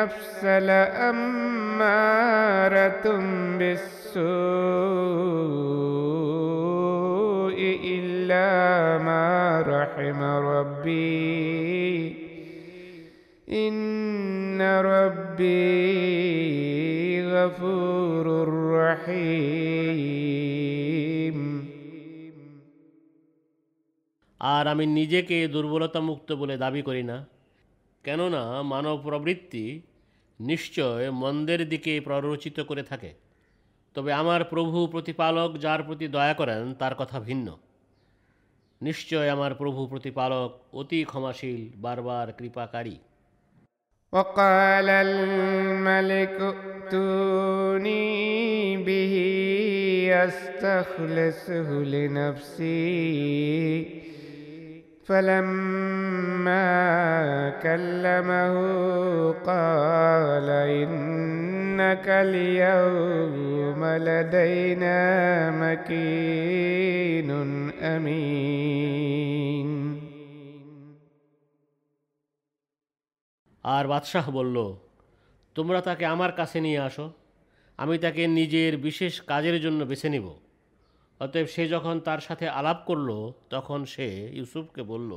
النفس لأمارة بالسوء إلا ما رحم ربي إن ربي غفور رحيم আর আমি নিজেকে দুর্বলতা মুক্ত বলে দাবি করি না কেননা মানব প্রবৃত্তি নিশ্চয় মন্দের দিকে প্ররোচিত করে থাকে তবে আমার প্রভু প্রতিপালক যার প্রতি দয়া করেন তার কথা ভিন্ন নিশ্চয় আমার প্রভু প্রতিপালক অতি ক্ষমাশীল বারবার কৃপাকারী وقال الملك ائتوني به استخلصه لنفسي فلما كلمه قال انك اليوم لدينا مكين امين আর বাদশাহ বলল তোমরা তাকে আমার কাছে নিয়ে আসো আমি তাকে নিজের বিশেষ কাজের জন্য বেছে নিব অতএব সে যখন তার সাথে আলাপ করল তখন সে ইউসুফকে বলল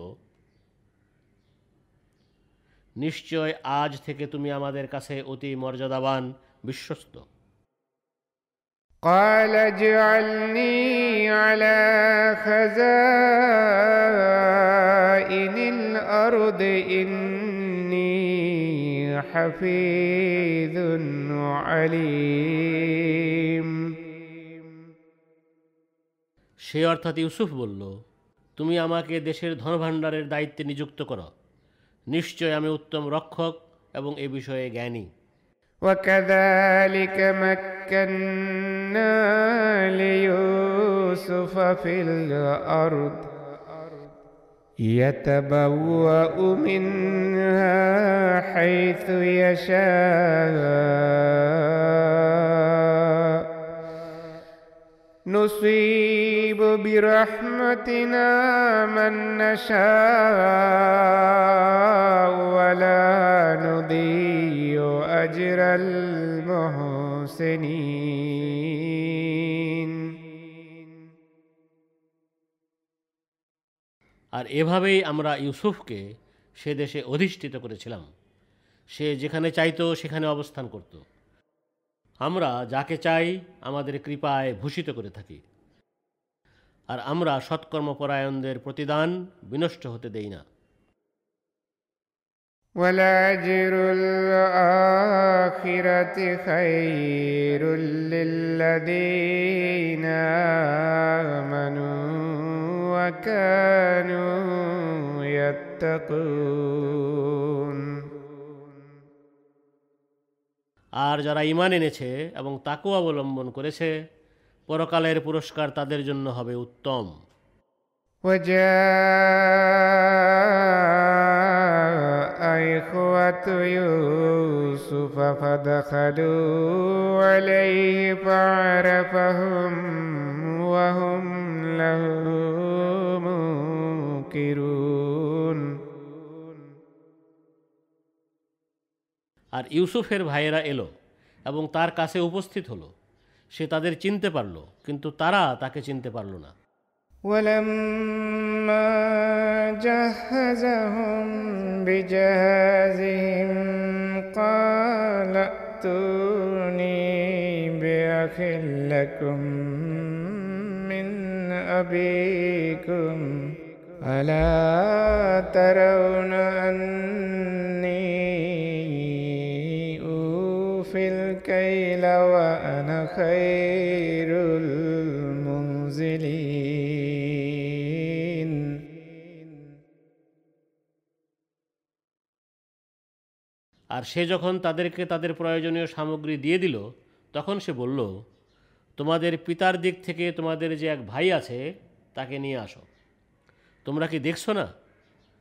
নিশ্চয় আজ থেকে তুমি আমাদের কাছে অতি মর্যাদাবান বিশ্বস্ত قال اجعلني على خزائن الأرض إني حفيظ عليم সে অর্থাৎ ইউসুফ বলল তুমি আমাকে দেশের ধনভাণ্ডারের দায়িত্বে নিযুক্ত করো নিশ্চয় আমি উত্তম রক্ষক এবং এ বিষয়ে জ্ঞানী وكذلك مكنا ليوسف في الأرض يتبوأ منها حيث يشاء نصيب برحمتنا من نشاء ولا نضيع أجر المحسنين আর এভাবেই আমরা ইউসুফকে সে দেশে অধিষ্ঠিত করেছিলাম সে যেখানে চাইতো সেখানে অবস্থান করত আমরা যাকে চাই আমাদের কৃপায় ভূষিত করে থাকি আর আমরা সৎকর্মপরায়ণদের প্রতিদান বিনষ্ট হতে দেই না ولأجر الآخرة خير للذين آمنوا وكانوا يتقون আর যারা ইমান এনেছে এবং তাকু অবলম্বন করেছে পরকালের পুরস্কার তাদের জন্য হবে উত্তম وجاء إخوة يوسف فدخلوا عليه فعرفهم وهم له منكرون আর ইউসুফের ভাইয়েরা এলো এবং তার কাছে উপস্থিত হলো সে তাদের চিনতে পারল কিন্তু তারা তাকে চিনতে পারল না ولما جهزهم بجهازهم قال ائتوني بأخ لكم من أبيكم ألا ترون أني وأنا خير المنزلين. আর সে যখন তাদেরকে তাদের প্রয়োজনীয় সামগ্রী দিয়ে দিল, তখন সে বলল, তোমাদের পিতার দিক থেকে তোমাদের যে এক ভাই আছে, তাকে নিয়ে আসো। তোমরা কি দেখছ না?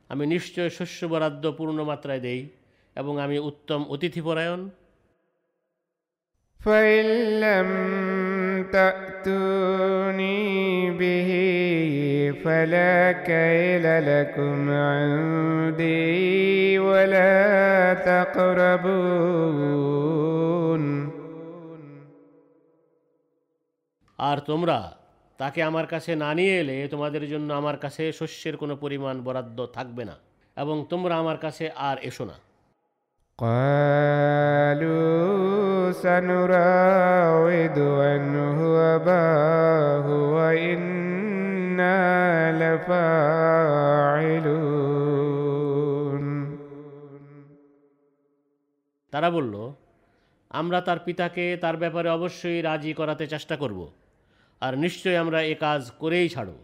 আমি নিশ্চয় শস্য বরাদ্দ পূর্ণ মাত্রায় দেই এবং আমি উত্তম অতিথিপরায়ণ। فإن لم تأتوني به فلا كيل لكم عندي ولا تقربون আর তোমরা তাকে আমার কাছে না নিয়ে এলে তোমাদের জন্য আমার কাছে শস্যের কোনো পরিমাণ বরাদ্দ থাকবে না এবং তোমরা আমার কাছে আর এসো না قالوا سنراود عنه أباه وإنا لفاعلون তারা বলল আমরা তার পিতাকে তার ব্যাপারে অবশ্যই রাজি করাতে চেষ্টা করব আর নিশ্চয়ই আমরা এ কাজ করেই ছাড়ব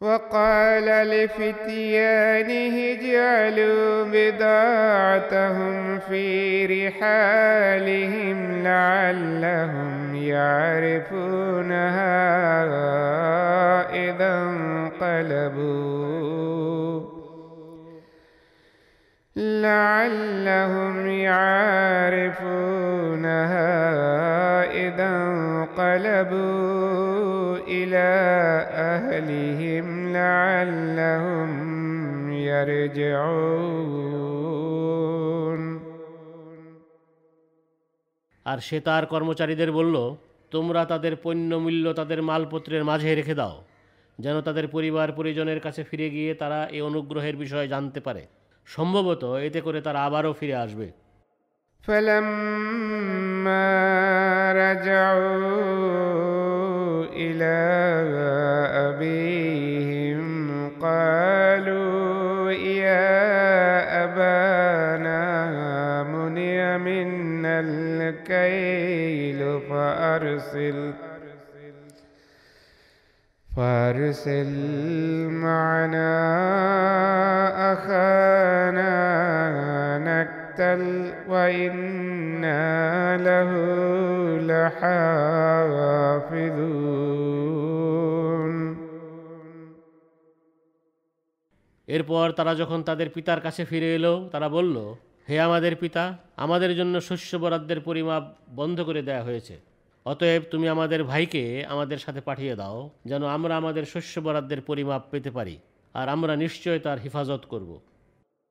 وقال لفتيانه اجعلوا بضاعتهم في رحالهم لعلهم يعرفونها إذا انقلبوا. لعلهم يعرفونها إذا انقلبوا. إلى أهلهم لعلهم يرجعون আর সে তার কর্মচারীদের বলল তোমরা তাদের পণ্য মূল্য তাদের মালপত্রের মাঝে রেখে দাও যেন তাদের পরিবার পরিজনের কাছে ফিরে গিয়ে তারা এই অনুগ্রহের বিষয়ে জানতে পারে সম্ভবত এতে করে তারা আবারও ফিরে আসবে فلما رجعوا إلى أبيهم قالوا يا أبانا منع منا الكيل فأرسل فأرسل معنا أخانا وإنا له لحافظون এরপর তারা যখন তাদের পিতার কাছে ফিরে এলো তারা বলল হে আমাদের পিতা আমাদের জন্য শস্য বরাদ্দের পরিমাপ বন্ধ করে দেয়া হয়েছে অতএব তুমি আমাদের ভাইকে আমাদের সাথে পাঠিয়ে দাও যেন আমরা আমাদের শস্য বরাদ্দের পরিমাপ পেতে পারি আর আমরা নিশ্চয় তার হেফাজত করব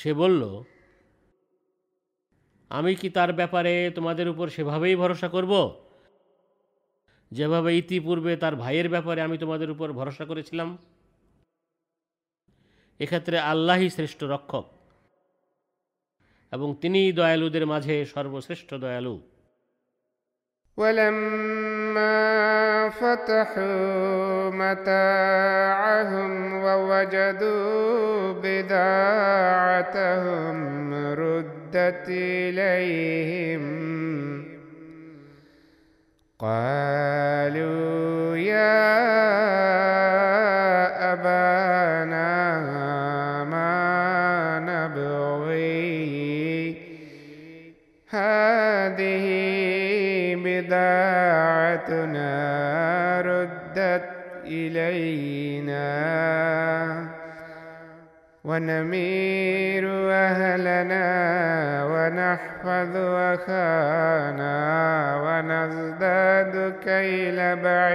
সে বলল আমি কি তার ব্যাপারে তোমাদের উপর সেভাবেই ভরসা করব যেভাবে ইতিপূর্বে তার ভাইয়ের ব্যাপারে আমি তোমাদের উপর ভরসা করেছিলাম এক্ষেত্রে আল্লাহই শ্রেষ্ঠ রক্ষক এবং তিনিই দয়ালুদের মাঝে সর্বশ্রেষ্ঠ দয়ালু ولما فتحوا متاعهم ووجدوا بضاعتهم ردت إليهم. قالوا يا إلينا ونمير أهلنا ونحفظ أخانا ونزداد كيل بعير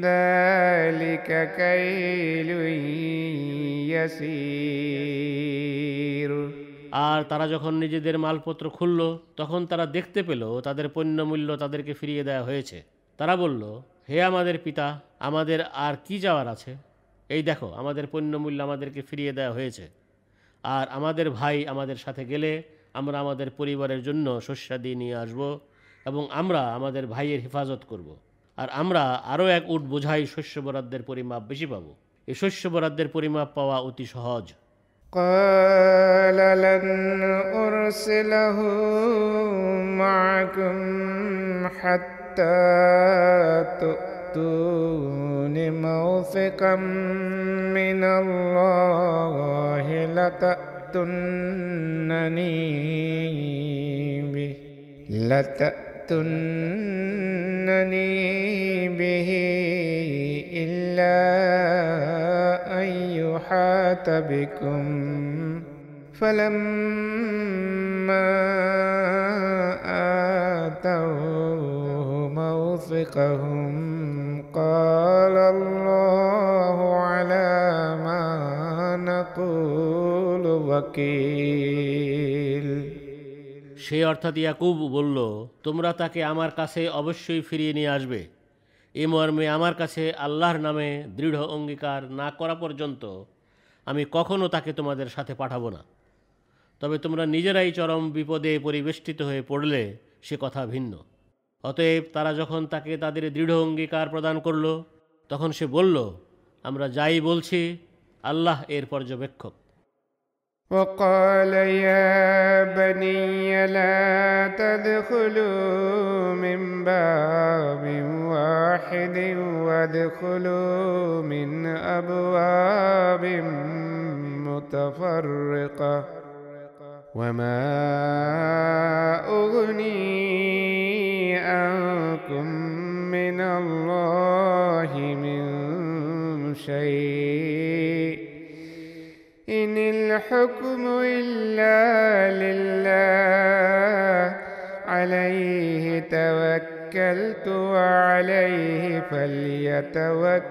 ذلك كيل يسير আর তারা যখন নিজেদের মালপত্র খুলল তখন তারা দেখতে পেল তাদের পণ্য মূল্য তাদেরকে ফিরিয়ে দেওয়া হয়েছে তারা বলল হে আমাদের পিতা আমাদের আর কি যাওয়ার আছে এই দেখো আমাদের পণ্যমূল্য আমাদেরকে ফিরিয়ে দেওয়া হয়েছে আর আমাদের ভাই আমাদের সাথে গেলে আমরা আমাদের পরিবারের জন্য শস্যাদি নিয়ে আসব এবং আমরা আমাদের ভাইয়ের হেফাজত করব। আর আমরা আরও এক উট বোঝাই শস্য বরাদ্দের পরিমাপ বেশি পাবো এই শস্য বরাদ্দের পরিমাপ পাওয়া অতি সহজ قال لن أرسله معكم حتى تؤتون موثقا من الله لتأتنني به لتأتنني به إلا أن يحاط بكم فلما آتوه موثقهم قال الله على ما نقول وكيل সে অর্থাৎ ইয়াকুব বলল তোমরা তাকে আমার কাছে অবশ্যই ফিরিয়ে নিয়ে আসবে এ মর্মে আমার কাছে আল্লাহর নামে দৃঢ় অঙ্গীকার না করা পর্যন্ত আমি কখনও তাকে তোমাদের সাথে পাঠাবো না তবে তোমরা নিজেরাই চরম বিপদে পরিবেষ্টিত হয়ে পড়লে সে কথা ভিন্ন অতএব তারা যখন তাকে তাদের দৃঢ় অঙ্গীকার প্রদান করলো তখন সে বলল আমরা যাই বলছি আল্লাহ এর পর্যবেক্ষক وقال يا بني لا تدخلوا من باب واحد وادخلوا من ابواب متفرقه وما اغني عنكم من الله من شيء إن الحكم إلا لله عليه توكلت وعليه فليتوكل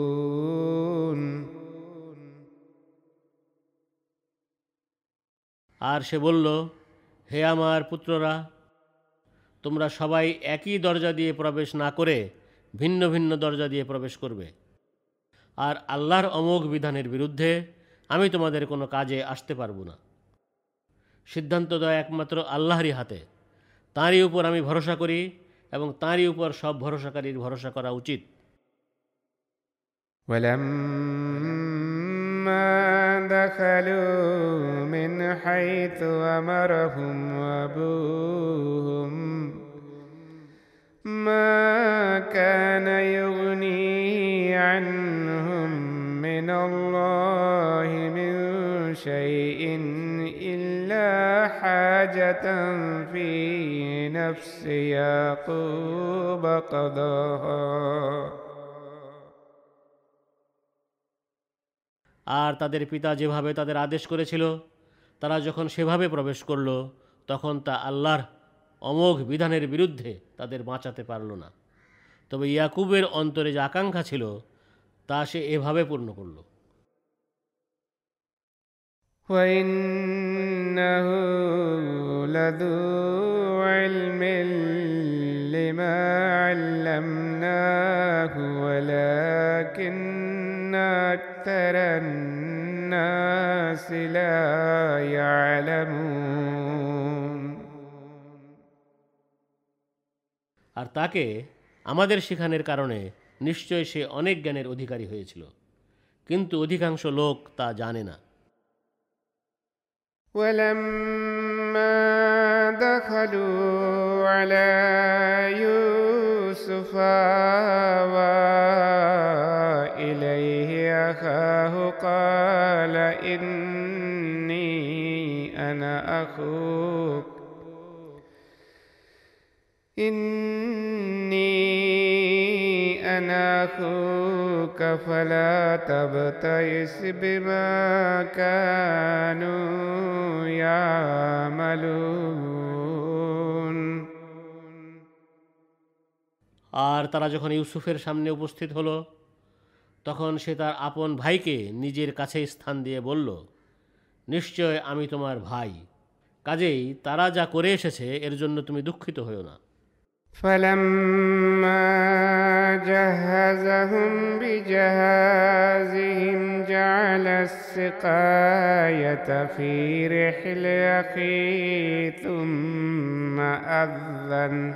المتوكلون আর সে বলল হে আমার পুত্ররা তোমরা সবাই একই দরজা দিয়ে প্রবেশ না করে ভিন্ন ভিন্ন দরজা দিয়ে প্রবেশ করবে আর আল্লাহর অমোঘ বিধানের বিরুদ্ধে আমি তোমাদের কোনো কাজে আসতে পারবো না সিদ্ধান্ত দেওয়া একমাত্র আল্লাহরই হাতে তাঁরই উপর আমি ভরসা করি এবং তাঁরই উপর সব ভরসাকারীর ভরসা করা উচিত ولما دخلوا من حيث أمرهم أبوهم ما كان يغني عنهم من الله من شيء إلا حاجة في نفس يعقوب قضاها আর তাদের পিতা যেভাবে তাদের আদেশ করেছিল তারা যখন সেভাবে প্রবেশ করল তখন তা আল্লাহর অমোঘ বিধানের বিরুদ্ধে তাদের বাঁচাতে পারল না তবে ইয়াকুবের অন্তরে যে আকাঙ্ক্ষা ছিল তা সে এভাবে পূর্ণ করল وإنه لذو علم لما علمناه ولكن أكثر الناس لا يعلمون আর তাকে আমাদের শেখানোর কারণে নিশ্চয় সে অনেক জ্ঞানের অধিকারী হয়েছিল কিন্তু অধিকাংশ লোক তা জানে না ولما دخلوا على يوسف آوى إليه أخاه قال إني أنا أخوك. إني أنا أخوك فلا تبتئس بما كانوا يعملون. আর তারা যখন ইউসুফের সামনে উপস্থিত হলো তখন সে তার আপন ভাইকে নিজের কাছে স্থান দিয়ে বলল নিশ্চয় আমি তোমার ভাই কাজেই তারা যা করে এসেছে এর জন্য তুমি দুঃখিত হও না فلما جهزهم بجهازهم جعل السقاية في رحل أخيه ثم أذن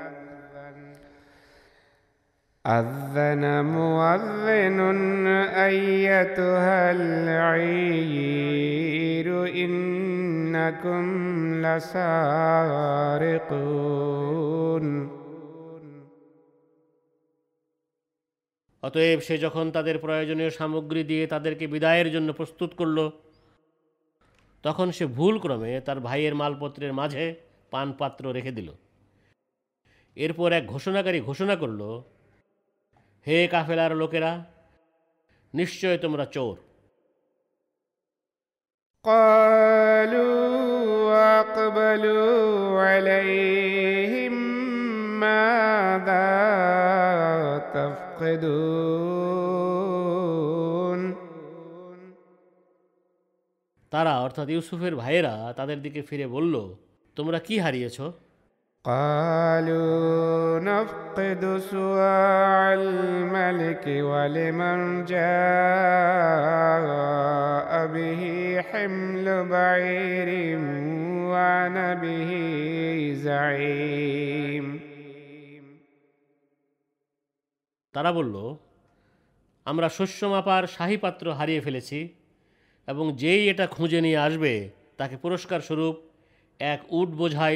أذن مؤذن أيتها العير إنكم لسارقون অতএব সে যখন তাদের প্রয়োজনীয় সামগ্রী দিয়ে তাদেরকে বিদায়ের জন্য প্রস্তুত করল তখন সে ভুলক্রমে তার ভাইয়ের মালপত্রের মাঝে পানপাত্র রেখে দিল এরপর এক ঘোষণাকারী ঘোষণা করল হে কাফেলার লোকেরা নিশ্চয় তোমরা চোর قالوا وأقبلوا عليهم ماذا تفقدون তারা অর্থাৎ ইউসুফের ভাইয়েরা তাদের দিকে ফিরে বলল তোমরা কি হারিয়েছ قالوا نفقد سواع الملك ولمن جاء به حمل بعير وأنا به زعيم তারা বলল আমরা শস্য মাপার শাহী পাত্র হারিয়ে ফেলেছি এবং যেই এটা খুঁজে নিয়ে আসবে তাকে পুরস্কার স্বরূপ এক উট বোঝাই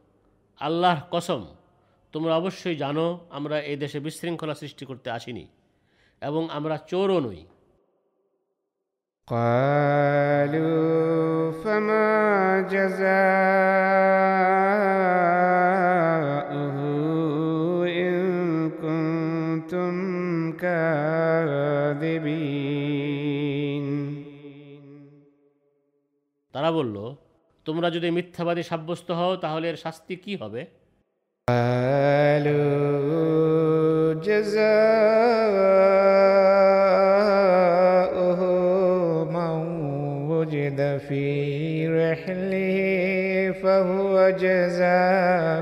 আল্লাহর কসম তোমরা অবশ্যই জানো আমরা এই দেশে বিশৃঙ্খলা সৃষ্টি করতে আসিনি এবং আমরা চোরও নই قالوا فما جزاؤه إن كنتم كاذبين তারা বলল তোমরা যদি মিথ্যাবাদী সাব্যস্ত হও তাহলে এর শাস্তি কি হবে قالوا جزاؤه من وجد في رحله فهو جزاؤه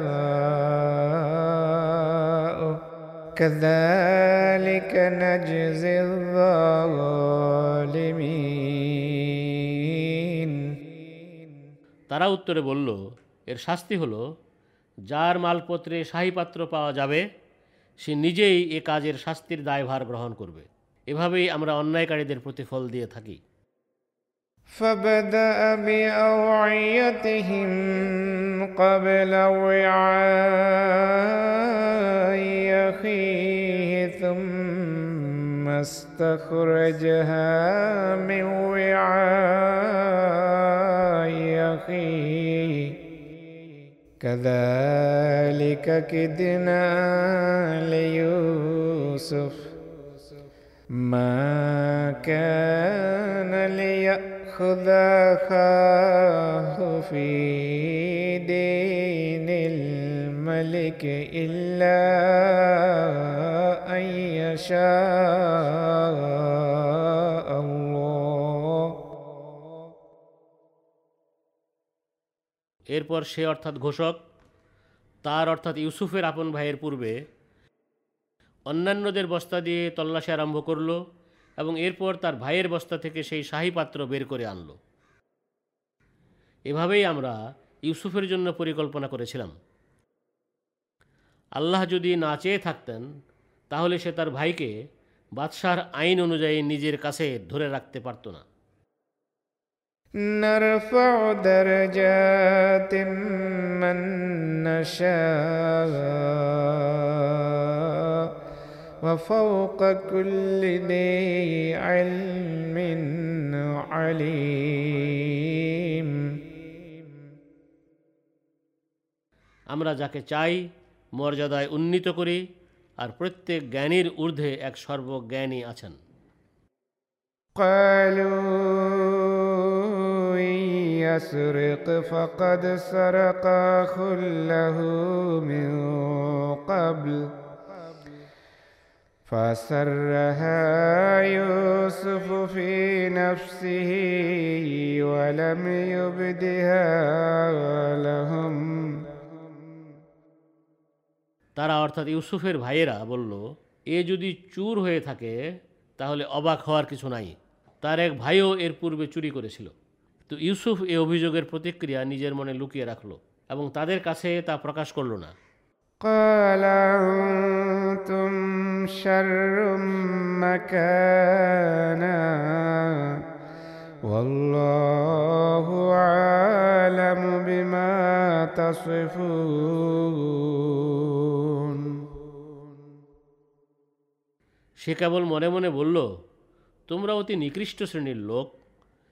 كذلك نجزي الظالمين তারা উত্তরে বলল এর শাস্তি হলো যার মালপত্রে শাহী পাত্র পাওয়া যাবে সে নিজেই এ কাজের শাস্তির দায়ভার গ্রহণ করবে এভাবেই আমরা অন্যায়কারীদের প্রতিফল দিয়ে থাকি فبدأ بأوعيتهم قبل وعاء أخيه ثم استخرجها من وعاء أخيه كذلك كدنا ليوسف. ما كان ليأخذ أخاه في دين الملك إلا أن يشاء. এরপর সে অর্থাৎ ঘোষক, তার অর্থাৎ ইউসুফের আপন ভাইয়ের পূর্বে অন্যান্যদের বস্তা দিয়ে তল্লাশি আরম্ভ করল এবং এরপর তার ভাইয়ের বস্তা থেকে সেই শাহী পাত্র বের করে আনলো। এভাবেই আমরা ইউসুফের জন্য পরিকল্পনা করেছিলাম। আল্লাহ যদি না চেয়ে থাকতেন, তাহলে সে তার ভাইকে বাদশাহর আইন অনুযায়ী নিজের কাছে ধরে রাখতে পারত না। نرفع درجات من نشاء وفوق كل ذي علم عليم আমরা যাকে চাই মর্যাদায় উন্নীত করি আর প্রত্যেক জ্ঞানীর ঊর্ধ্বে এক সর্বজ্ঞানী আছেন قالوا إن يسرق فقد سرق أخ له من قبل فسرها يوسف في نفسه ولم يبدها لهم তারা অর্থাৎ ইউসুফের ভাইয়েরা বলল এ যদি চুর হয়ে থাকে তাহলে অবাক হওয়ার কিছু নাই তার এক ভাইও এর পূর্বে চুরি করেছিল তো ইউসুফ এ অভিযোগের প্রতিক্রিয়া নিজের মনে লুকিয়ে রাখলো এবং তাদের কাছে তা প্রকাশ করল না قال أنتم شر مكانا والله أعلم بما تصفون সে কেবল মনে মনে বলল তোমরা অতি নিকৃষ্ট শ্রেণীর লোক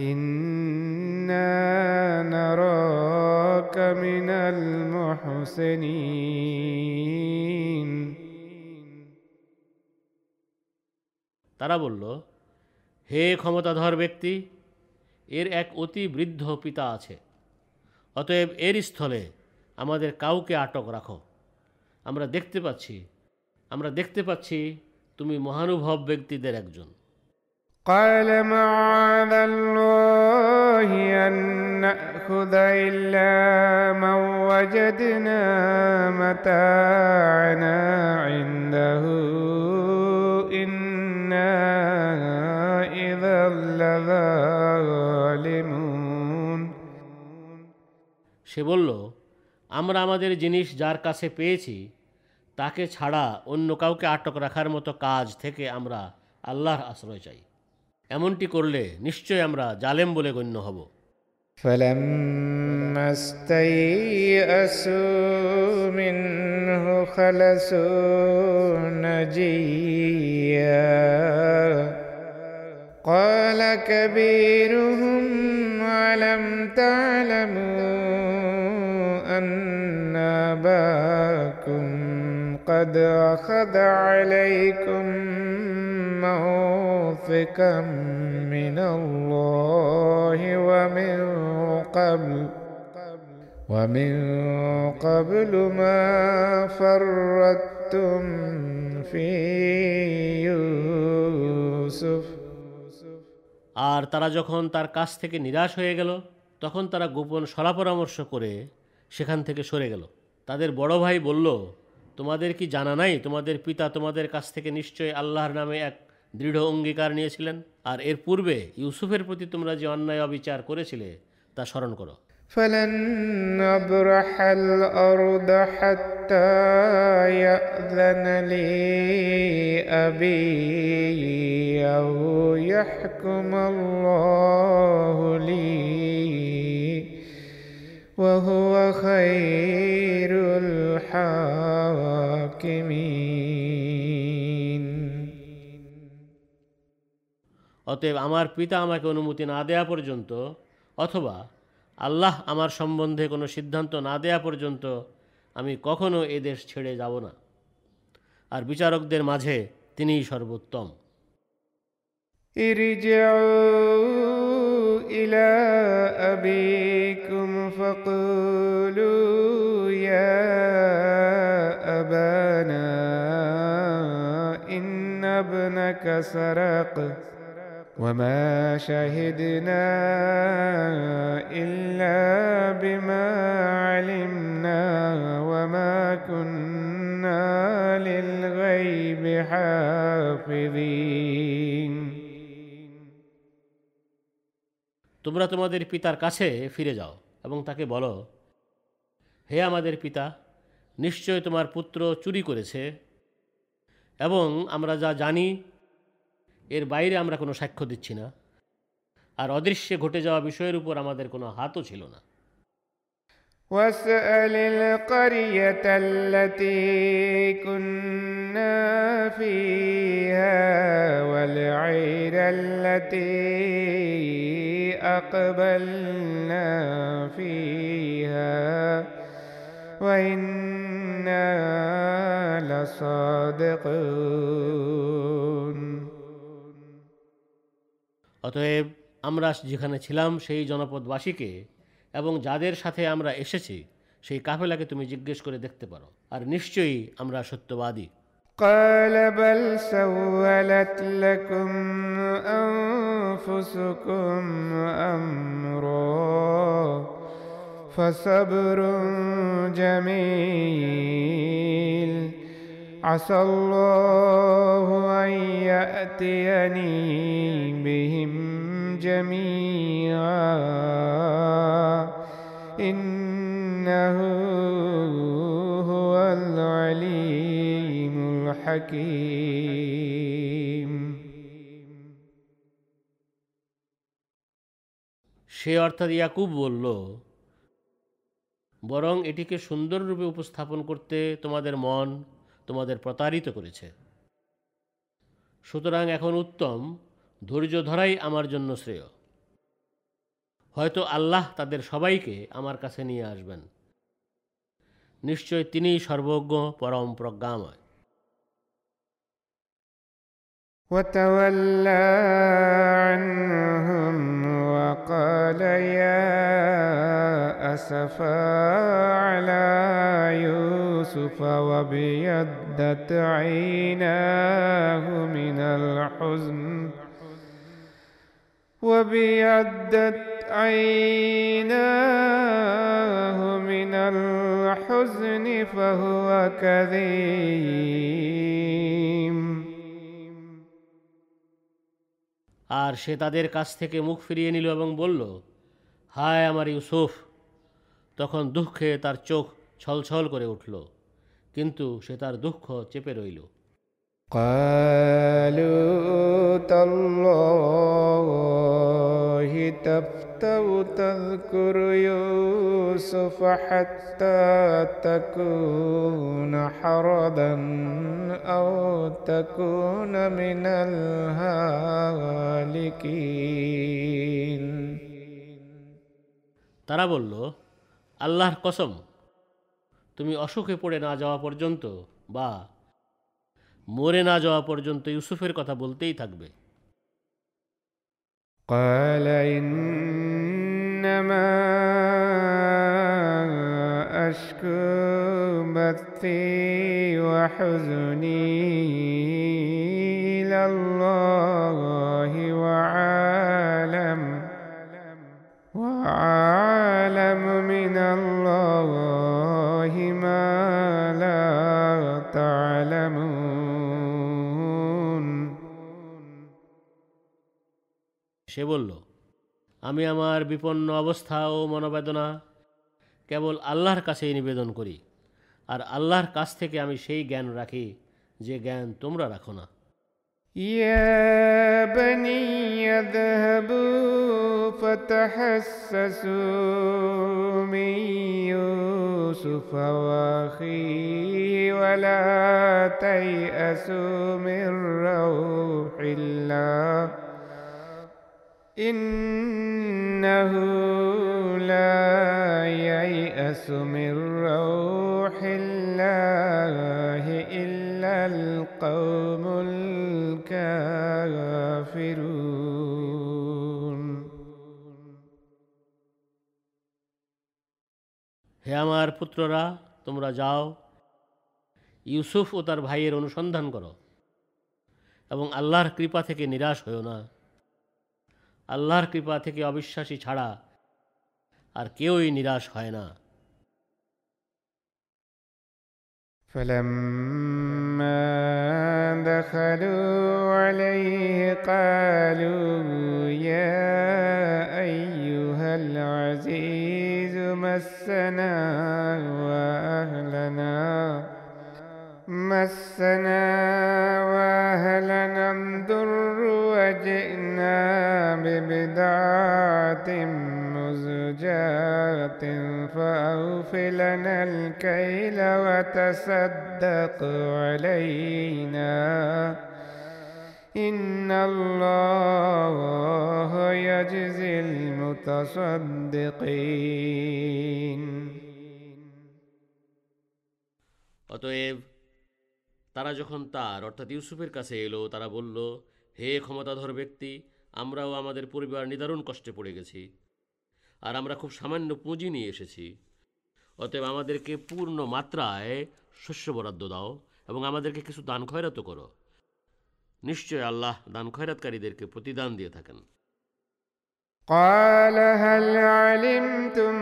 إنا نراك من المحسنين তারা বলল হে ক্ষমতাধর ব্যক্তি এর এক অতি বৃদ্ধ পিতা আছে অতএব এর স্থলে আমাদের কাউকে আটক রাখো আমরা দেখতে পাচ্ছি আমরা দেখতে পাচ্ছি তুমি মহানুভব ব্যক্তিদের একজন قال معاذ الله أن نأخذ إلا من وجدنا متاعنا عنده إنا إذا لظالمون সে বলল আমরা আমাদের জিনিস যার কাছে পেয়েছি তাকে ছাড়া অন্য কাউকে আটক রাখার মতো কাজ থেকে আমরা আল্লাহর আশ্রয় চাই এমনটি করলে নিশ্চয় আমরা জালেম বলে গণ্য হব فلما استيئسوا منه خلصوا نجيا قال كبيرهم ألم تعلموا أن أباكم قد أخذ عليكم موثقا من الله ومن قبل ومن قبل ما فرطتم في يوسف আর তারা যখন তার কাছ থেকে নিরাশ হয়ে গেল তখন তারা গোপন সলাপরামর্শ করে সেখান থেকে সরে গেল তাদের বড় ভাই বলল তোমাদের কি জানা নাই তোমাদের পিতা তোমাদের কাছ থেকে নিশ্চয়ই আল্লাহর নামে এক দৃঢ় অঙ্গীকার নিয়েছিলেন আর এর পূর্বে ইউসুফের প্রতি তোমরা যে অন্যায় অবিচার করেছিলে তা স্মরণ করো فلن نبرح الأرض حتى يأذن لي أبي أو يحكم الله لي وهو خير الحاكمين অতএব আমার পিতা আমাকে অনুমতি না দেয়া পর্যন্ত অথবা আল্লাহ আমার সম্বন্ধে কোনো সিদ্ধান্ত না দেয়া পর্যন্ত আমি কখনো এ দেশ ছেড়ে যাব না আর বিচারকদের মাঝে তিনিই সর্বোত্তম ارجعوا إلى أبيكم فقولوا يا أبانا إن ابنك سرق وما شهدنا إلا بما علمنا وما كنا للغيب حافظين তোমরা তোমাদের পিতার কাছে ফিরে যাও এবং তাকে বলো হে আমাদের পিতা নিশ্চয় তোমার পুত্র চুরি করেছে এবং আমরা যা জানি এর বাইরে আমরা কোনো সাক্ষ্য দিচ্ছি না আর অদৃশ্যে ঘটে যাওয়া বিষয়ের উপর আমাদের কোনো হাতও ছিল না واسأل القرية التي كنا فيها والعير التي أقبلنا فيها وإنا لصادقون অতএব আমরা যেখানে ছিলাম সেই জনপদবাসীকে এবং যাদের সাথে আমরা এসেছি সেই কাফেলাকে তুমি জিজ্ঞেস করে দেখতে পারো আর নিশ্চয়ই আমরা সত্যবাদী قال بل سولت لكم أنفسكم أمرا فصبر جميل عسى الله أن يأتيني بهم جميعا إنه هو العليم الحكيم সে অর্থাৎ ইয়াকুব বলল বরং এটিকে সুন্দররূপে উপস্থাপন করতে তোমাদের মন তোমাদের প্রতারিত করেছে সুতরাং এখন উত্তম ধৈর্য ধরাই আমার জন্য শ্রেয় হয়তো আল্লাহ তাদের সবাইকে আমার কাছে নিয়ে আসবেন নিশ্চয় তিনিই সর্বজ্ঞ পরম প্রজ্ঞাময় وتولى عنهم وقال يا أسفا على يوسف وابيضت عيناه من الحزن. وابيضت عيناه من الحزن فهو كظيم. আর সে তাদের কাছ থেকে মুখ ফিরিয়ে নিল এবং বলল, হায় আমার ইউসুফ! তখন দুঃখে তার চোখ ছলছল করে উঠল, কিন্তু সে তার দুঃখ চেপে রইল। قالوا تالله تفتو تذكر يوسف حتى تكون حردا أو تكون من الهالكين তারা বলল আল্লাহর কসম তুমি অসুখে পড়ে না যাওয়া পর্যন্ত বা মরে না যাওয়া পর্যন্ত ইউসুফের কথা বলতেই থাকবে قال إنما أشكو بثي وحزني إلى الله وعالم وعالم من الله সে বলল আমি আমার বিপন্ন অবস্থা ও মনোবেদনা কেবল আল্লাহর কাছেই নিবেদন করি আর আল্লাহর কাছ থেকে আমি সেই জ্ঞান রাখি যে জ্ঞান তোমরা রাখো না يا بني اذهبوا فتحسسوا من يوسف واخيه ولا تيأسوا من روح الله إنه لا ييأس من روح الله إلا القوم الكافرون হে আমার পুত্ররা তোমরা যাও ইউসুফ ও তার ভাইয়ের অনুসন্ধান করো এবং আল্লাহর কৃপা থেকে নিরাশ হও না আল্লাহর কৃপা থেকে অবিশ্বাসী ছাড়া আর কেউই নিরাশ হয় না فلما دخلوا عليه قالوا يا أيها العزيز مسنا وأهلنا مسنا وأهلنا الضر وجئنا ببضاعة مزجاة فأوفلنا الكيل وتصدق علينا إن الله يجزي المتصدقين অতএব তারা যখন তার অর্থাৎ ইউসুফের কাছে এলো তারা বলল হে ক্ষমতাধর ব্যক্তি আমরাও আমাদের পরিবার নিদারুণ কষ্টে পড়ে গেছি আর আমরা খুব সামান্য পুঁজি নিয়ে এসেছি অতএব আমাদেরকে পূর্ণ মাত্রায় শস্য বরাদ্দ দাও এবং আমাদেরকে কিছু দান খয়রাতও করো নিশ্চয় আল্লাহ দান খয়রাতকারীদেরকে প্রতিদান দিয়ে থাকেন قال هل علمتم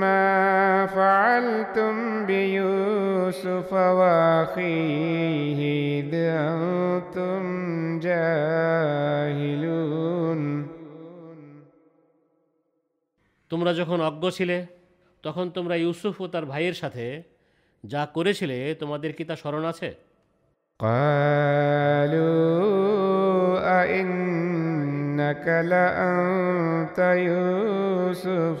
ما فعلتم بيوسف واخيه اذ انتم جاهلون তোমরা যখন অজ্ঞ ছিলে তখন তোমরা ইউসুফ ও তার ভাইয়ের সাথে যা করেছিলে তোমাদের কি তা স্মরণ আছে قالوا أئنك لأنت يوسف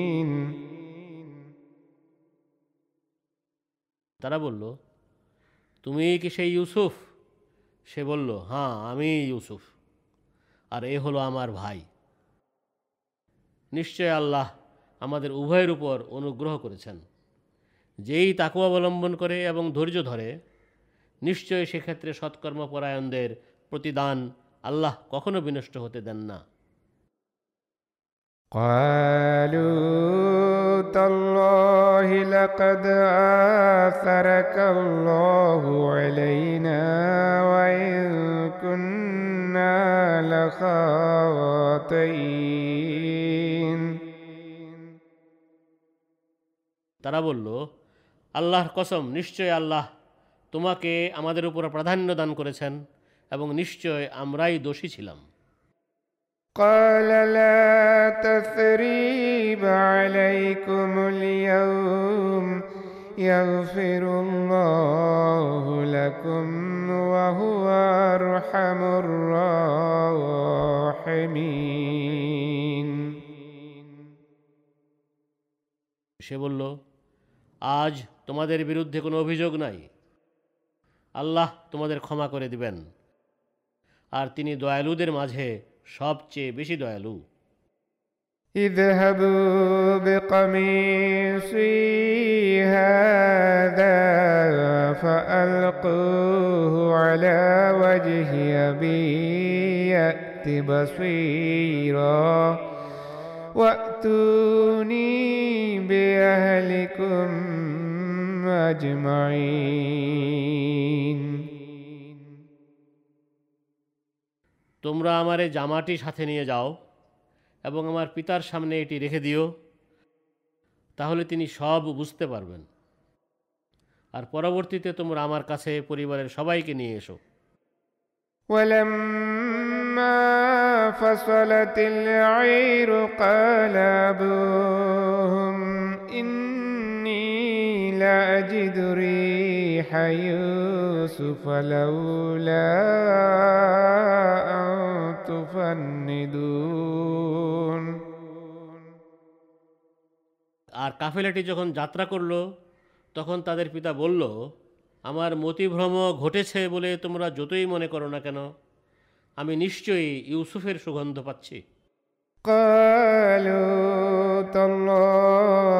তারা বলল তুমি কি সেই ইউসুফ সে বলল হ্যাঁ আমি ইউসুফ আর এ হলো আমার ভাই নিশ্চয় আল্লাহ আমাদের উভয়ের উপর অনুগ্রহ করেছেন যেই তাকু অবলম্বন করে এবং ধৈর্য ধরে নিশ্চয় সেক্ষেত্রে সৎকর্মপরায়ণদের প্রতিদান আল্লাহ কখনো বিনষ্ট হতে দেন না قالوا تالله لقد آثرك الله علينا وإن كنا لخاطئين তারা বলল আল্লাহর কসম নিশ্চয় আল্লাহ তোমাকে আমাদের উপর প্রাধান্য দান করেছেন এবং নিশ্চয় আমরাই দোষী ছিলাম قال لا تثريب عليكم اليوم يغفر الله لكم وهو أرحم الراحمين সে বলল আজ তোমাদের বিরুদ্ধে কোনো অভিযোগ নাই আল্লাহ তোমাদের ক্ষমা করে দিবেন আর তিনি দয়ালুদের মাঝে সবচেয়ে বেশি দয়ালু اذهبوا بقميصي هذا فألقوه على وجه أبي يأت بصيرا وأتوني بأهلكم أجمعين তোমরা আমার এই জামাটি সাথে নিয়ে যাও এবং আমার পিতার সামনে এটি রেখে দিও তাহলে তিনি সব বুঝতে পারবেন আর পরবর্তীতে তোমরা আমার কাছে পরিবারের সবাইকে নিয়ে এসো ولما فصلت العير قال أبوهم إني لأجد ريح يوسف لولا أن تفندون আর কাফেলাটি যখন যাত্রা করল তখন তাদের পিতা বলল আমার মতিভ্রম ঘটেছে বলে তোমরা যতই মনে করো না কেন আমি নিশ্চয়ই ইউসুফের সুগন্ধ পাচ্ছি قالوا تالله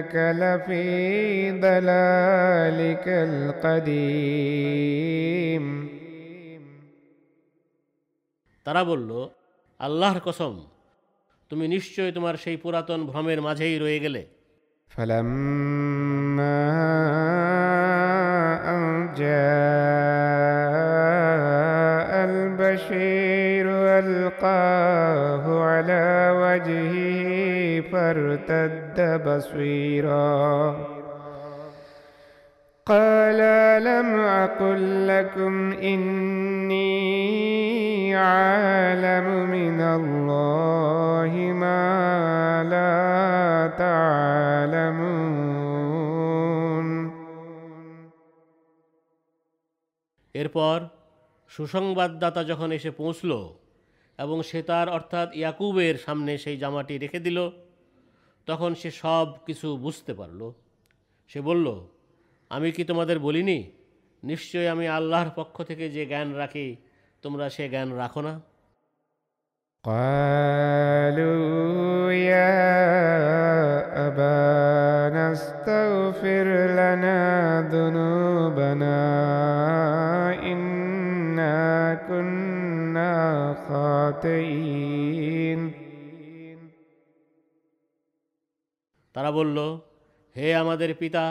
إنك لفي ضلالك القديم তারা বলল আল্লাহর কসম তুমি নিশ্চয় তোমার সেই পুরাতন ভ্রমের মাঝেই রয়ে গেলে فلما أن جاء البشير ألقاه على وجهه فارتد بصيرا قال لم أقل لكم إني عالم من الله ما لا تعلمون এরপর সুসংবাদদাতা যখন এসে পৌঁছল এবং সে তার অর্থাৎ ইয়াকুবের সামনে সেই জামাটি রেখে দিল তখন সে সব কিছু বুঝতে পারল সে বলল আমি কি তোমাদের বলিনি নিশ্চয়ই আমি আল্লাহর পক্ষ থেকে যে জ্ঞান রাখি তোমরা সে জ্ঞান রাখো না قالوا يا أبانا استغفر لنا ذنوبنا إنا كنا خاطئين তারা বলল হে আমাদের পিতা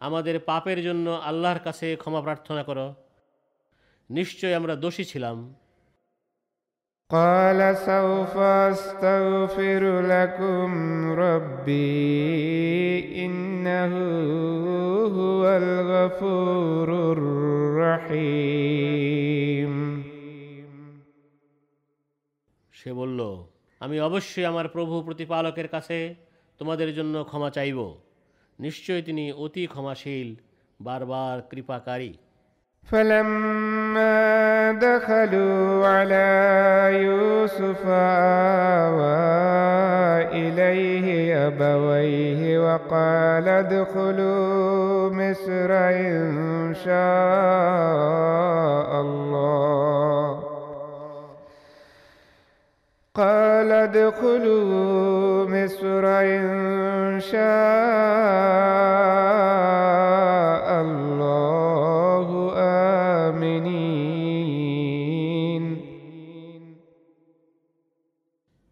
আমাদের পাপের জন্য আল্লাহর কাছে ক্ষমা প্রার্থনা করো নিশ্চয় আমরা দোষী ছিলাম قال سوف أستغفر لكم ربي إنه هو الغفور الرحيم সে বলল আমি অবশ্যই আমার প্রভু প্রতিপালকের কাছে তোমাদের জন্য ক্ষমা চাইব নিশ্চয় তিনি অতি ক্ষমাশীল বারবার কৃপাকারী فلما دخلوا على يوسف آوى إليه أبويه وقال ادخلوا مصر إن شاء الله قال ادخلوا مصر إن شاء الله آمنين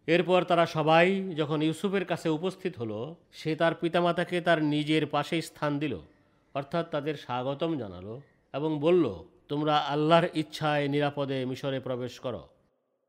এরপর তারা সবাই যখন ইউসুফের কাছে উপস্থিত হলো সে তার পিতামাতাকে তার নিজের পাশেই স্থান দিল অর্থাৎ তাদের স্বাগতম জানালো এবং বলল তোমরা আল্লাহর ইচ্ছায় নিরাপদে মিশরে প্রবেশ করো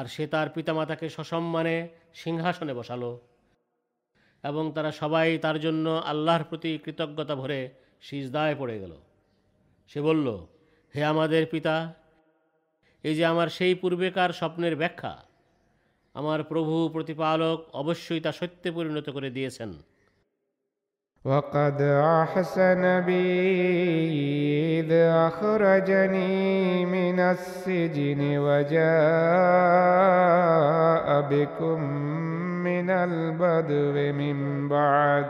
আর সে তার পিতামাতাকে সসম্মানে সিংহাসনে বসালো। এবং তারা সবাই তার জন্য আল্লাহর প্রতি কৃতজ্ঞতা ভরে সিজদায় পড়ে গেল। সে বলল, হে আমাদের পিতা, এই যে আমার সেই পূর্বেকার স্বপ্নের ব্যাখ্যা, আমার প্রভু প্রতিপালক অবশ্যই তা সত্যে পরিণত করে দিয়েছেন। وقد أحسن بي إذ أخرجني من السجن وجاء بكم من البدو من بعد.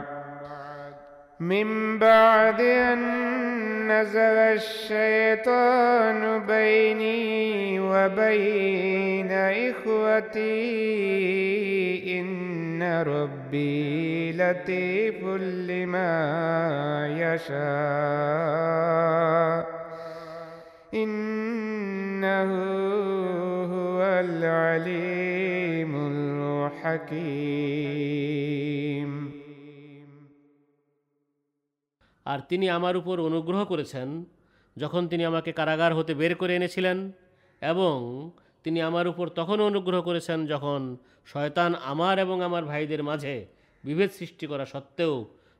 من بعد أن نزغ الشيطان بيني وبين إخوتي إن ربي لطيف لما يشاء إنه هو العليم الحكيم. আর তিনি আমার উপর অনুগ্রহ করেছেন যখন তিনি আমাকে কারাগার হতে বের করে এনেছিলেন এবং তিনি আমার উপর তখন অনুগ্রহ করেছেন যখন শয়তান আমার এবং আমার ভাইদের মাঝে বিভেদ সৃষ্টি করা সত্ত্বেও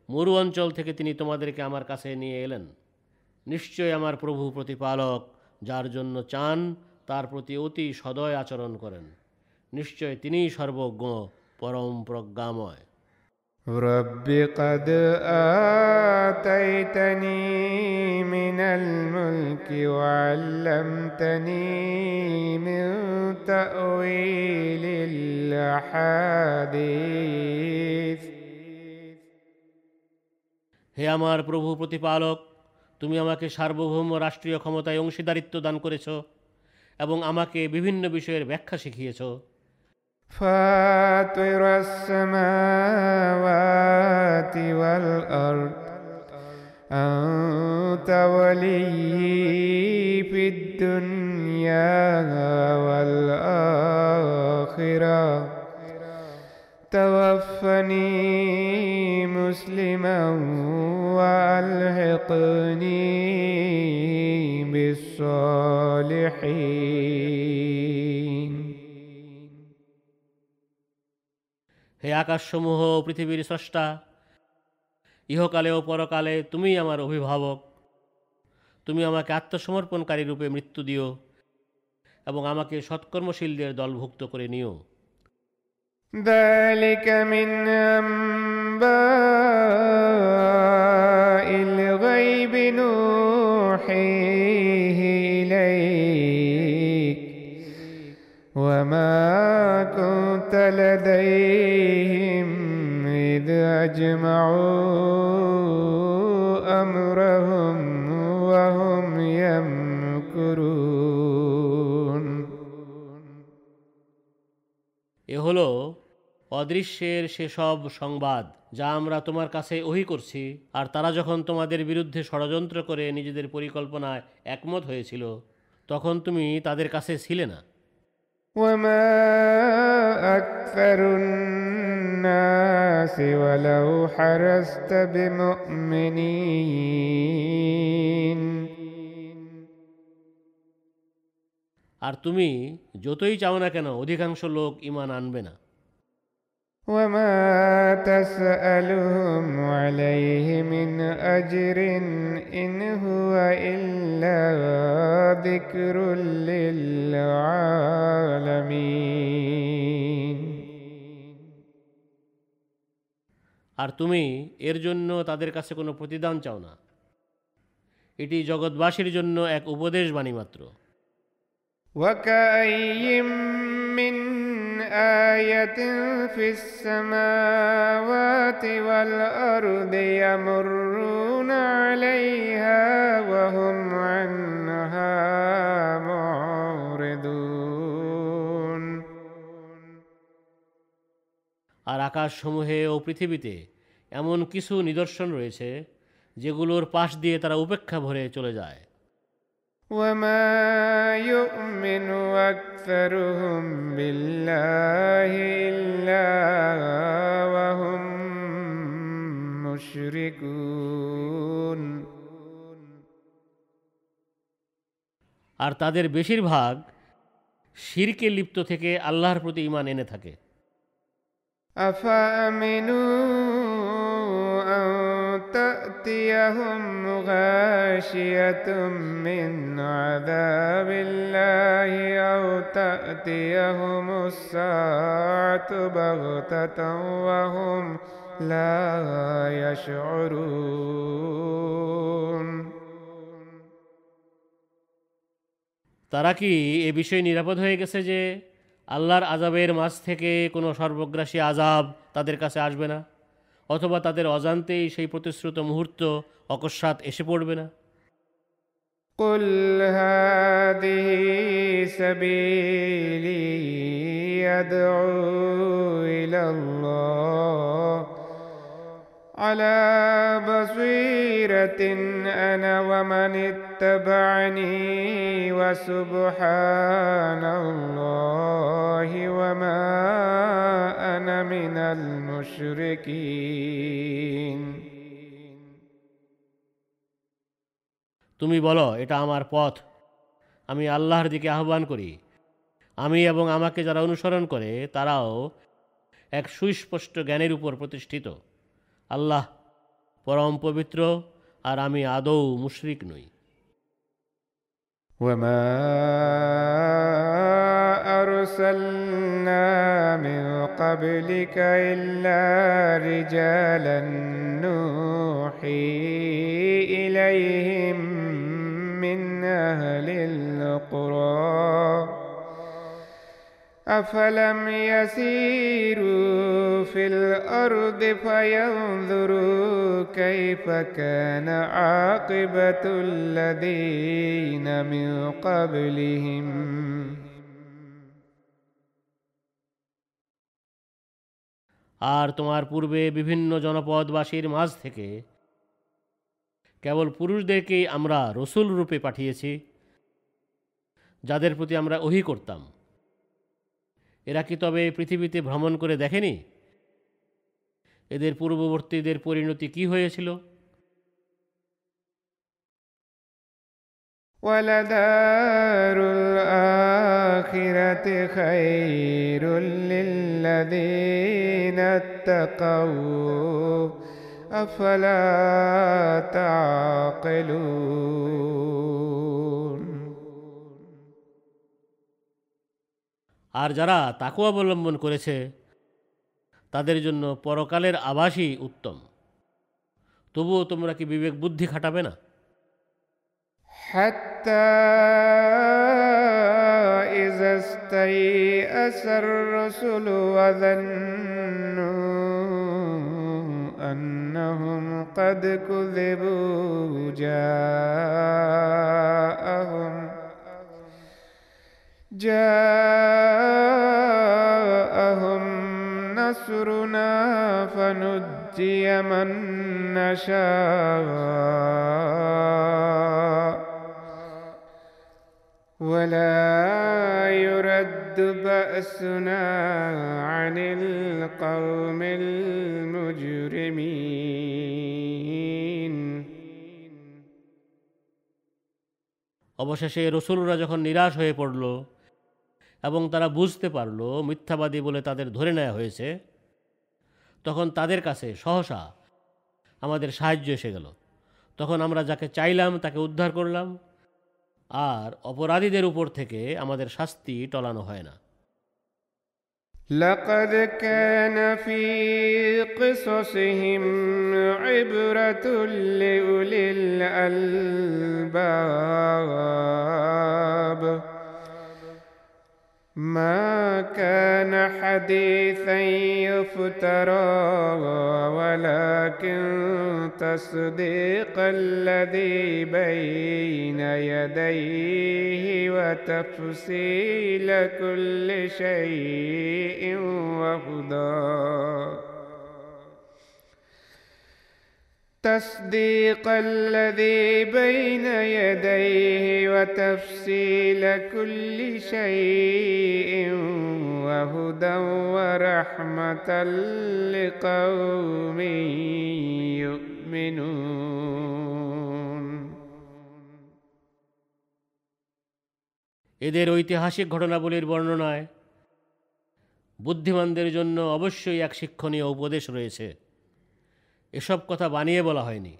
মরু অঞ্চল থেকে তিনি তোমাদেরকে আমার কাছে নিয়ে এলেন। নিশ্চয় আমার প্রভু প্রতিপালক, যার জন্য চান, তার প্রতি অতি সদয় আচরণ করেন। নিশ্চয় তিনিই সর্বজ্ঞ, পরম প্রজ্ঞাময়। رب قد آتيتني من الملك وعلمتني من تأويل الأحاديث হে আমার প্রভু প্রতিপালক তুমি আমাকে সার্বভৌম রাষ্ট্রীয় ক্ষমতায় অংশীদারিত্ব দান করেছ এবং আমাকে বিভিন্ন বিষয়ের ব্যাখ্যা শিখিয়েছ فاطر السماوات والأرض أنت ولي في الدنيا والآخرة. توفني مسلما وألحقني بالصالحين. হে আকাশসমূহ ও পৃথিবীর স্রষ্টা ইহকালে ও পরকালে তুমিই আমার অভিভাবক তুমি আমাকে আত্মসমর্পণকারী রূপে মৃত্যু দিও এবং আমাকে সৎকর্মশীলদের দলভুক্ত করে নিও ذلك من أنباء الغيب نوحيه إليك وما كنت لديهم إذ أجمعوا أمرهم وهم يمكرون এ হলো অদৃশ্যের সেসব সংবাদ যা আমরা তোমার কাছে ওহি করছি আর তারা যখন তোমাদের বিরুদ্ধে ষড়যন্ত্র করে নিজেদের পরিকল্পনায় একমত হয়েছিল তখন তুমি তাদের কাছে ছিলে না وما أكثر الناس ولو حرست بمؤمنين আর তুমি যতই চাও না কেন অধিকাংশ লোক ইমান আনবে না وما تسألهم عليه من أجر إن هو إلا ذكر للعالمين আর তুমি এর জন্য তাদের কাছে কোনো প্রতিদান চাও না এটি জগৎবাসীর জন্য এক উপদেশ বাণী মাত্র وكأي من آية في السماوات والأرض يمرون عليها وهم عنها معرضون আর আকাশসমূহে ও পৃথিবীতে এমন কিছু নিদর্শন রয়েছে যেগুলোর পাশ দিয়ে তারা উপেক্ষা ভরে চলে যায় وما يؤمن أكثرهم بالله إلا وهم مشركون আর তাদের বেশিরভাগ শিরকে লিপ্ত থেকে আল্লাহর প্রতি ইমান এনে থাকে أفأمنوا أن تأتيهم غاشية من عذاب الله أو تأتيهم الساعة بغتة وهم لا يشعرون তারা কি এ বিষয়ে নিরাপদ হয়ে গেছে যে আল্লাহর আজাবের মাঝ থেকে কোনো সর্বগ্রাসী আজাব তাদের কাছে আসবে না অথবা তাদের অজান্তেই সেই প্রতিশ্রুত মুহূর্ত অকস্মাৎ এসে পড়বে না قل هذه سبيلي يدعو إلى الله على بصيرة أنا ومن اتبعني وسبحان الله وما أنا من المشركين তুমি বলো এটা আমার পথ আমি আল্লাহর দিকে আহ্বান করি আমি এবং আমাকে যারা অনুসরণ করে তারাও এক সুস্পষ্ট জ্ঞানের উপর প্রতিষ্ঠিত আল্লাহ পরম পবিত্র আর আমি আদৌ মুশরিক নই وما أرسلنا من قبلك إلا رجالا نوحي إليهم من أهل القرى أفلم يسيروا في الأرض فينظروا كيف كان عاقبة الذين من قبلهم আর তোমার পূর্বে বিভিন্ন জনপদবাসীর মাঝ থেকে কেবল পুরুষদেরকেই আমরা রসুল রূপে পাঠিয়েছি যাদের প্রতি আমরা ওহি করতাম এরা কি তবে পৃথিবীতে ভ্রমণ করে দেখেনি এদের পূর্ববর্তীদের পরিণতি কি হয়েছিল ولدار الآخرة خير للذين اتقوا أفلا تعقلون আর যারা তাকু অবলম্বন করেছে তাদের জন্য পরকালের আবাসই উত্তম তবুও তোমরা কি বিবেক বুদ্ধি খাটাবে না حتى إذا استيأس الرسل وظنوا أنهم قد كذبوا جاءهم جاءهم نصرنا فنجي من نشاء ولا يرد بأسنا عن القوم المجرمين অবশেষে রসুলরা যখন নিরাশ হয়ে পড়ল এবং তারা বুঝতে পারল মিথ্যাবাদী বলে তাদের ধরে নেওয়া হয়েছে তখন তাদের কাছে সহসা আমাদের সাহায্য এসে গেল তখন আমরা যাকে চাইলাম তাকে উদ্ধার করলাম আর অপরাধীদের উপর থেকে আমাদের শাস্তি টলানো হয় না لقد كان في قصصهم عبرة لأولي الألباب ما كان حديثا يفترى ولكن تصديق الذي بين يديه وتفصيل كل شيء وهدى. تصديق الذي بين يديه وتفصيل كل شيء وهدى ورحمة لقوم يؤمنون এদের ঐতিহাসিক ঘটনাবলীর বর্ণনায় বুদ্ধিমানদের জন্য অবশ্যই এক শিক্ষণীয় উপদেশ রয়েছে এসব কথা বানিয়ে বলা হয়নি।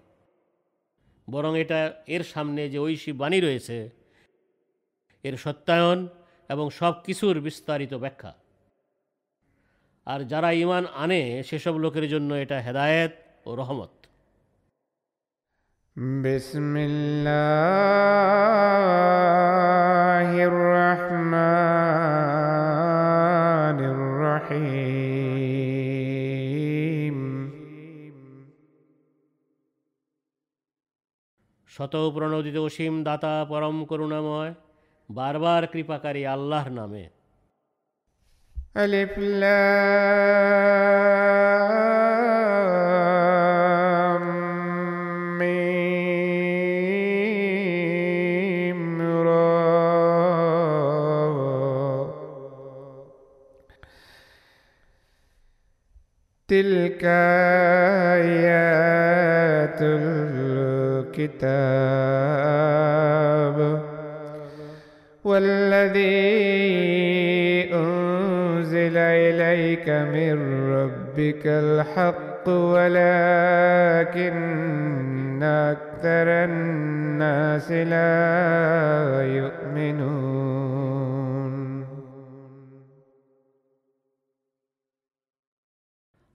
বরং এটা এর সামনে যে ঐশী বাণী রয়েছে, এর সত্যায়ন এবং সব কিছুর বিস্তারিত ব্যাখ্যা। আর যারা ইমান আনে, সেসব লোকের জন্য এটা হেদায়েত ও রহমত। বিসমিল্লা শত প্রণোদিত অসীম দাতা পরম করুণাময় বারবার কৃপাকারী আল্লাহর নামে ألف لام ميم را تلك آيات الكتاب والذي أنزل إليك من ربك الحق ولكن أكثر الناس لا يؤمنون.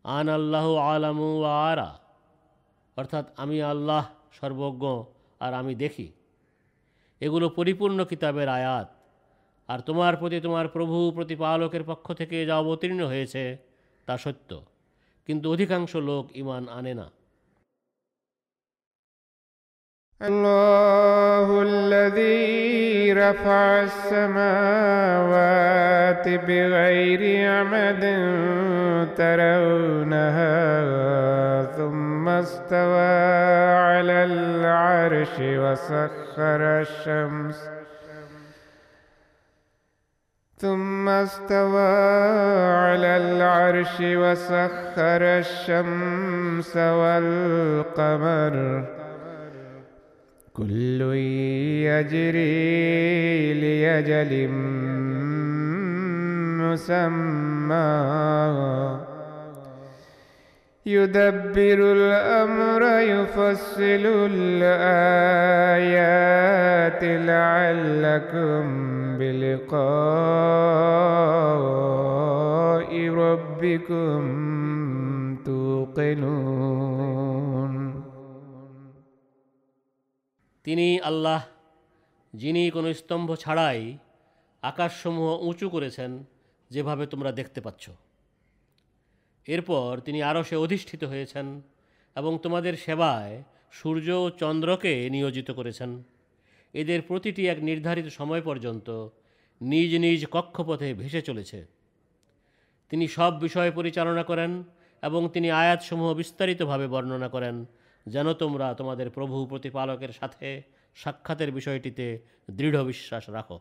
أنا الله عالم আরা অর্থাৎ আমি আল্লাহ সর্বজ্ঞ আর আমি দেখি এগুলো পরিপূর্ণ কিতাবের আয়াত আর তোমার প্রতি তোমার প্রভু প্রতিপালকের পক্ষ থেকে যা অবতীর্ণ হয়েছে তা সত্য কিন্তু অধিকাংশ লোক ইমান আনে না الله الذي رفع السماوات بغير عمد ترونها ثم استوى على العرش وسخر الشمس. ثم استوى على العرش وسخر الشمس والقمر. كل يجري ليجل مسمى. يدبر الأمر يفصل الآيات لعلكم بلقاء ربكم توقنون তিনি আল্লাহ যিনি কোনো স্তম্ভ ছাড়াই আকাশসমূহ উঁচু করেছেন যেভাবে তোমরা দেখতে পাচ্ছ এরপর তিনি আরও সে অধিষ্ঠিত হয়েছেন এবং তোমাদের সেবায় সূর্য ও চন্দ্রকে নিয়োজিত করেছেন। এদের প্রতিটি এক নির্ধারিত সময় পর্যন্ত নিজ নিজ কক্ষপথে ভেসে চলেছে। তিনি সব বিষয় পরিচালনা করেন এবং তিনি আয়াতসমূহ বিস্তারিতভাবে বর্ণনা করেন, যেন তোমরা তোমাদের প্রভু প্রতিপালকের সাথে সাক্ষাতের বিষয়টিতে দৃঢ় বিশ্বাস রাখো।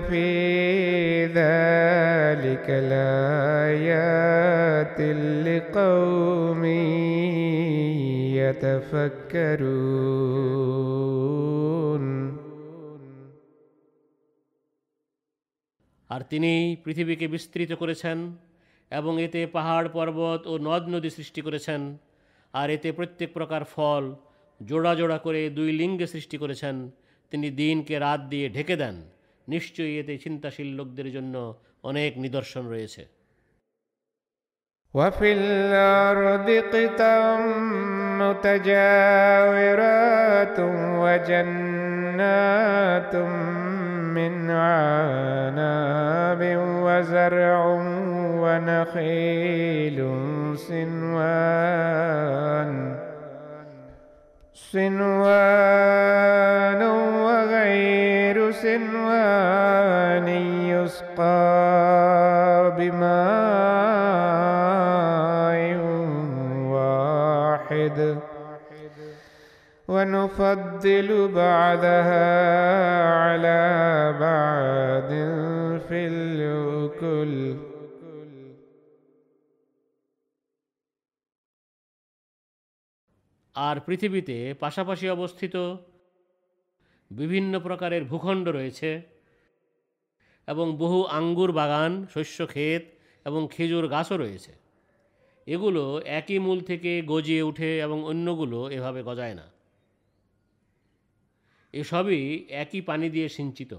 في ذلك لآيات لقوم يتفكرون আর তিনি পৃথিবীকে বিস্তৃত করেছেন এবং এতে পাহাড় পর্বত ও নদ নদী সৃষ্টি করেছেন আর এতে প্রত্যেক প্রকার ফল জোড়া জোড়া করে দুই লিঙ্গে সৃষ্টি করেছেন তিনি দিনকে রাত দিয়ে ঢেকে দেন নিশ্চয়ই এতে চিন্তাশীল লোকদের জন্য অনেক নিদর্শন রয়েছে وفي الأرض قطع متجاورات وجنات من عناب وزرع ونخيل سنوان سنوان وغير سنوان يسقى بماء واحد. ونفضل بعضها على بعض في الأكل. আর পৃথিবীতে পাশাপাশি অবস্থিত বিভিন্ন প্রকারের ভূখণ্ড রয়েছে এবং বহু আঙ্গুর বাগান, শস্য ক্ষেত এবং খেজুর গাছও রয়েছে। এগুলো একই মূল থেকে গজিয়ে উঠে এবং অন্যগুলো এভাবে গজায় না। এসবই একই পানি দিয়ে সিঞ্চিত।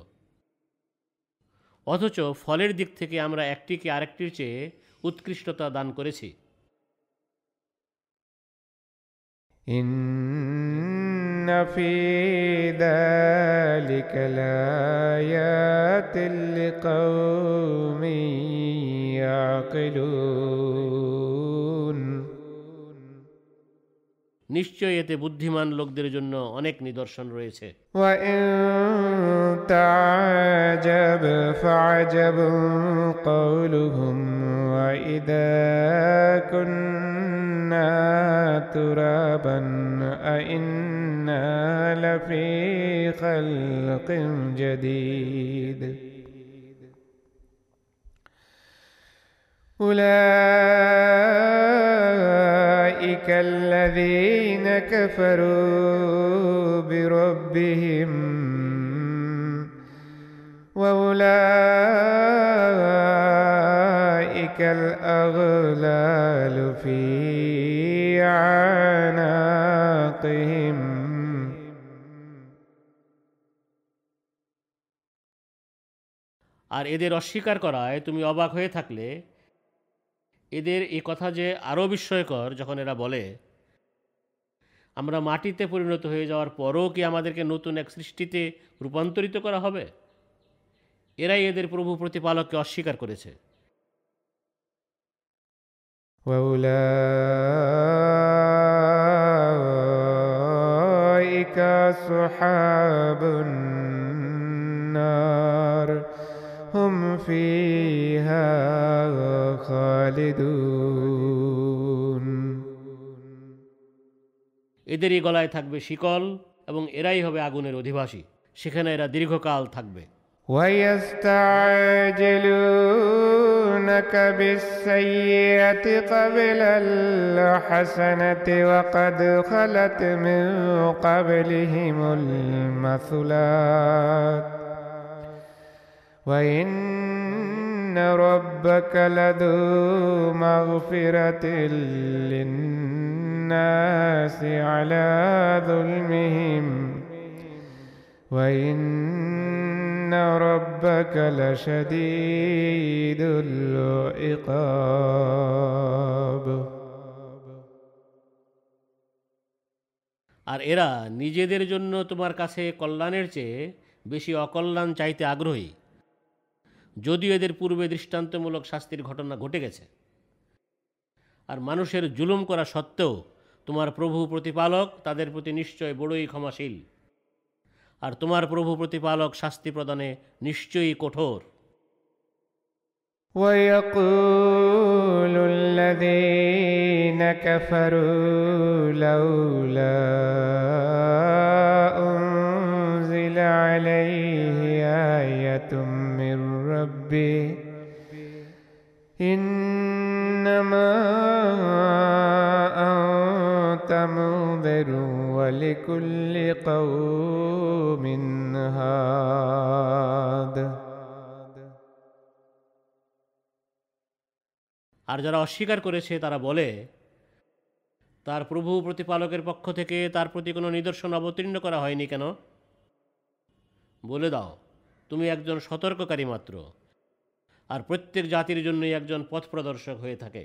অথচ ফলের দিক থেকে আমরা একটিকে আরেকটির চেয়ে উৎকৃষ্টতা দান করেছি। إن في ذلك لآيات لقوم يعقلون নিশ্চয়ই এতে বুদ্ধিমান লোকদের জন্য অনেক নিদর্শন রয়েছে وإن تعجب فعجب قولهم وإذا ترابا أئنا لفي خلق جديد. أولئك الذين كفروا بربهم وأولئك الأغلال في أعناقهم আর এদের অস্বীকার করায় তুমি অবাক হয়ে থাকলে এদের এই কথা যে আরও বিস্ময়কর যখন এরা বলে আমরা মাটিতে পরিণত হয়ে যাওয়ার পরও কি আমাদেরকে নতুন এক সৃষ্টিতে রূপান্তরিত করা হবে এরাই এদের প্রভু প্রতিপালককে অস্বীকার করেছে أصحاب النار هم فيها خالدون এদেরই গলায় থাকবে শিকল এবং এরাই হবে আগুনের অধিবাসী সেখানে এরা দীর্ঘকাল থাকবে ويستعجلونك بالسيئة قبل الحسنة وقد خلت من قبلهم المثلات وإن ربك لذو مغفرة للناس على ظلمهم وإن ربك لشديد العقاب আর এরা নিজেদের জন্য তোমার কাছে কল্যাণের চেয়ে বেশি অকল্যাণ চাইতে আগ্রহী যদিও এদের পূর্বে দৃষ্টান্তমূলক শাস্তির ঘটনা ঘটে গেছে আর মানুষের জুলুম করা সত্ত্বেও তোমার প্রভু প্রতিপালক তাদের প্রতি নিশ্চয় বড়ই ক্ষমাশীল আর তোমার প্রভু প্রতিপালক শাস্তি প্রদানে নিশ্চয়ই কঠোর ويقول الذين كفروا لولا أنزل عليه آية من ربه إنما أنت منذر ولكل قوم هاد আর যারা অস্বীকার করেছে তারা বলে তার প্রভু প্রতিপালকের পক্ষ থেকে তার প্রতি কোনো নিদর্শন অবতীর্ণ করা হয়নি কেন বলে দাও তুমি একজন সতর্ককারী মাত্র আর প্রত্যেক জাতির জন্যই একজন পথ প্রদর্শক হয়ে থাকে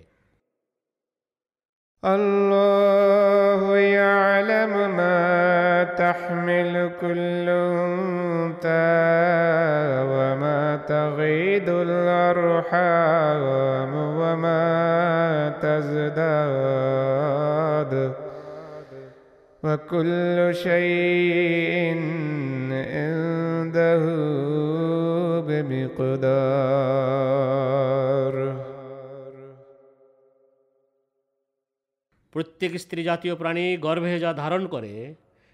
الله يعلم ما تحمل كل أنثى وما تغيد الأرحام وما تزداد وكل شيء عنده بمقدار. প্রত্যেক স্ত্রী জাতীয় প্রাণী গর্ভে যা ধারণ করে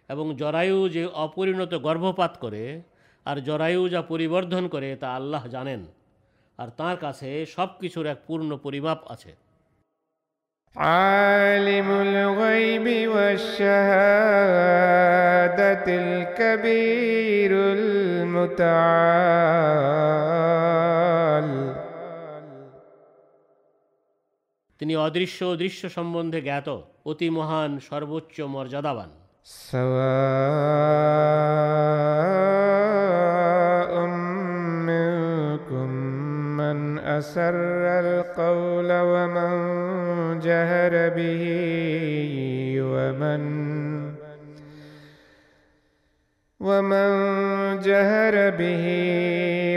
এবং জরায়ু যে অপরিণত গর্ভপাত করে আর জরায়ু যা পরিবর্ধন করে তা আল্লাহ জানেন আর তার কাছে সব কিছুর এক পূর্ণ পরিমাপ আছে عالم الغيب والشهادة الكبير المتعال তিনি অদৃশ্য ও দৃশ্য সম্বন্ধে জ্ঞাত অতি মহান সর্বোচ্চ মর্যাদাবান سواء منكم من أسر القول ومن جهر به ومن ومن جهر به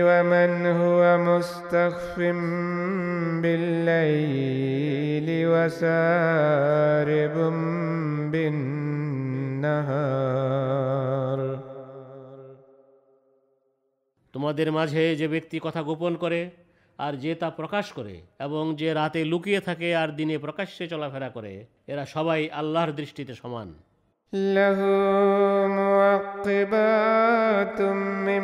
ومن هو مستخف بالليل وسارب بالنهار তোমাদের মাঝে যে ব্যক্তি কথা গোপন করে আর যে তা প্রকাশ করে এবং যে রাতে লুকিয়ে থাকে আর দিনে প্রকাশ্যে চলাফেরা করে এরা সবাই আল্লাহর দৃষ্টিতে সমান له معقبات من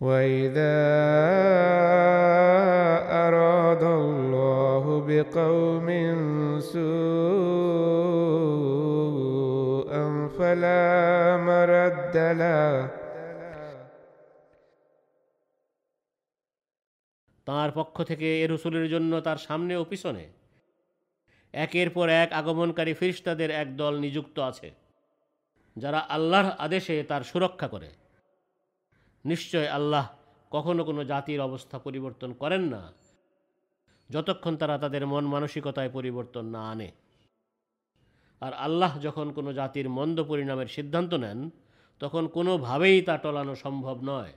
واذا اراد الله بقوم سوءا فلا مرد له তাঁর পক্ষ থেকে এ রসুলের জন্য তার সামনে ও পিছনে একের পর এক আগমনকারী ফিরিস্তাদের এক দল নিযুক্ত আছে যারা আল্লাহর আদেশে তার সুরক্ষা করে নিশ্চয় আল্লাহ কখনো কোনো জাতির অবস্থা পরিবর্তন করেন না যতক্ষণ তারা তাদের মন মানসিকতায় পরিবর্তন না আনে আর আল্লাহ যখন কোনো জাতির মন্দ পরিণামের সিদ্ধান্ত নেন তখন কোনোভাবেই তা টলানো সম্ভব নয়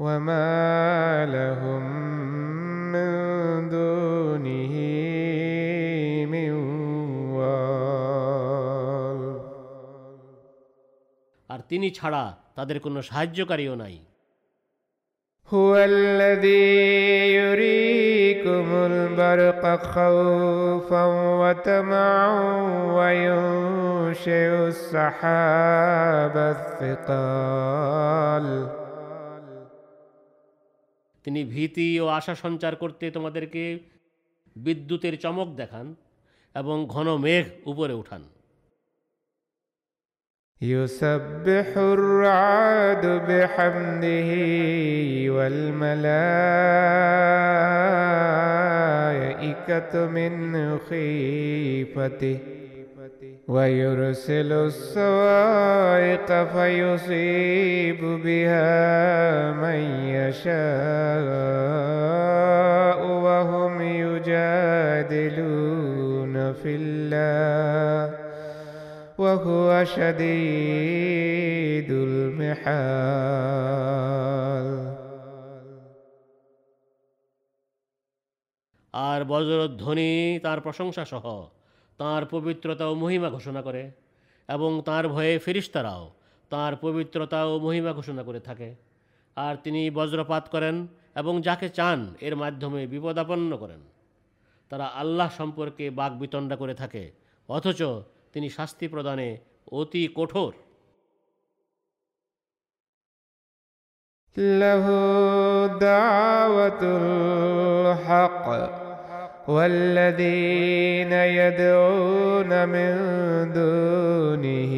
وما لهم من دونه من وال আর তিনি ছাড়া তাদের কোনো সাহায্যকারীও নাই هو الذي يريكم البرق خوفا وطمعا وينشئ السحاب الثقال তিনি ভীতি ও আশা সঞ্চার করতে তোমাদেরকে বিদ্যুতের চমক দেখান এবং ঘন মেঘ উপরে উঠান يسبح الرعد بحمده والملائكة من خيفته ويرسل الصواعق فيصيب بها من يشاء وهم يجادلون في الله وهو شديد المحال আর বজ্রধ্বনি তার প্রশংসা সহ তাঁর পবিত্রতা ও মহিমা ঘোষণা করে এবং তাঁর ভয়ে ফিরিস্তারাও তাঁর পবিত্রতা ও মহিমা ঘোষণা করে থাকে আর তিনি বজ্রপাত করেন এবং যাকে চান এর মাধ্যমে বিপদাপন্ন করেন তারা আল্লাহ সম্পর্কে বাক বিতণ্ডা করে থাকে অথচ তিনি শাস্তি প্রদানে অতি কঠোর له دعوة الحق والذين يدعون من دونه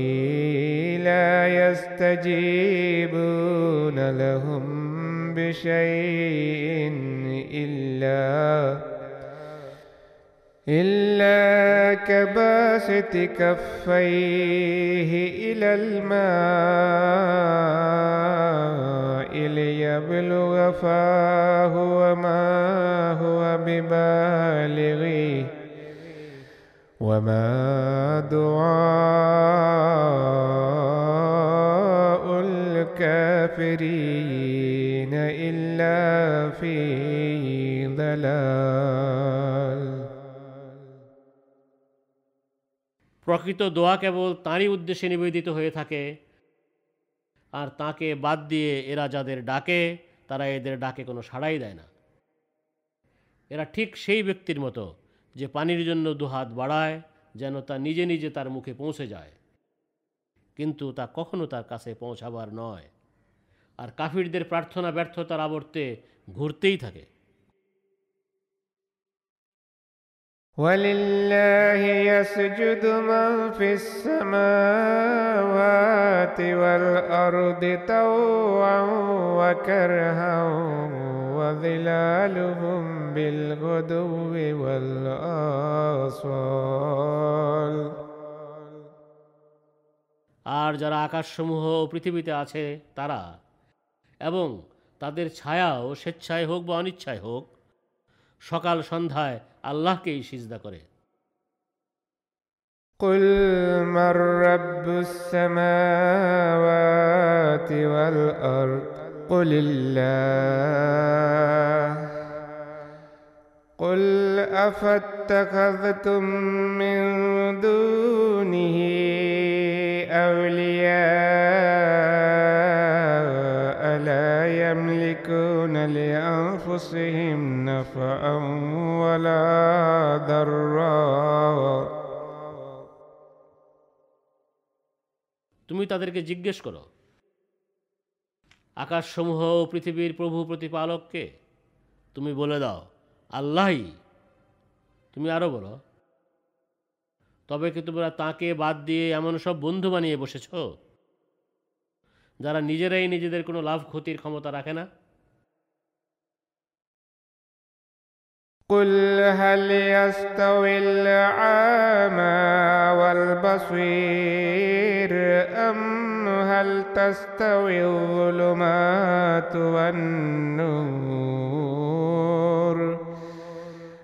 لا يستجيبون لهم بشيء إلا إلا كباسط كفيه إلى الماء ليبلغ فاه وما هو ببالغه وما دعاء الكافرين إلا في ضلال প্রকৃত দোয়া কেবল তাঁরই উদ্দেশ্যে নিবেদিত হয়ে থাকে। আর তাকে বাদ দিয়ে এরা যাদের ডাকে, তারা এদের ডাকে কোনো সাড়াই দেয় না। এরা ঠিক সেই ব্যক্তির মতো যে পানির জন্য দুহাত বাড়ায়, যেন তা নিজে নিজে তার মুখে পৌঁছে যায়। কিন্তু তা কখনো তার কাছে পৌঁছাবার নয়। আর কাফিরদের প্রার্থনা ব্যর্থতার আবর্তে ঘুরতেই থাকে। ولله يسجد من في السماوات والأرض طوعا وكرها وظلالهم بالغدو والآصال আর যারা আকাশসমূহ ও পৃথিবীতে আছে তারা এবং তাদের ছায়াও স্বেচ্ছায় হোক বা অনিচ্ছায় হোক সকাল সন্ধ্যায় আল্লাহকেই সিজদা করে قل من رب السماوات والأرض قل الله قل أفاتخذتم من دونه أولياء لا يملكون لأنفسهم نفعا ولا ضرا তুমি তাদেরকে জিজ্ঞেস করো আকাশসমূহ ও পৃথিবীর প্রভু প্রতিপালককে তুমি বলে দাও আল্লাহই তুমি আরও বলো তবে কি তোমরা তাকে বাদ দিয়ে এমন সব বন্ধু বানিয়ে বসেছ যারা নিজেরাই নিজেদের কোনো লাভ ক্ষতির ক্ষমতা রাখে না قل هل يستوي الأعمى والبصير أم هل تستوي الظلمات والنور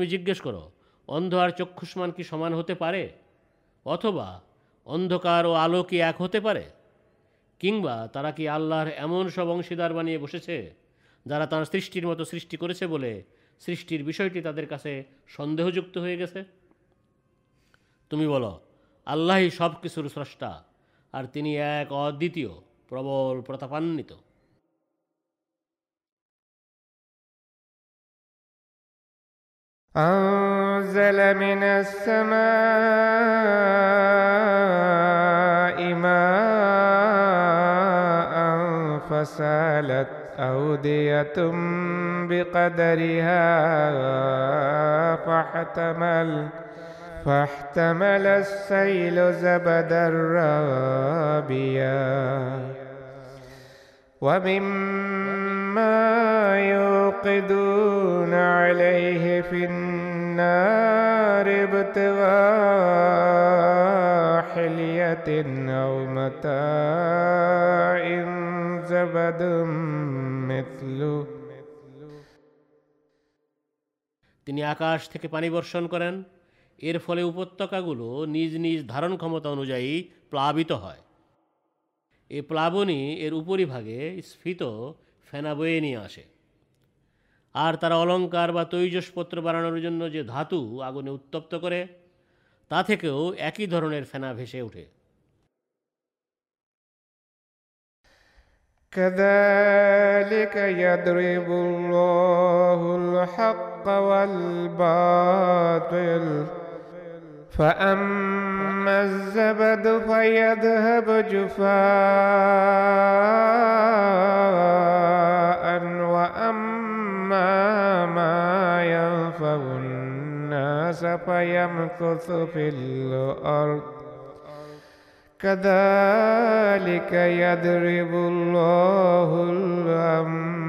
তুমি জিজ্ঞেস করো অন্ধ আর চক্ষুষ্মান কি সমান হতে পারে? অথবা অন্ধকার ও আলো কি এক হতে পারে? কিংবা তারা কি আল্লাহর এমন সব অংশীদার বানিয়ে বসেছে, যারা তার সৃষ্টির মতো সৃষ্টি করেছে বলে সৃষ্টির বিষয়টি তাদের কাছে সন্দেহযুক্ত হয়ে গেছে? তুমি বলো, আল্লাহই সব কিছুর স্রষ্টা, আর তিনি এক অদ্বিতীয়, প্রবল, প্রতাপান্বিত। أنزل من السماء ماء فسالت أودية بقدرها فاحتمل فاحتمل السيل زبدا رابيا ومما يوقدون عليه في النار ابتغاء حلية أو متاع زبد مثله তিনি আকাশ থেকে পানি বর্ষণ করেন এর ফলে উপত্যকাগুলো নিজ নিজ ধারণ ক্ষমতা অনুযায়ী প্লাবিত হয় এ প্লাবনই এর উপরিভাগে স্ফীত ফেনা বয়ে নিয়ে আসে আর তারা অলংকার বা তৈজসপত্র বানানোর জন্য যে ধাতু আগুনে উত্তপ্ত করে তা থেকেও একই ধরনের ফেনা ভেসে ওঠে كذلك يضرب الله الحق والباطل فأما الزبد فيذهب جفاء وأما ما ينفع الناس فيمكث في الأرض. كذلك يضرب الله الأمثال.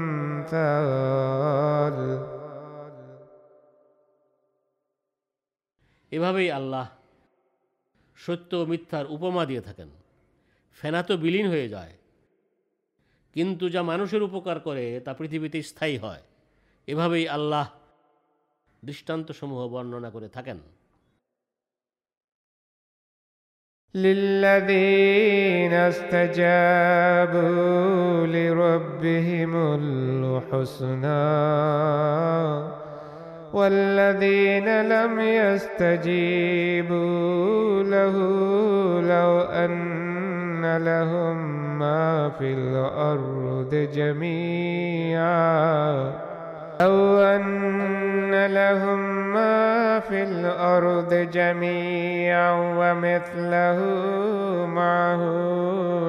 এভাবেই আল্লাহ সত্য ও মিথ্যার উপমা দিয়ে থাকেন ফেনা তো বিলীন হয়ে যায় কিন্তু যা মানুষের উপকার করে তা পৃথিবীতে স্থায়ী হয় এভাবেই আল্লাহ দৃষ্টান্তসমূহ বর্ণনা করে থাকেন للذين استجابوا لربهم الحسنى والذين لم يستجيبوا له لو أن لهم ما في الأرض جميعا أو أن لهم ما في الأرض جميعا ومثله معه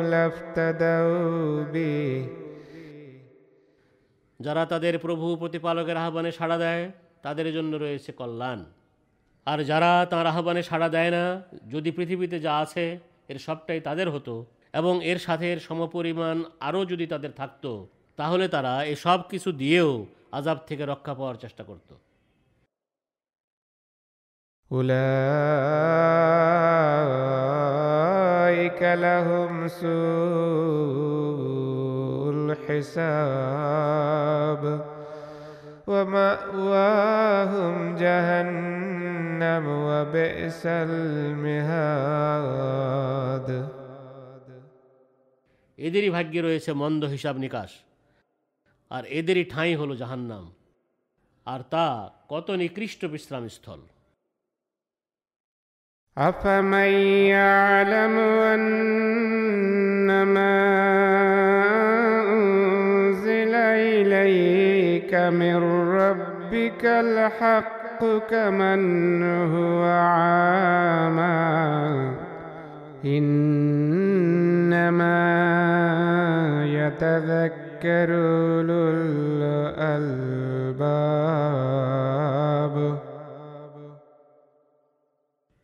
لافتدوا به যারা তাদের প্রভু প্রতিপালকের আহ্বানে সাড়া দেয় তাদের জন্য রয়েছে কল্যাণ আর যারা তাঁর আহ্বানে সাড়া দেয় না যদি পৃথিবীতে যা আছে এর সবটাই তাদের হতো এবং এর সাথে এর সমপরিমাণ আরও যদি তাদের থাকতো তাহলে তারা এ সব কিছু দিয়েও আজাব থেকে রক্ষা পাওয়ার চেষ্টা করত أولئك لهم سوء الحساب ومأواهم جهنم وبئس المهاد এদেরই ভাগ্যে রয়েছে মন্দ হিসাব নিকাশ আর এদেরই ঠাঁই হলো জাহান্নাম আর তা কত নিকৃষ্ট বিশ্রামস্থল أفمن يعلم أنما أنزل إليك من ربك الحق كمن هو عامى إنما يتذكر أولو الألباب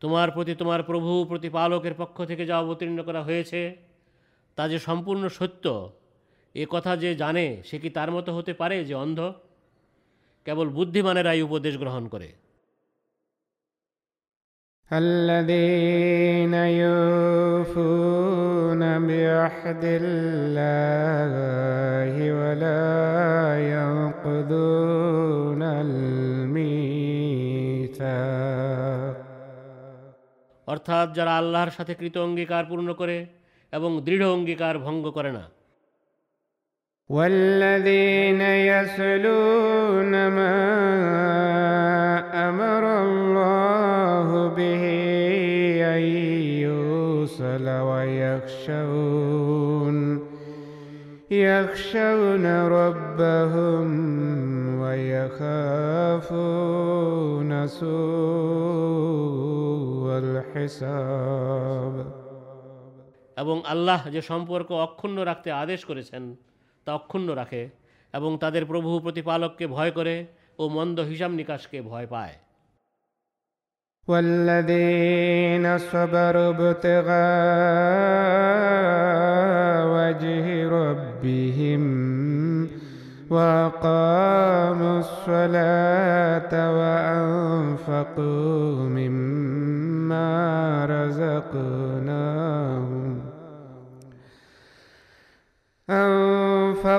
তোমার প্রতি তোমার প্রভু প্রতিপালকের পক্ষ থেকে যা অবতীর্ণ করা হয়েছে তা যে সম্পূর্ণ সত্য এ কথা যে জানে সে কি তার মতো হতে পারে যে অন্ধ কেবল বুদ্ধিমানেরাই উপদেশ গ্রহণ করে الذين يوفون بعهد الله ولا ينقضون الميثاق অর্থাৎ যারা আল্লাহর সাথে কৃত অঙ্গীকার পূর্ণ করে এবং দৃঢ় অঙ্গীকার ভঙ্গ করে না والذين يصلون ما أمر الله به أن يوصل ويخشون يخشون ربهم ويخافون سوء الحساب এবং আল্লাহ যে সম্পর্ক অক্ষুণ্ণ রাখতে আদেশ করেছেন তা অক্ষুণ্ণ রাখে এবং তাদের প্রভু প্রতিপালককে ভয় করে ও মন্দ হিসাব নিকাশকে ভয় পায় والذين صبروا ابتغاء وجه ربهم وأقاموا الصلاة وأنفقوا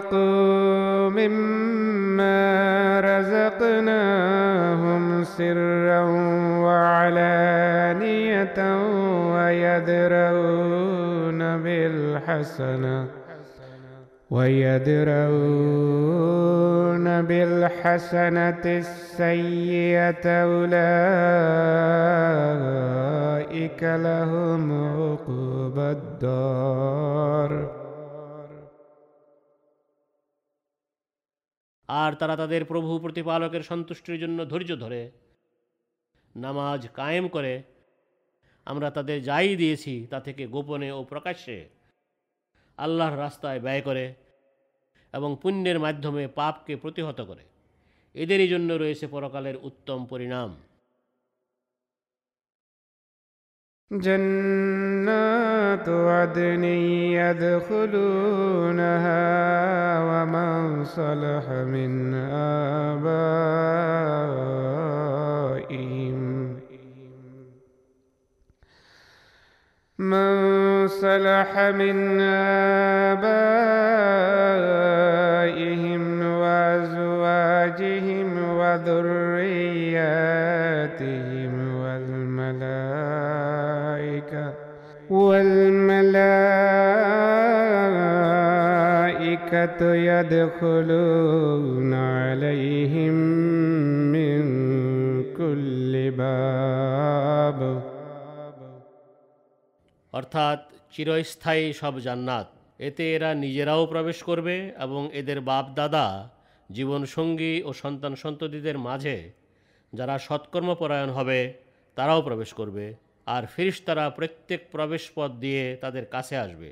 أنفقوا مما رزقناهم سرا وعلانية ويدرؤون بالحسنة ويدرؤون بالحسنة السيئة أولئك لهم عقبى الدار আর তারা তাদের প্রভু প্রতিপালকের সন্তুষ্টির জন্য ধৈর্য ধরে নামাজ কায়েম করে। আমরা তাদের যাই দিয়েছি তা থেকে গোপনে ও প্রকাশ্যে আল্লাহর রাস্তায় ব্যয় করে এবং পুণ্যের মাধ্যমে পাপকে প্রতিহত করে। এদেরই জন্য রয়েছে পরকালের উত্তম পরিণাম। جنات عدن يدخلونها ومن صلح من آبائهم. من صلح من آبائهم وأزواجهم وذرياتهم والملائكة يدخلون عليهم من كل باب অর্থাৎ চিরস্থায়ী সব জান্নাত এতে এরা নিজেরাও প্রবেশ করবে এবং এদের বাপ দাদা জীবনসঙ্গী ও সন্তান সন্ততিদের মাঝে যারা সৎকর্মপরায়ণ হবে তারাও প্রবেশ করবে আর ফিরিস্তারা প্রত্যেক প্রবেশপথ দিয়ে তাদের কাছে আসবে।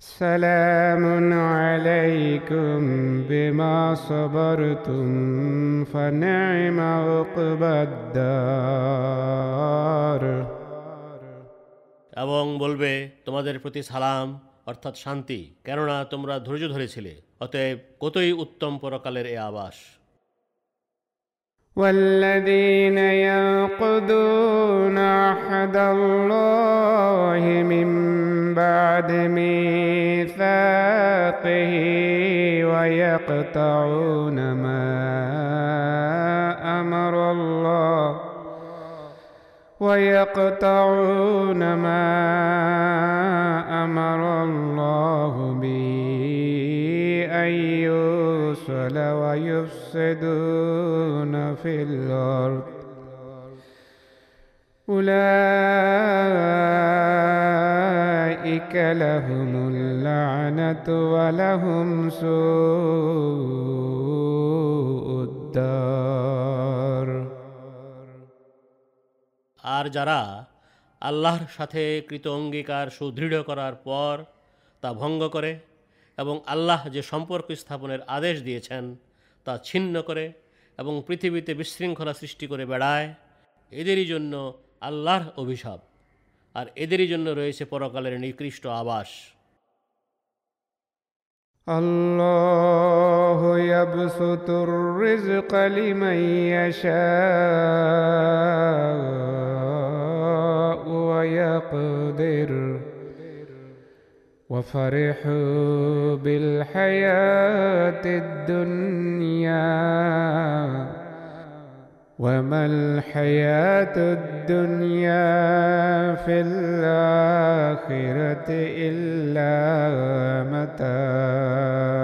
সালামুন আলাইকুম বিমা সবরতুম ফানিমা এবং বলবে তোমাদের প্রতি সালাম অর্থাৎ শান্তি কেননা তোমরা ধৈর্য ধরেছিলে অতএব কতই উত্তম পরকালের এ আবাস। والذين ينقضون عهد الله من بعد ميثاقه ويقطعون ما أمر الله ويقطعون ما أمر الله به. أن يوصل ويفسدون في الأرض أولئك لهم اللعنة ولهم سوء الدار আর যারা আল্লাহর সাথে কৃত অঙ্গীকার সুদৃঢ় করার পর তা ভঙ্গ করে এবং আল্লাহ যে সম্পর্ক স্থাপনের আদেশ দিয়েছেন তা ছিন্ন করে এবং পৃথিবীতে বিশৃঙ্খলা সৃষ্টি করে বেড়ায় এদেরই জন্য আল্লাহর অভিশাপ আর এদেরই জন্য রয়েছে পরকালের নিকৃষ্ট আবাস الله يبسط الرزق لمن يشاء ويقدر وفرحوا بالحياة الدنيا وما الحياة الدنيا في الآخرة إلا متاع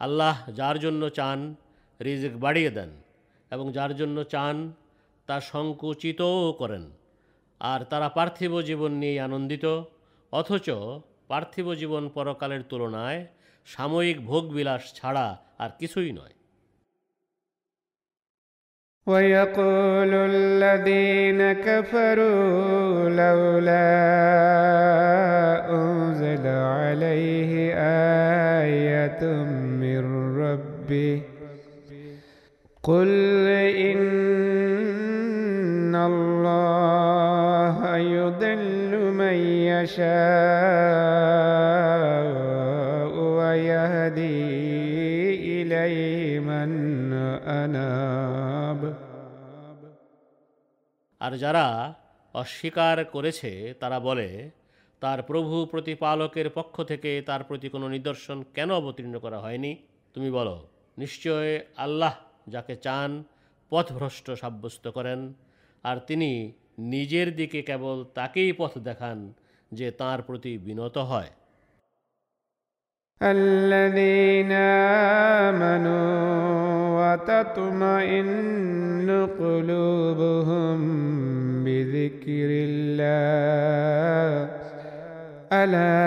আল্লাহ যার জন্য চান রিজিক বাড়িয়ে দেন এবং যার জন্য চান তা সংকুচিতও করেন আর তারা পার্থিব জীবন নিয়ে আনন্দিত অথচ পার্থিব জীবন পরকালের তুলনায় সাময়িক ভোগবিলাস ছাড়া আর কিছুই নয় ويقول الذين كفروا لولا أنزل عليه آية من ربه قل إن يشاء ويهدي إليه من أناب আর যারা অস্বীকার করেছে তারা বলে তার প্রভু প্রতিপালকের পক্ষ থেকে তার প্রতি কোনো নিদর্শন কেন অবতীর্ণ করা হয়নি তুমি বলো নিশ্চয় আল্লাহ যাকে চান পথভ্রষ্ট সাব্যস্ত করেন আর তিনি নিজের দিকে কেবল তাকেই পথ দেখান যে তার প্রতি বিনত হয় الذين آمنوا وتطمئن قلوبهم بذكر الله ألا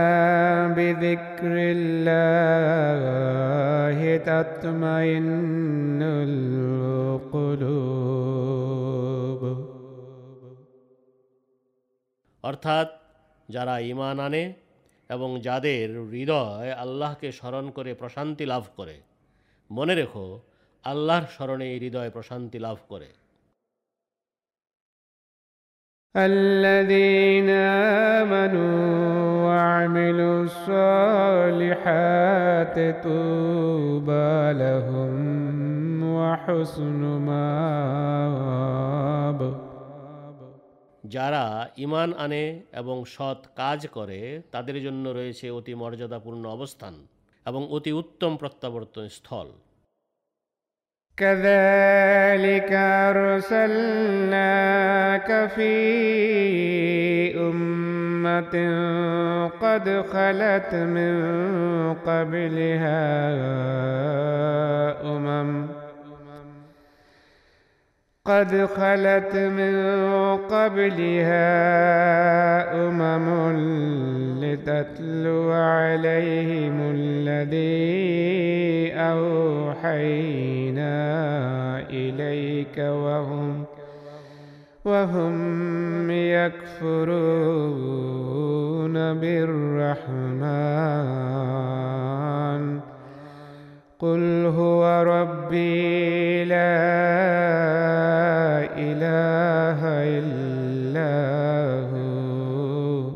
بذكر الله تطمئن القلوب অর্থাৎ যারা ঈমান আনে এবং যাদের হৃদয় আল্লাহকে স্মরণ করে প্রশান্তি লাভ করে মনে রেখো আল্লাহর স্মরণে হৃদয় প্রশান্তি লাভ করে الذين آمنوا وعملوا الصالحات طوبى لهم وحسن مآب যারা ঈমান আনে এবং সৎ কাজ করে তাদের জন্য রয়েছে অতি মর্যাদাপূর্ণ অবস্থান এবং অতি উত্তম প্রত্যাবর্তন স্থল كذلك أرسلناك في أمة قد خلت من قبلها أمم قد خلت من قبلها أمم لتتلو عليهم الذي أوحينا إليك وهم وهم يكفرون بالرحمن. قل هو ربي لا إله إلا هو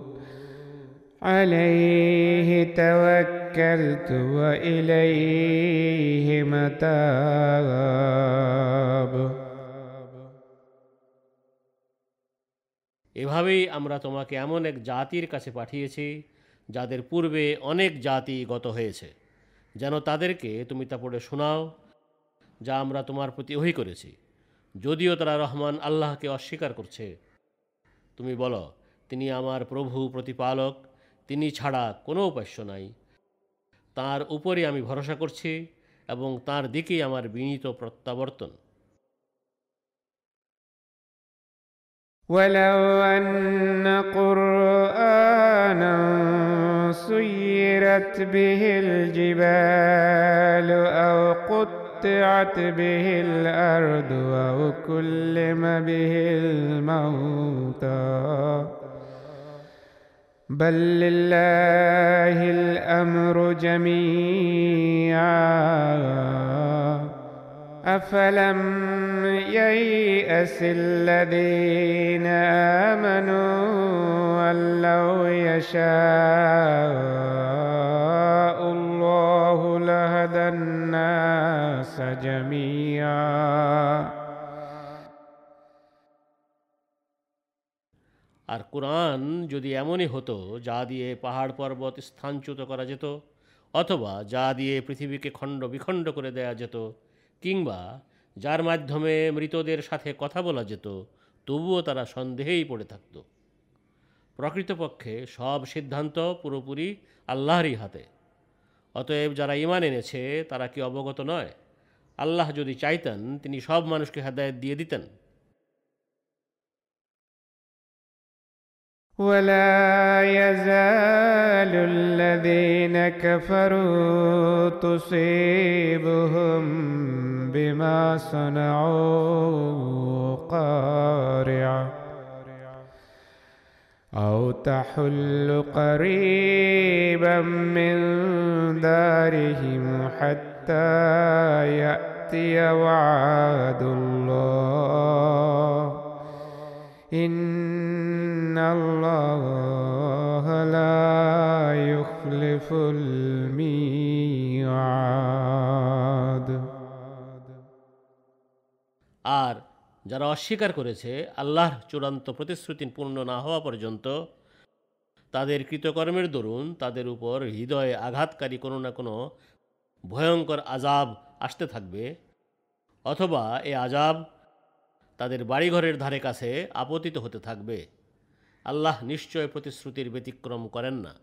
عليه توكلت وإليه متاب এভাবেই আমরা তোমাকে এমন এক জাতির কাছে পাঠিয়েছি যাদের পূর্বে অনেক জাতি গত হয়েছে যেন তাদেরকে তুমি তা পড়ে শোনাও যা আমরা তোমার প্রতি ওহি করেছি যদিও তারা রহমান আল্লাহকে অস্বীকার করছে তুমি বলো তিনি আমার প্রভু প্রতিপালক তিনি ছাড়া কোনো উপাস্য নাই তার উপরে আমি ভরসা করছি এবং তার দিকেই আমার বিনীত প্রত্যাবর্তন ولو أن قرآنا سيرت به الجبال أو قطعت به الأرض أو كلم به الموتى بل لله الأمر جميعا أفلم ييأس الذين آمنوا أن لو يشاء الله لهدى الناس جميعا আর কোরআন যদি এমনই হতো যা দিয়ে পাহাড় পর্বত স্থানচ্যুত করা যেত অথবা যা দিয়ে পৃথিবীকে খণ্ড বিখণ্ড করে দেয়া যেত কিংবা যার মাধ্যমে মৃতদের সাথে কথা বলা যেত, তবুও তারা সন্দেহেই পড়ে থাকত। প্রকৃতপক্ষে সব সিদ্ধান্ত পুরোপুরি আল্লাহরই হাতে। অতএব যারা ইমান এনেছে, তারা কি অবগত নয়? আল্লাহ যদি চাইতেন, তিনি সব মানুষকে হাদায়ত দিয়ে দিতেন। ولا يزال الذين كفروا تصيبهم بما صنعوا قارعة أو تحل قريبا من دارهم حتى يأتي وعد الله. إن الله لا يخلف الميعاد আর যারা অস্বীকার করেছে আল্লাহর চূড়ান্ত প্রতিশ্রুতি পূর্ণ না হওয়া পর্যন্ত তাদের কৃতকর্মের দরুন তাদের উপর হৃদয়ে আঘাতকারী কোনো না কোনো ভয়ঙ্কর আজাব আসতে থাকবে অথবা এ আজাব তাদের বাড়িঘরের ধারে কাছে আপতিত হতে থাকবে আল্লাহ নিশ্চয় প্রতিশ্রুতির ব্যতিক্রম করেন না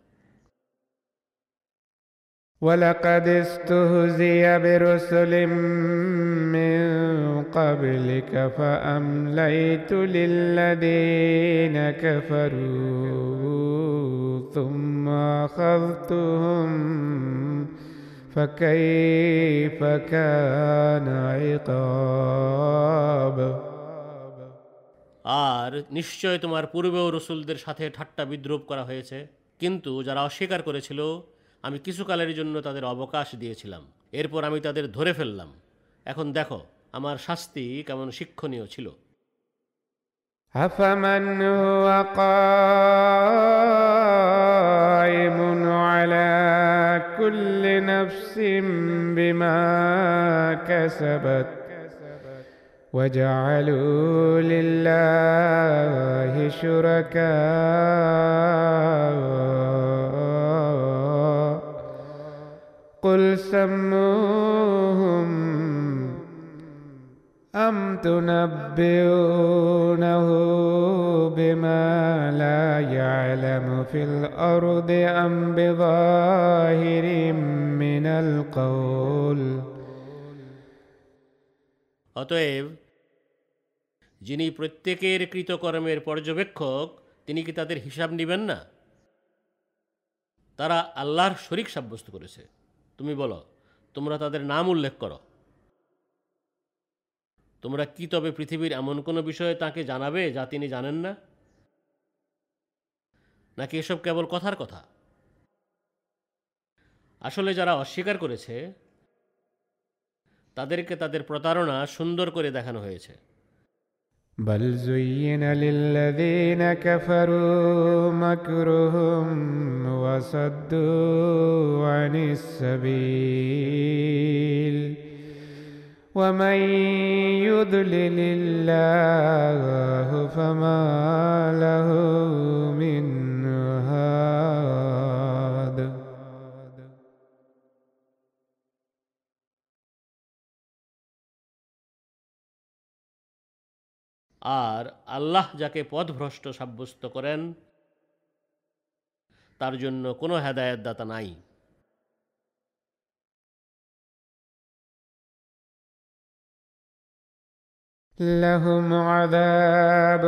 ولقد استهزئ برسل من قبلك فأمليت للذين كفروا ثم أخذتهم فكيف كان عقاب আর নিশ্চয় তোমার পূর্বেও রসুলদের সাথে ঠাট্টা বিদ্রুপ করা হয়েছে কিন্তু যারা অস্বীকার করেছিল আমি কিছুকালের জন্য তাদের অবকাশ দিয়েছিলাম এরপর আমি তাদের ধরে ফেললাম এখন দেখো আমার শাস্তি কেমন শিক্ষণীয় ছিল أفمن هو قائم على كل نفس بما كسبت وجعلوا لله شركاء قل سموهم أم تنبئونه بما لا يعلم في الأرض أم بظاهر من القول অতএব যিনি প্রত্যেকের কৃতকর্মের পর্যবেক্ষক, তিনি কি তাদের হিসাব নেবেন না? তারা আল্লাহর শরিক সাব্যস্ত করেছে। তুমি বলো, তোমরা তাদের নাম উল্লেখ করো। তোমরা কি তবে পৃথিবীর এমন কোনো বিষয়ে তাকে জানাবে যা তিনি জানেন না? নাকি এসব কেবল কথার কথা? আসলে যারা অস্বীকার করেছে, তাদেরকে তাদের প্রতারণা সুন্দর করে দেখানো হয়েছে। بل زين للذين كفروا مكرهم وصدوا عن السبيل. ومن يضلل الله فما له من আর আল্লাহ যাকে পথভ্রষ্ট সাব্যস্ত করেন তার জন্য কোনো হেদায়েত দাতা নাই لهم عذاب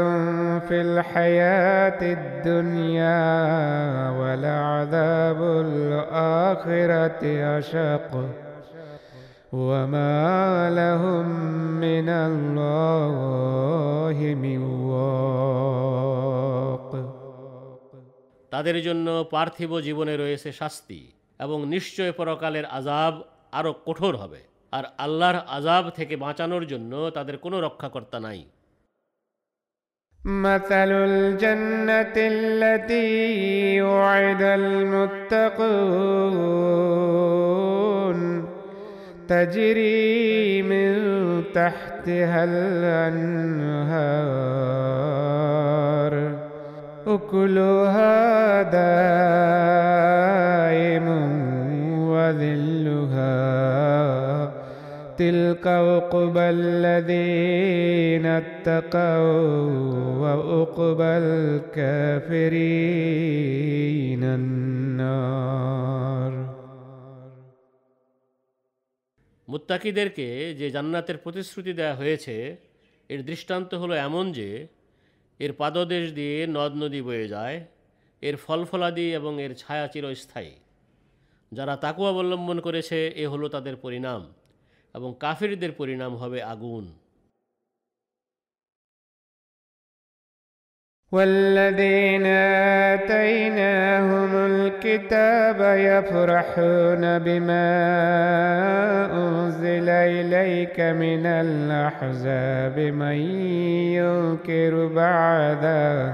في الحياة الدنيا ولعذاب الآخرة أشق وما لهم من الله من واق তাদের জন্য পার্থিব জীবনে রয়েছে শাস্তি এবং নিশ্চয় পরকালের আজাব আরও কঠোর হবে আর আল্লাহর আজাব থেকে বাঁচানোর জন্য তাদের কোনো রক্ষাকর্তা নাই مثل الجنة التي وعد المتقون تجري من تحتها الأنهار. أكلها دائم وذلها. تلك عقبى الذين اتقوا وعقبى الكافرين النار. মুত্তাকিদেরকে যে জান্নাতের প্রতিশ্রুতি দেওয়া হয়েছে, এর দৃষ্টান্ত হলো এমন যে, এর পাদদেশ দিয়ে নদ নদী বয়ে যায়, এর ফলফলাদি এবং এর ছায়া চিরস্থায়ী। যারা তাকু অবলম্বন করেছে, এ হলো তাদের পরিণাম এবং কাফিরদের পরিণাম হবে আগুন। والذين آتيناهم الكتاب يفرحون بما أنزل إليك من الأحزاب من ينكر بعده.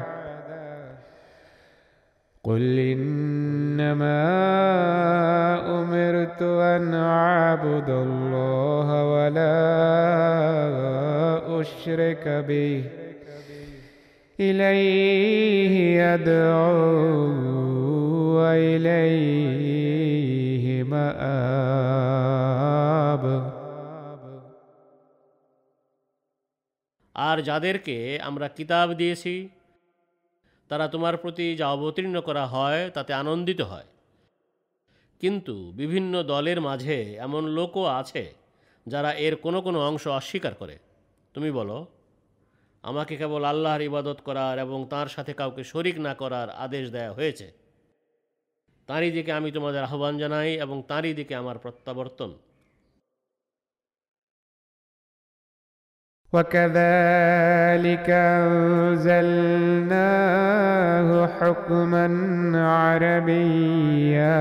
قل إنما أمرت أن أعبد الله ولا أشرك به. إليه يدعو وإليه مآب আর যাদেরকে আমরা কিতাব দিয়েছি তারা তোমার প্রতি যা অবতীর্ণ করা হয় তাতে আনন্দিত হয় কিন্তু বিভিন্ন দলের মাঝে এমন লোকও আছে যারা এর কোনো কোনো অংশ অস্বীকার করে তুমি বলো আমাকে কেবল আল্লাহর ইবাদত করার এবং তার সাথে কাউকে শরিক না করার আদেশ দেয়া হয়েছে তাঁরই দিকে আমি তোমাদের আহ্বান জানাই এবং তাঁরই দিকে আমার প্রত্যাবর্তন وكذلك أنزلناه حكما عربيا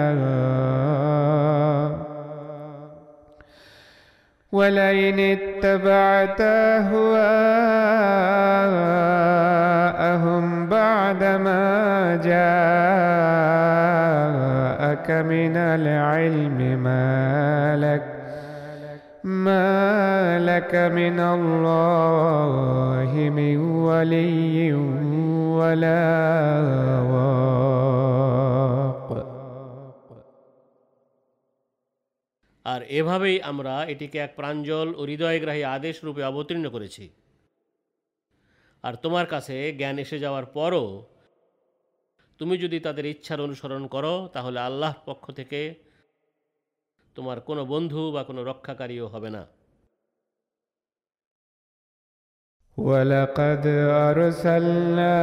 ولئن اتبعت أهواءهم بعدما جاءك من العلم ما لك ما لك من الله من ولي ولا واق আর এভাবেই আমরা এটিকে এক প্রাঞ্জল ও হৃদয়গ্রাহী আদেশ রূপে অবতীর্ণ করেছি। আর তোমার কাছে জ্ঞান এসে যাওয়ার পরও তুমি যদি তাদের ইচ্ছার অনুসরণ করো, তাহলে আল্লাহর পক্ষ থেকে তোমার কোনো বন্ধু বা কোনো রক্ষাকারীও হবে না। ولقد أرسلنا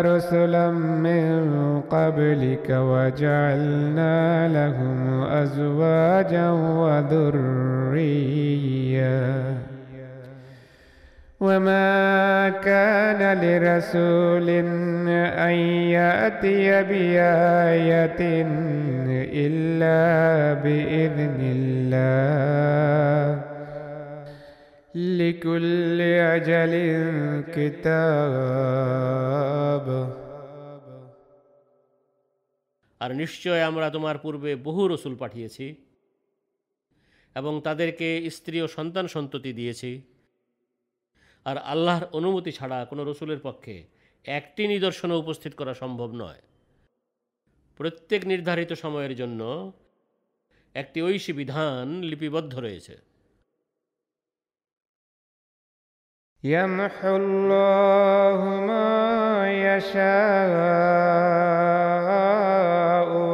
رسلا من قبلك وجعلنا لهم أزواجا وذريا وما كان لرسول أن يأتي بآية إلا بإذن الله. لكل أجل كتاب আর নিশ্চয় আমরা তোমার পূর্বে বহু রসুল পাঠিয়েছি এবং তাদেরকে স্ত্রী ও সন্তান সন্ততি দিয়েছি আর আল্লাহর অনুমতি ছাড়া কোনো রসুলের পক্ষে একটি নিদর্শনও উপস্থিত করা সম্ভব নয় প্রত্যেক নির্ধারিত সময়ের জন্য একটি ঐশী বিধান লিপিবদ্ধ রয়েছে يمحو الله ما يشاء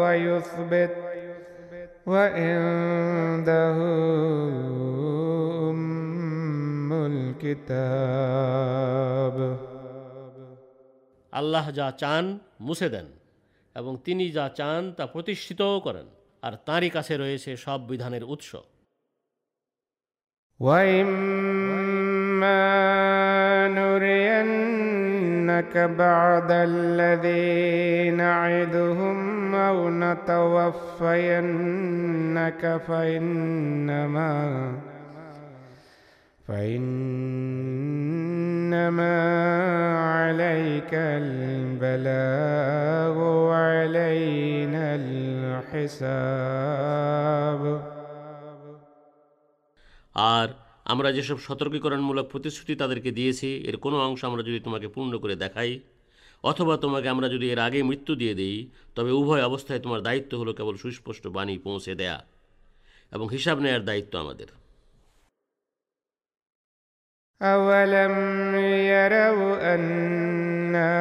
ويثبت وعنده أم الكتاب আল্লাহ যা চান মুছে দেন এবং তিনি যা চান তা প্রতিষ্ঠিতও করেন আর তাঁরই কাছে রয়েছে সব বিধানের উৎস نرينك بعد الذي نعدهم أو نتوفينك فإنما فإنما عليك البلاغ وعلينا الحساب. আর আমরা যেসব সতর্কীকরণমূলক প্রতিশ্রুতি তাদেরকে দিয়েছি এর কোনো অংশ আমরা যদি তোমাকে পূর্ণ করে দেখাই অথবা তোমাকে আমরা যদি এর আগে মৃত্যু দিয়ে দিই তবে উভয় অবস্থায় তোমার দায়িত্ব হলো কেবল সুস্পষ্ট বাণী পৌঁছে দেয়া এবং হিসাব নেয়ার দায়িত্ব আমাদের أولم يروا أنا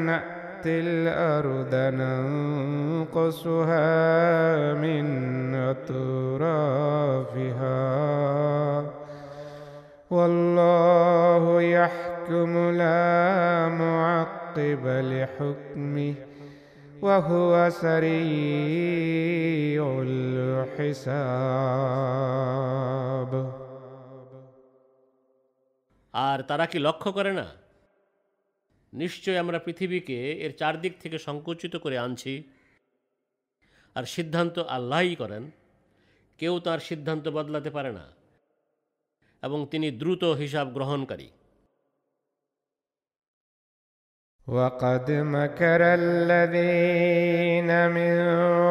نأتي الأرض ننقصها من أطرافها والله يحكم لا معقب لحكمه وهو سريع الحساب আর তারা কি লক্ষ্য করে না নিশ্চয় আমরা পৃথিবীকে এর চারদিক থেকে সংকুচিত করে আনছি আর সিদ্ধান্ত আল্লাহই করেন কেউ তার সিদ্ধান্ত বদলাতে পারে না এবং তিনি দ্রুত হিসাব গ্রহণকারী وقد مكر الذين من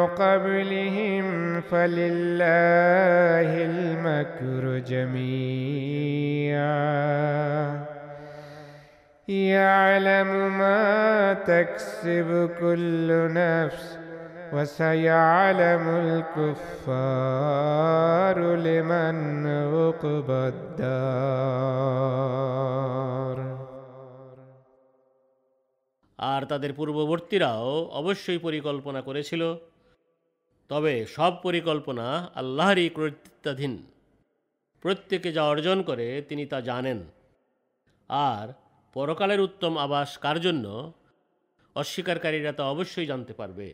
قبلهم فلله المكر جميعا يعلم ما تكسب كل نفس وسيعلم الكفار لمن عقبى الدار আর তাদের পূর্ববর্তীরাও অবশ্যই পরিকল্পনা করেছিল তবে সব পরিকল্পনা আল্লাহরই কর্তৃত্বাধীন প্রত্যেকে যা অর্জন করে তিনি তা জানেন আর পরকালের উত্তম আবাস কার জন্য অস্বীকারীরা তা অবশ্যই জানতে পারবে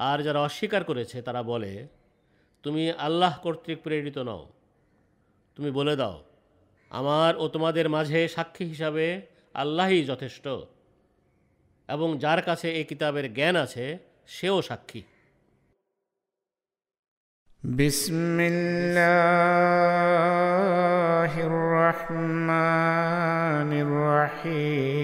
আর যারা অস্বীকার করেছে, তারা বলে, তুমি আল্লাহ কর্তৃক প্রেরিত নও। তুমি বলে দাও, আমার ও তোমাদের মাঝে সাক্ষী হিসাবে আল্লাহই যথেষ্ট। এবং যার কাছে এই কিতাবের জ্ঞান আছে, সেও সাক্ষী। বিসমিল্লাহির রহমানির রহিম।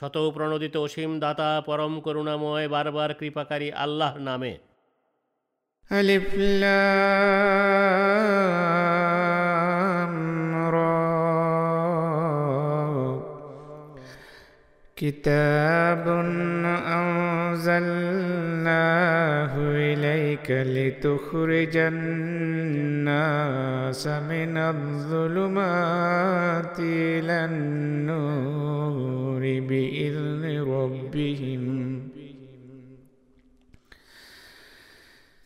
শত প্রণোদিত অসীম দাতা পরম করুণাময় বারবার কৃপাকারী আল্লাহর নামে ألف لام را كتاب أنزلناه قبلك لتخرج الناس من الظلمات إلى النور بإذن ربهم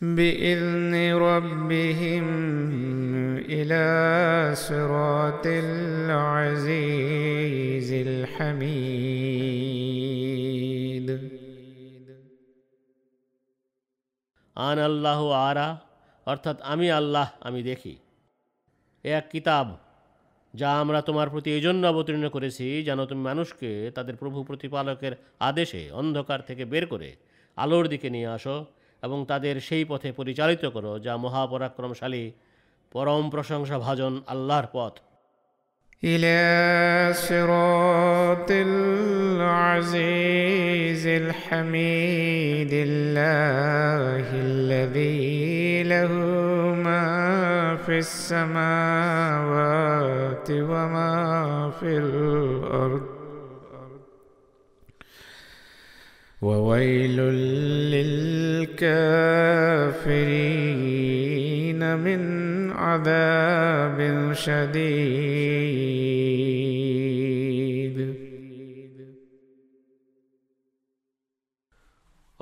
بإذن ربهم إلى صراط العزيز الحميد আন আল্লাহ আরা অর্থাৎ আমি আল্লাহ আমি দেখি এ এক কিতাব যা আমরা তোমার প্রতি এই জন্য অবতীর্ণ করেছি যেন তুমি মানুষকে তাদের প্রভু প্রতিপালকের আদেশে অন্ধকার থেকে বের করে আলোর দিকে নিয়ে আসো এবং তাদের সেই পথে পরিচালিত করো যা মহাপরাক্রমশালী পরম প্রশংসা ভাজন আল্লাহর পথ إلى صراط العزيز الحميد الله الذي له ما في السماوات وما في الأرض وويل للكافرين من عذاب شديد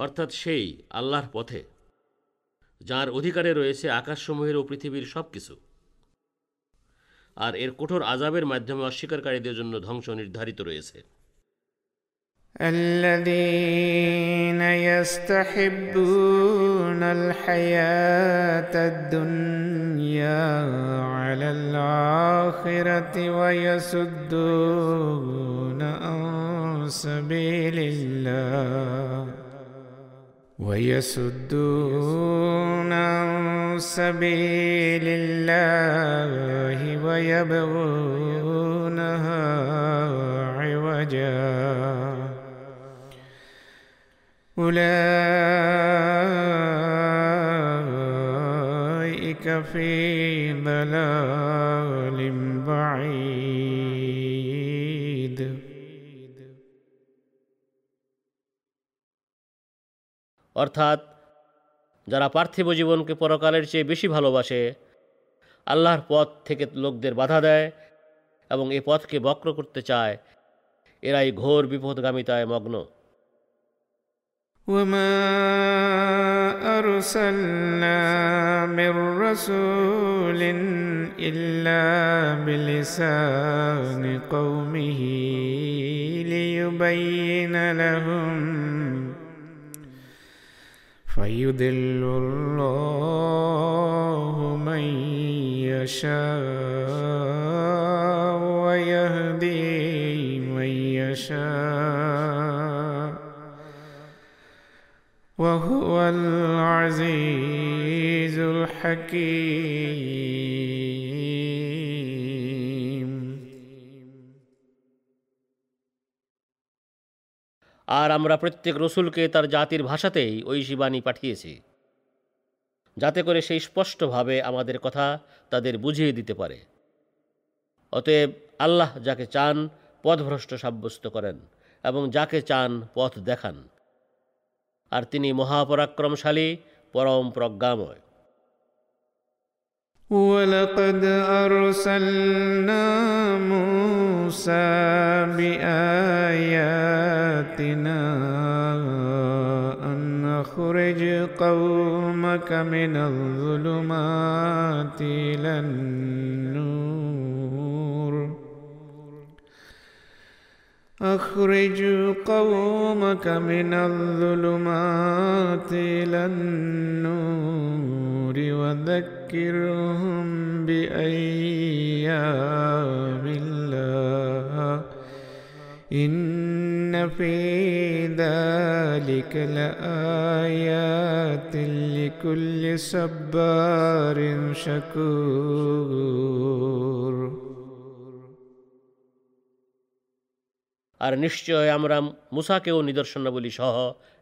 অর্থাৎ সেই আল্লাহর পথে যার অধিকারে রয়েছে আকাশসমূহের ও পৃথিবীর সব কিছু আর এর কঠোর আজাবের মাধ্যমে অস্বীকারীদের জন্য ধ্বংস নির্ধারিত রয়েছে الذين يستحبون الحياة الدنيا على الآخرة ويصدون عن سبيل الله ويصدون عن سبيل الله ويبغونها عوجا. أولئك في অর্থাৎ যারা পার্থিব জীবনকে পরকালের চেয়ে বেশি ভালোবাসে আল্লাহর পথ থেকে লোকদের বাধা দেয় এবং এ পথকে বক্র করতে চায় এরাই ঘোর বিপদগামিতায় মগ্ন وما أرسلنا من رسول إلا بلسان قومه ليبين لهم فيضل الله من يشاء ويهدي من يشاء وهو العزيز الحكيم. আর আমরা প্রত্যেক রসুলকে তার জাতির ভাষাতেই ঐশী বাণী পাঠিয়েছি, যাতে করে সেই স্পষ্টভাবে আমাদের কথা তাদের বুঝিয়ে দিতে পারে। অতএব আল্লাহ যাকে চান পথভ্রষ্ট সাব্যস্ত করেন এবং যাকে চান পথ দেখান। আর তিনি মহাপরাক্রমশালী, পরম প্রজ্ঞাময়। ولقد أرسلنا موسى بآياتنا أن أخرج قومك من الظلمات إلى النور. أخرج قومك من الظلمات إلى النور. وذكرهم بأيام الله إن في ذلك لآيات لكل صبار شكور আর নিশ্চয় আমরা মুসাকেও নিদর্শনাবলী সহ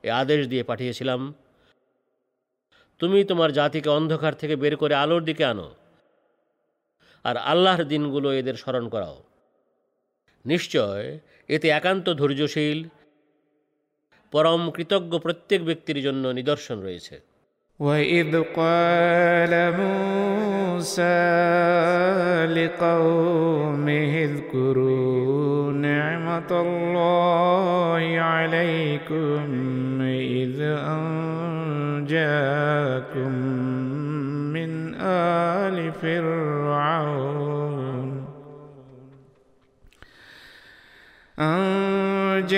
এ আদেশ দিয়ে পাঠিয়েছিলাম তুমি তোমার জাতিকে অন্ধকার থেকে বের করে আলোর দিকে আনো আর আল্লাহর দিনগুলো এদের স্মরণ করাও নিশ্চয় এতে একান্ত ধৈর্যশীল পরম কৃতজ্ঞ প্রত্যেক ব্যক্তির জন্য নিদর্শন রয়েছে وإذ قال موسى لقومه اذكروا نعمة الله عليكم إذ أنجاكم من آل فرعون. أنجاكم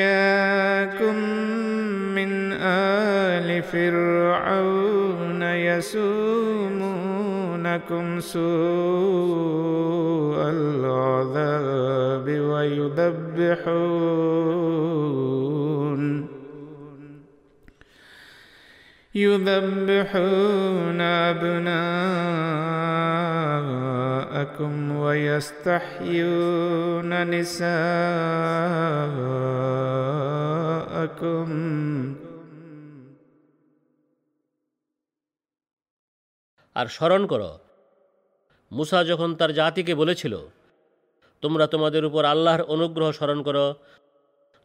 من آل فرعون يسومونكم سوء العذاب ويذبحون يذبحون أبناءكم ويستحيون نساءكم আর স্মরণ করো মুসা যখন তার জাতিকে বলেছিল তোমরা তোমাদের উপর আল্লাহর অনুগ্রহ স্মরণ করো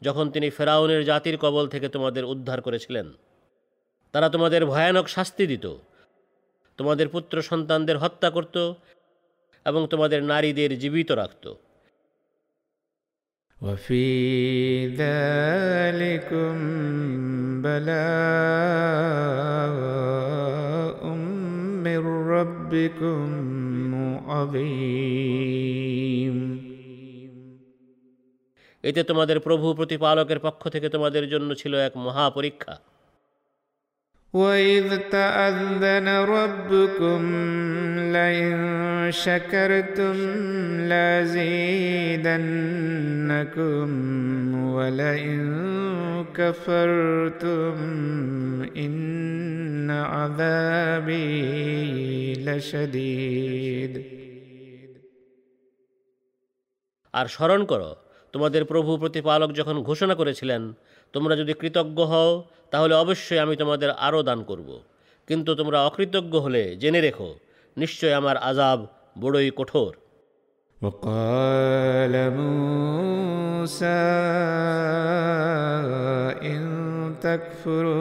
যখন তিনি ফেরাউনের জাতির কবল থেকে তোমাদের উদ্ধার করেছিলেন তারা তোমাদের ভয়ানক শাস্তি দিত তোমাদের পুত্র সন্তানদের হত্যা করত এবং তোমাদের নারীদের জীবিত রাখত وفي ذلكم بلاء من ربكم عظيم এতে তোমাদের প্রভু প্রতিপালকের পক্ষ থেকে তোমাদের জন্য ছিল এক মহা পরীক্ষা وإذ تأذن ربكم لئن شكرتم لازيدنكم ولئن كفرتم إن عذابي لشديد আর স্মরণ করো তোমাদের প্রভু প্রতিপালক যখন ঘোষণা করেছিলেন তোমরা যদি কৃতজ্ঞ হও তাহলে অবশ্যই আমি তোমাদের আরও দান করব কিন্তু তোমরা অকৃতজ্ঞ হলে জেনে রেখো নিশ্চয় আমার আজাব বড়ই কঠোর وقال موسى إن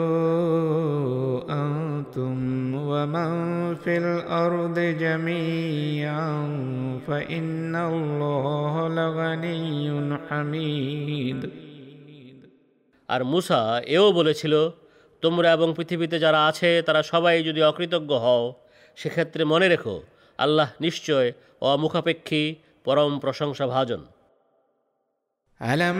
تكفروا أنتم ومن في الأرض جميعا فإن الله لغني حميد আর মুসা এও বলেছিল তোমরা এবং পৃথিবীতে যারা আছে তারা সবাই যদি অকৃতজ্ঞ হও সেক্ষেত্রে মনে রেখো আল্লাহ নিশ্চয় অমুখাপেক্ষী পরম প্রশংসা ভাজন ألم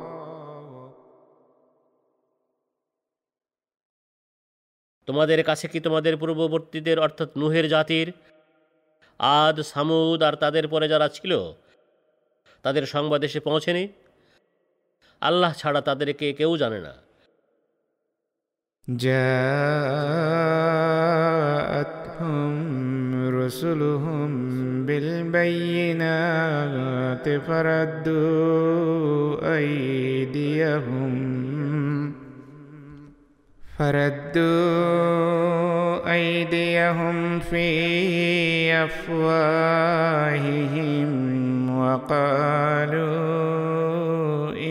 তোমাদের কাছে কি তোমাদের পূর্ববর্তীদের অর্থাৎ নুহের জাতির আদ সামুদ আর তাদের পরে যারা ছিল তাদের সংবাদ এসে পৌঁছেনি আল্লাহ ছাড়া তাদেরকে কেউ জানে না جاءتهم رسلهم بالبينات فردوا أيديهم فردوا أيديهم في أفواههم وقالوا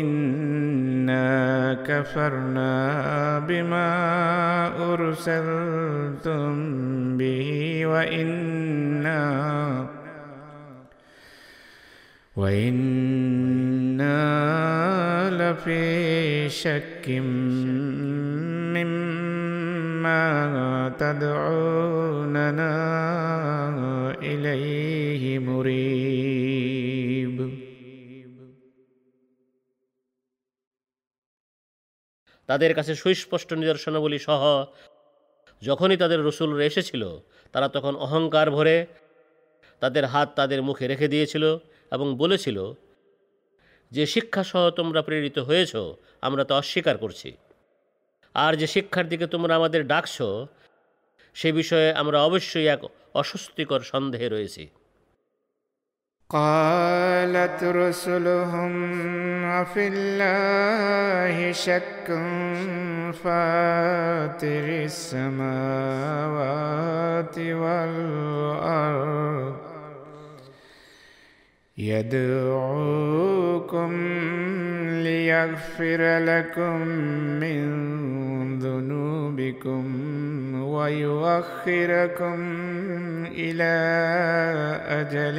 إنا كفرنا بما أرسلتم به وإنا وإنا لفي شك مما تدعوننا إليه مريب তাদের কাছে সুস্পষ্ট নিদর্শনাবলী সহ যখনই তাদের রসুল এসেছিল তারা তখন অহংকার ভরে তাদের হাত তাদের মুখে রেখে দিয়েছিল এবং বলেছিল যে শিক্ষা সহ তোমরা প্রেরিত হয়েছ আমরা তা অস্বীকার করছি আর যে শিক্ষার দিকে তোমরা আমাদের ডাকছ সে বিষয়ে আমরা অবশ্যই এক অস্বস্তিকর সন্দেহে রয়েছি قالت رسلهم أفي الله شك فاتر السماوات والأرض يدعوكم ليغفر لكم من ذنوبكم ويؤخركم إلى أجل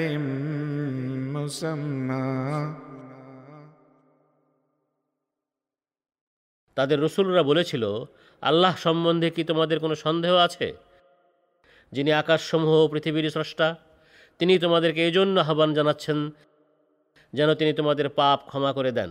مسمى তাদের রসুলরা বলেছিল আল্লাহ সম্বন্ধে কি তোমাদের কোনো সন্দেহ আছে যিনি আকাশসমূহ ও পৃথিবীর স্রষ্টা তিনি তোমাদেরকে এই জন্য আহ্বান জানাচ্ছেন যেন তিনি তোমাদের পাপ ক্ষমা করে দেন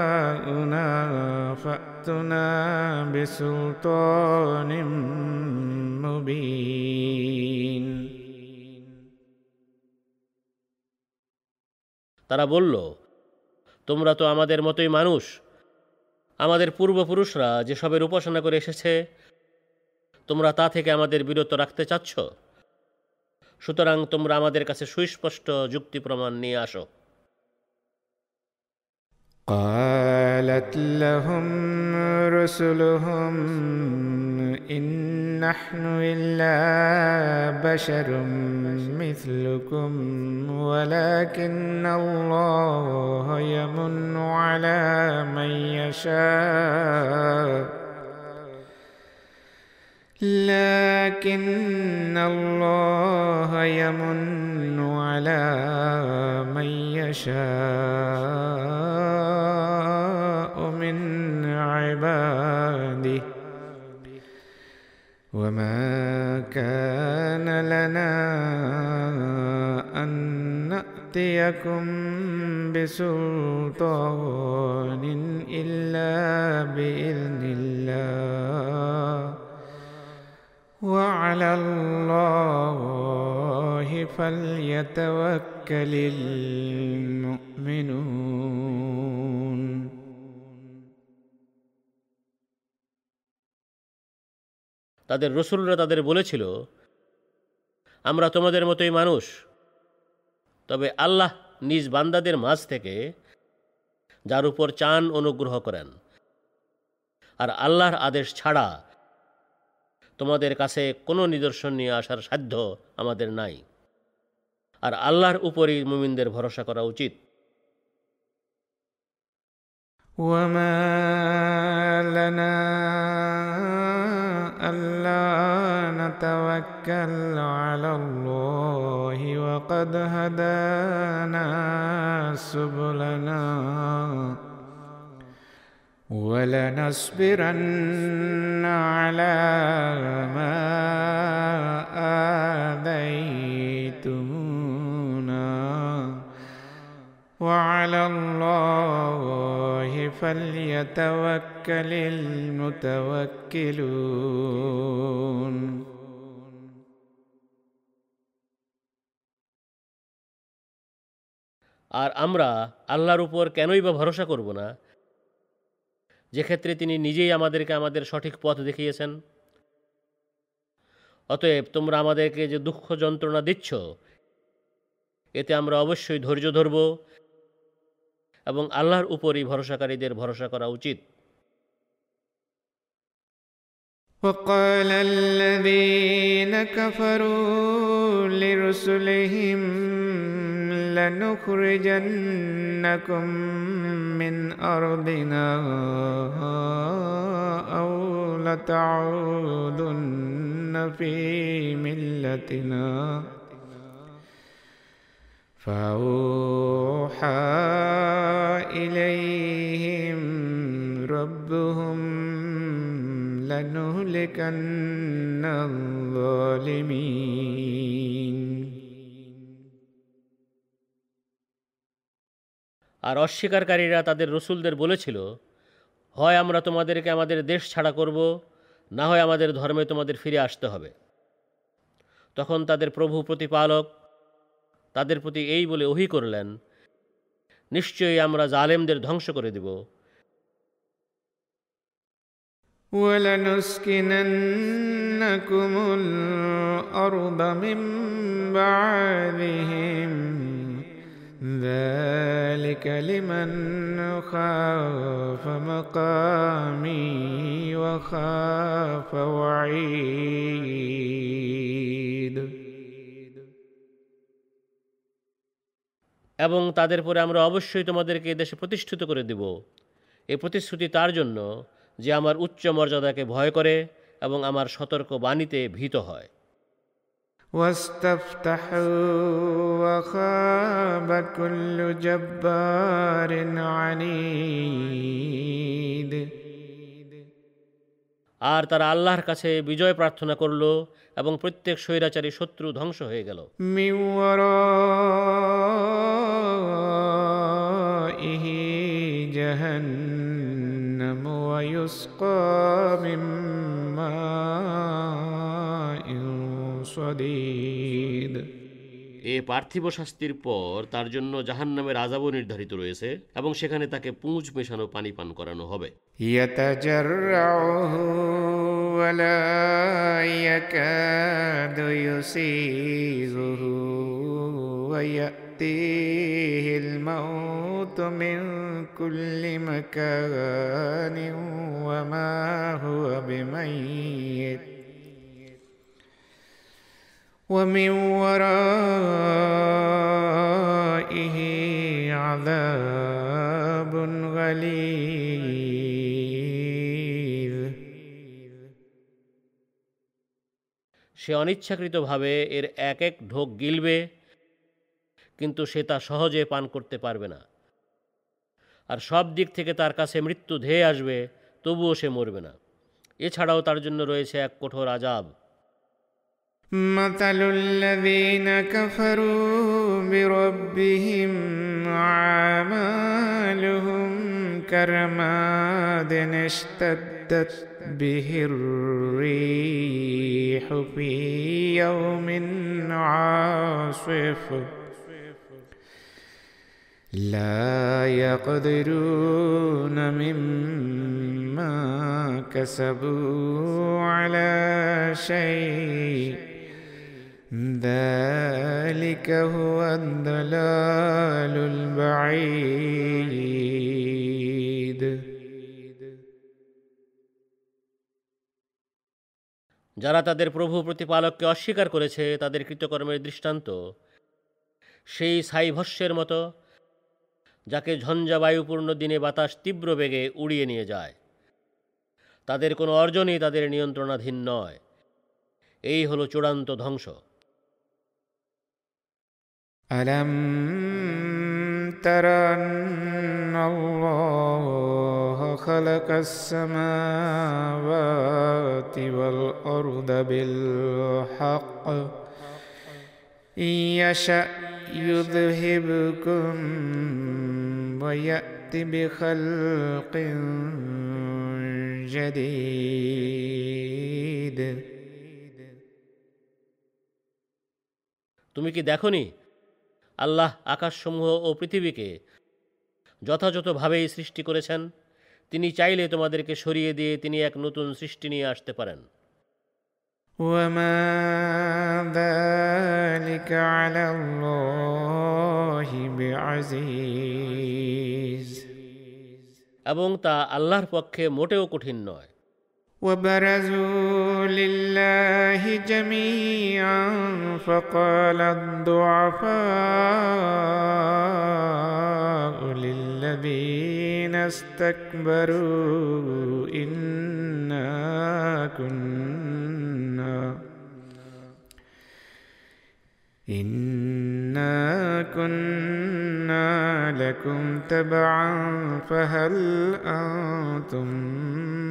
فأتنا بسلطان مبين তারা বলল তোমরা তো আমাদের মতোই মানুষ আমাদের পূর্বপুরুষরা যেসবের উপাসনা করে এসেছে তোমরা তা থেকে আমাদের বিরত রাখতে চাচ্ছ সুতরাং তোমরা আমাদের কাছে সুস্পষ্ট যুক্তি প্রমাণ নিয়ে আসো قالت لهم رسلهم إن نحن إلا بشر مثلكم ولكن الله يمن على من يشاء. لكن الله يمن على من يشاء من عباده. وما كان لنا أن نأتيكم بسلطان إلا بإذن الله. وعلى الله فليتوكل المؤمنون তাদের রসুলরা তাদের বলেছিল আমরা তোমাদের মতোই মানুষ তবে আল্লাহ নিজ বান্দাদের মাঝ থেকে যার উপর চান অনুগ্রহ করেন আর আল্লাহর আদেশ ছাড়া তোমাদের কাছে কোনো নিদর্শন নিয়ে আসার সাধ্য আমাদের নাই আর আল্লাহর উপরই মুমিনদের ভরসা করা উচিত وما لنا ألا نتوكل على الله وقد هدانا سبلنا ولنصبرن على ما آذيتمونا وعلى الله فليتوكل المتوكلون আর আমরা আল্লাহর উপর কেনই বা ভরসা করব না যে ক্ষেত্রে তিনি নিজেই আমাদেরকে আমাদের সঠিক পথ দেখিয়েছেন। অতএব তোমরা আমাদেরকে যে দুঃখ যন্ত্রণা দিচ্ছ, এতে আমরা অবশ্যই ধৈর্য ধরব এবং আল্লাহর উপরই ভরসাকারীদের ভরসা করা উচিত। وقال الذين كفروا لرسلهم لنخرجنكم من أرضنا أو لتعودن في ملتنا. فأوحى إليهم ربهم لنهلكن الظالمين আর অস্বীকারীরা তাদের রসুলদের বলেছিল হয় আমরা তোমাদেরকে আমাদের দেশ ছাড়া করব না হয় আমাদের ধর্মে তোমাদের ফিরে আসতে হবে তখন তাদের প্রভু প্রতিপালক তাদের প্রতি এই বলে ওহি করলেন নিশ্চয়ই আমরা জালেমদের ধ্বংস করে দেব ولنسكننكم الأرض من بعدهم ذلك لمن خاف مقامي وخاف وعيد এবং তাদের পরে আমরা অবশ্যই তোমাদেরকে এ দেশে প্রতিষ্ঠিত করে দেব এ প্রতিশ্রুতি তার জন্য যে আমার উচ্চ মর্যাদাকে ভয় করে এবং আমার সতর্ক বাণীতে ভীত হয়। আর তারা আল্লাহর কাছে বিজয় প্রার্থনা করল এবং প্রত্যেক স্বৈরাচারী শত্রু ধ্বংস হয়ে গেল। জাহান্ন ويسقى من ماء صديد এ পার্থিব শাস্তির পর তার জন্য জাহান্নামের আজাবও নির্ধারিত রয়েছে এবং সেখানে তাকে পুঁজ মেশানো পানি পান করানো হবে يتجرعه ولا يكاد يسيغه ويأتيه الموت من كل مكان وما هو بميت ومن ورائه عذاب غليظ সে অনিচ্ছাকৃতভাবে এর এক এক ঢোক গিলবে কিন্তু সে তা সহজে পান করতে পারবে না আর সব দিক থেকে তার কাছে মৃত্যু ধেয়ে আসবে তবুও সে মরবে না এছাড়াও তার জন্য রয়েছে এক কঠোর আজাব مثل الذين كفروا بربهم أعمالهم كرماد اشتدت به الريح في يوم عاصف لا يقدرون مما كسبوا على شيء ذلك هو الضلال البعيد যারা তাদের প্রভু প্রতিপালককে অস্বীকার করেছে তাদের কৃতকর্মের দৃষ্টান্ত সেই সাইভস্যের মতো যাকে ঝঞ্ঝা বায়ুপূর্ণ দিনে বাতাস তীব্র বেগে উড়িয়ে নিয়ে যায় তাদের কোনো অর্জনই তাদের নিয়ন্ত্রণাধীন নয় এই হলো চূড়ান্ত ধ্বংস ألم تر أن الله خلق السماوات والأرض بالحق إن يشأ يذهبكم ويأتي بخلق جديد তুমি কি দেখনি আল্লাহ আকাশসমূহ ও পৃথিবীকে যথাযথভাবেই সৃষ্টি করেছেন তিনি চাইলে তোমাদেরকে সরিয়ে দিয়ে তিনি এক নতুন সৃষ্টি নিয়ে আসতে পারেন وما ذلك على الله بعزيز এবং তা আল্লাহর পক্ষে মোটেও কঠিন নয় وبرزوا لله جميعا فقال الضعفاء للذين استكبروا إنا كنا إنا كنا لكم تبعا فهل أنتم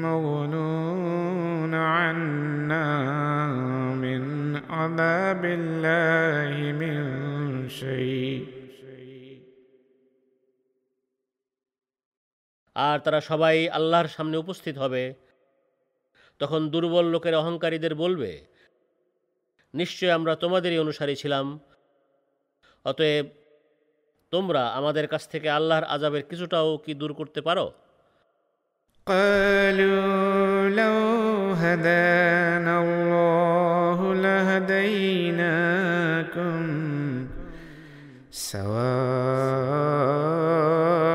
مغنون عنا من عذاب الله من شيء আর তারা সবাই আল্লাহর সামনে উপস্থিত হবে তখন দুর্বল লোকের অহংকারীদের বলবে নিশ্চয় আমরা তোমাদেরই অনুসারী ছিলাম অতএব তোমরা আমাদের কাছ থেকে আল্লাহর আজাবের কিছুটাও কি দূর করতে পারো قالوا لو هدانا الله لهديناكم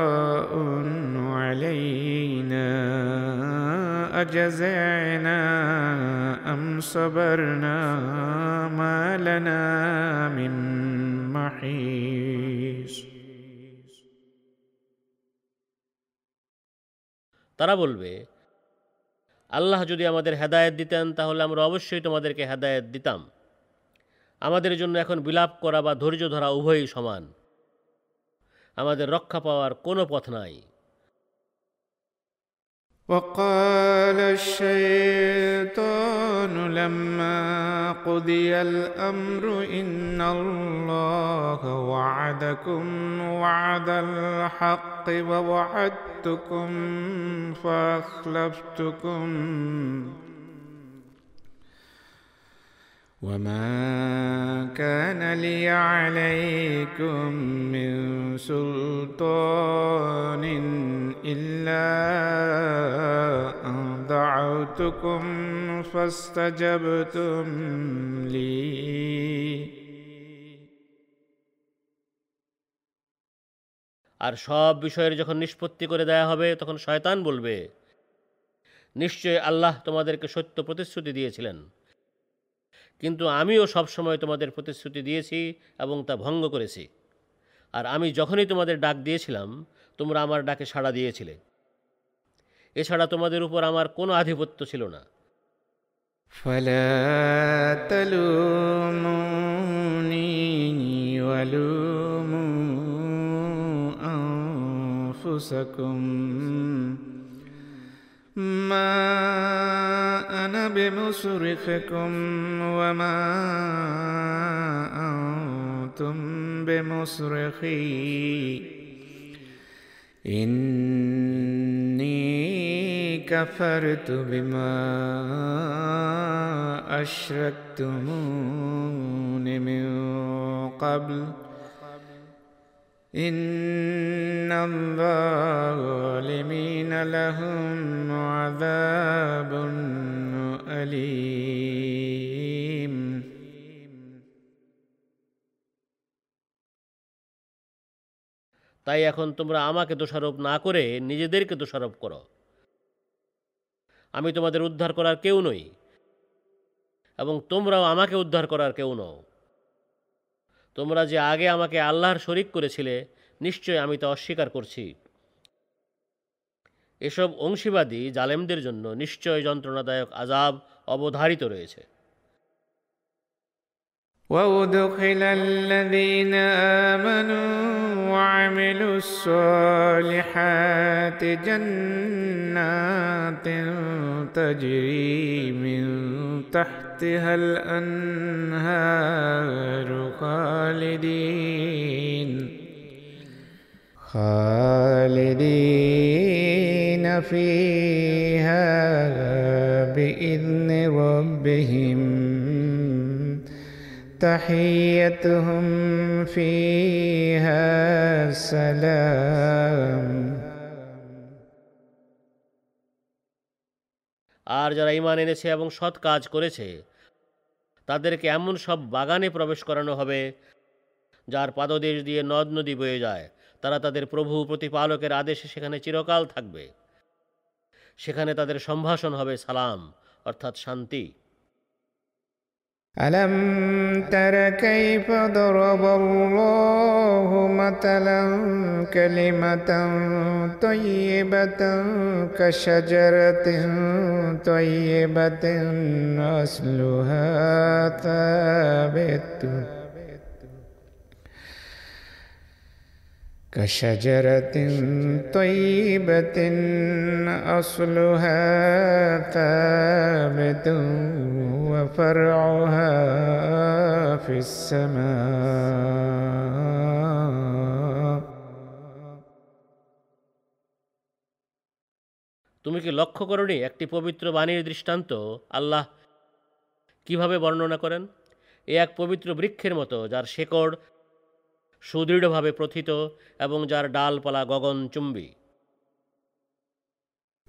سواء علينا أجزعنا أم صبرنا ما لنا من محيص তারা বলবে আল্লাহ যদি আমাদের হেদায়েত দিতেন তাহলে আমরা অবশ্যই তোমাদেরকে হেদায়েত দিতাম আমাদের জন্য এখন বিলাপ করা বা ধৈর্য ধরা উভয়ই সমান আমাদের রক্ষা পাওয়ার কোনো পথ নাই وقال الشيطان لما قضي الأمر إن الله وعدكم وعد الحق ووعدتكم فأخلفتكم. وما كان لي عليكم من سلطان الا ان دعوتكم فاستجبتم لي আর সব বিষয়ের যখন নিষ্পত্তি করে দেয়া হবে তখন শয়তান বলবে নিশ্চয় আল্লাহ তোমাদেরকে সত্য প্রতিশ্রুতি দিয়েছিলেন কিন্তু আমিও সবসময় তোমাদের প্রতিশ্রুতি দিয়েছি এবং তা ভঙ্গ করেছি। আর আমি যখনই তোমাদের ডাক দিয়েছিলাম, তোমরা আমার ডাকে সাড়া দিয়েছিলে। এছাড়া তোমাদের উপর আমার কোনো আধিপত্য ছিল না। ফলা ما أنا بمصرخكم وما أنتم بمصرخي إني كفرت بما أشركتمون من قبل إن الظالمين لهم عذاب أليم তাই এখন তোমরা আমাকে দোষারোপ না করে নিজেদেরকে দোষারোপ করো আমি তোমাদের উদ্ধার করার কেউ নই এবং তোমরাও আমাকে উদ্ধার করার কেউ নও তোমরা যে আগে আমাকে আল্লাহর শরিক করেছিলে, নিশ্চয় আমি তা অস্বীকার করছি। এসব অংশীবাদী জালেমদের জন্য নিশ্চয় যন্ত্রণাদায়ক আজাব অবধারিত রয়েছে। وأدخل الذين آمنوا وعملوا الصالحات جنات تجري من تحتها الأنهار خالدين خالدين فيها بإذن ربهم تحيتهم فيها سلام আর যারা ইমান এনেছে এবং সৎ কাজ করেছে তাদেরকে এমন সব বাগানে প্রবেশ করানো হবে যার পাদদেশ দিয়ে নদ নদী বয়ে যায় তারা তাদের প্রভু প্রতিপালকের আদেশে সেখানে চিরকাল থাকবে সেখানে তাদের সম্ভাষণ হবে সালাম অর্থাৎ শান্তি ألم تر كيف ضرب الله مثلا كلمة طيبة كشجرة طيبة أصلها ثابت كشجرة طيبة أصلها ثابت وفرعها في السماء তুমি কি লক্ষ্য করনি একটি পবিত্র বাণীর দৃষ্টান্ত আল্লাহ কিভাবে বর্ণনা করেন এ এক পবিত্র বৃক্ষের মতো যার শেকড় সুদৃঢ়ভাবে প্রথিত এবং যার ডালপালা গগনচুম্বী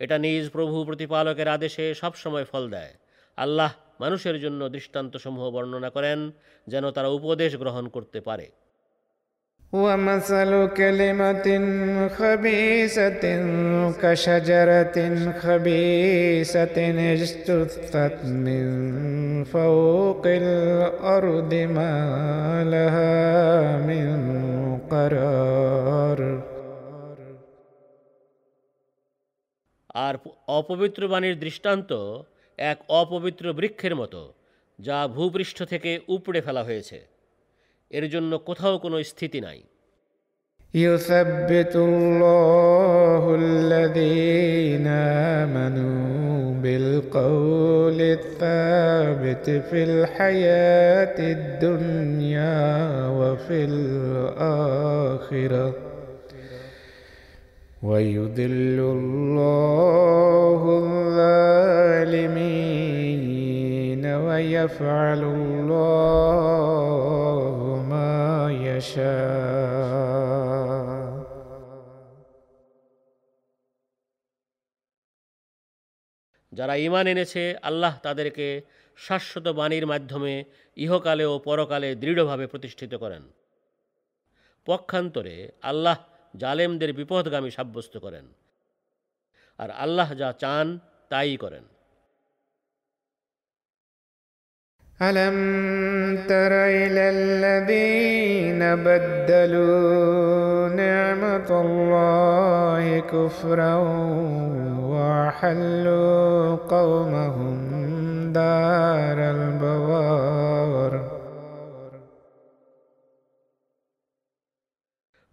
এটা নিজ প্রভু প্রতিপালকের আদেশে সবসময় ফল দেয় আল্লাহ মানুষের জন্য দৃষ্টান্তসমূহ বর্ণনা করেন যেন তারা উপদেশ গ্রহণ করতে পারে ومثل كلمة خبيثة كشجرة خبيثة اجتثت من فوق الأرض ما لها من قرار আর প- অপবিত্র বাণীর দৃষ্টান্ত এক অপবিত্র বৃক্ষের মতো যা ভূপৃষ্ঠ থেকে উপড়ে ফেলা হয়েছে এর জন্য কোথাও কোনো স্থিতি নাই يثبت الله الذين آمنوا بالقول الثابت في الحياة الدنيا وفي الآخرة ويذل الله الظالمين ويفعل الله ما يشاء যারা ঈমান এনেছে আল্লাহ তাদেরকে শাশ্বত বাণীর মাধ্যমে ইহকালে ও পরকালে দৃঢ়ভাবে প্রতিষ্ঠিত করেন পক্ষান্তরে আল্লাহ জালেমদের বিপদগামী সাব্যস্ত করেন আর আল্লাহ যা চান তাই করেন ألم تر إلى الذين بدلوا نعمة الله كفرا وحلوا قومهم دار البوار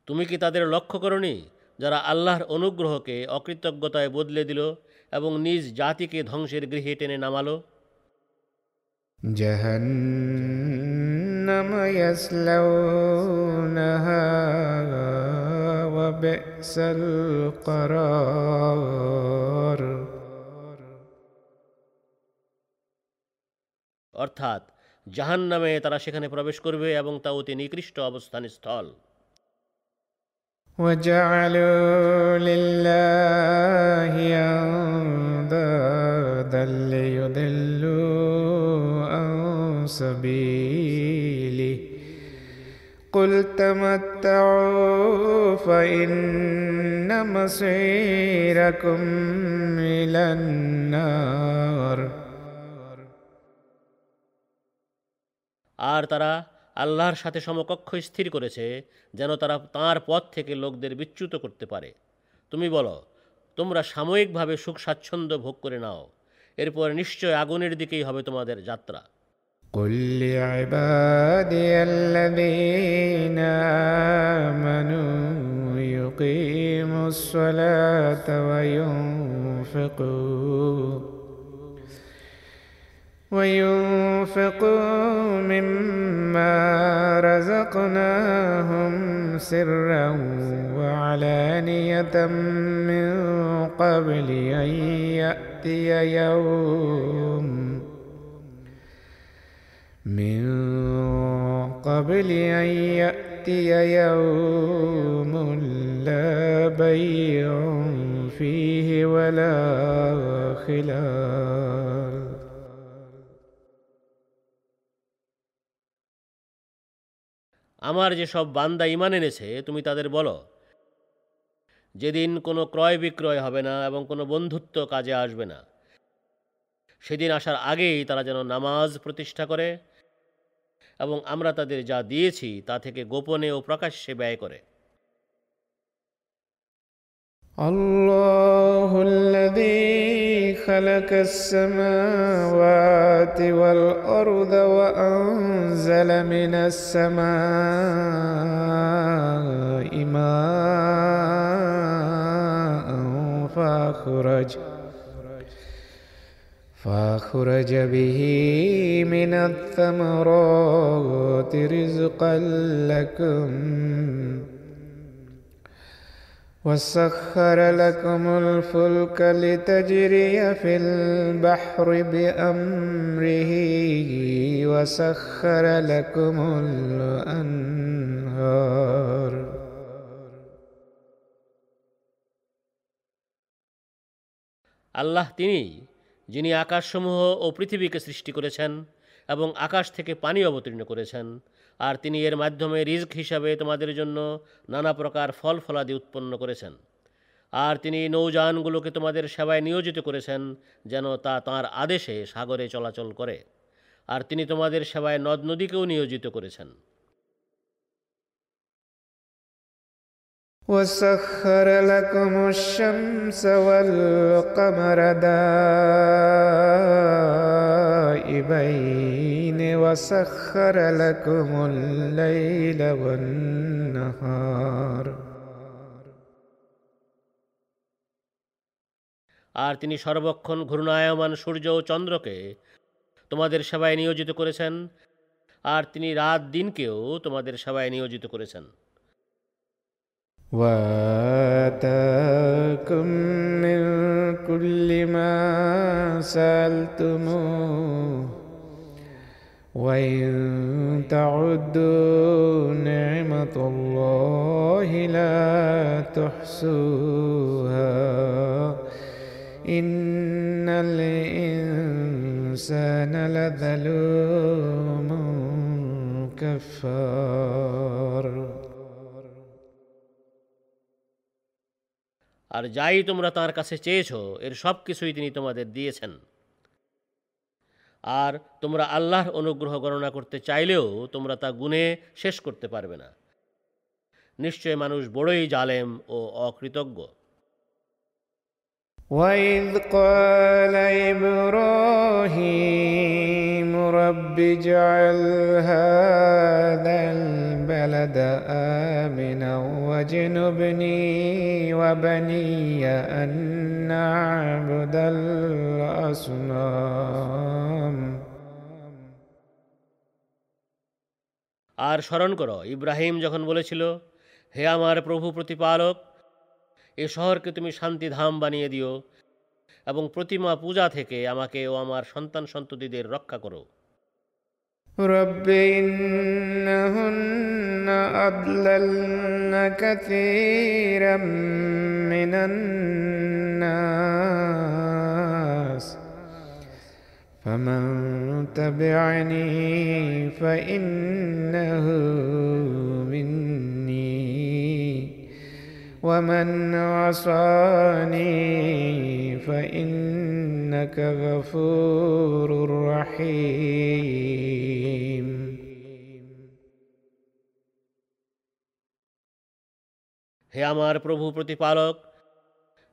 তুমি কি তাদের লক্ষ্য করনি যারা আল্লাহর অনুগ্রহকে অকৃতজ্ঞতায় বদলে দিল এবং নিজ জাতিকে ধ্বংসের গৃহে টেনে নামালো جهنم يصلونها وبئس القرار অর্থাৎ জাহান নামে তারা সেখানে প্রবেশ করবে এবং তা অতি নিকৃষ্ট অবস্থান স্থল وجعلوا لله أندادا ليضلوا عن سبيله قل تمتعوا فإن مصيركم إلى النار আর তারা আল্লাহর সাথে সমকক্ষ স্থির করেছে যেন তারা তাঁর পথ থেকে লোকদের বিচ্যুত করতে পারে তুমি বলো তোমরা সাময়িকভাবে সুখ স্বাচ্ছন্দ্য ভোগ করে নাও এরপর নিশ্চয় আগুনের দিকেই হবে তোমাদের যাত্রা قل لعبادي الذين آمنوا يقيموا الصلاة وينفقوا وينفقوا مما رزقناهم سرا وعلانية من قبل أن يأتي يوم من قبل أن يأتي يوم لا بيع فيه ولا خلال আমার যে সব বান্দা ইমান এনেছে, তুমি তাদের বলো। যেদিন কোনো ক্রয় বিক্রয় হবে না এবং কোনো বন্ধুত্ব কাজে আসবে না, সেদিন আসার আগেই তারা যেন নামাজ প্রতিষ্ঠা করে এবং আমরা তাদের যা দিয়েছি তা থেকে গোপনে ও প্রকাশ্যে ব্যয় করে। الله الذي خلق السماوات والأرض وأنزل من السماء ماء فأخرج فأخرج به من الثمرات رزقا لكم. وسخر لكم الفلك لتجري في البحر بأمره وسخر لكم الأنهار আল্লাহ তিনিই যিনি আকাশসমূহ ও পৃথিবীকে সৃষ্টি করেছেন এবং আকাশ থেকে পানি অবতীর্ণ করেছেন আর তিনি এর মাধ্যমে রিজক হিসাবে তোমাদের জন্য নানা প্রকার ফল ফলাদি উৎপন্ন করেছেন আর তিনি নৌযানগুলোকে তোমাদের সেবায় নিয়োজিত করেছেন যেন তা তাঁর আদেশে সাগরে চলাচল করে আর তিনি তোমাদের সেবায় নদ নদীকেও নিয়োজিত করেছেন وسخر لكم الشمس والقمر دائبين وسخر لكم الليل والنهار আর তিনি সর্বক্ষণ ঘূর্ণায়মান সূর্য ও চন্দ্রকে তোমাদের সেবায় নিয়োজিত করেছেন আর তিনি রাত দিনকেও তোমাদের সেবায় নিয়োজিত করেছেন واتاكم من كل ما سالتموه وان تعدوا نعمه الله لا تحصوها ان الانسان لظلوم كفار আর যাই তোমরা তার কাছে চেয়েছো এর সব কিছুই তিনি তোমাদের দিয়েছেন আর তোমরা আল্লাহর অনুগ্রহ গণনা করতে চাইলেও তোমরা তা গুণে শেষ করতে পারবে না। নিশ্চয় মানুষ বড়ই জালেম ও অকৃতজ্ঞ। وإذ قال إبراهيم رب اجعل هذا البلد آمنا واجنبني وبني أن نعبد الأصنام আর স্মরণ করো ইব্রাহিম যখন বলেছিল হে আমার প্রভু প্রতিপালক এ শহরকে তুমি শান্তিধাম বানিয়ে দিও এবং প্রতিমা পূজা থেকে আমাকে ও আমার সন্তান সন্ততিদের রক্ষা করো رب إنهن أضللن كثيرا من الناس فمن تبعني فإنه مني ومن عصاني فإنك غفور رحيم হে আমার প্রভু প্রতিপালক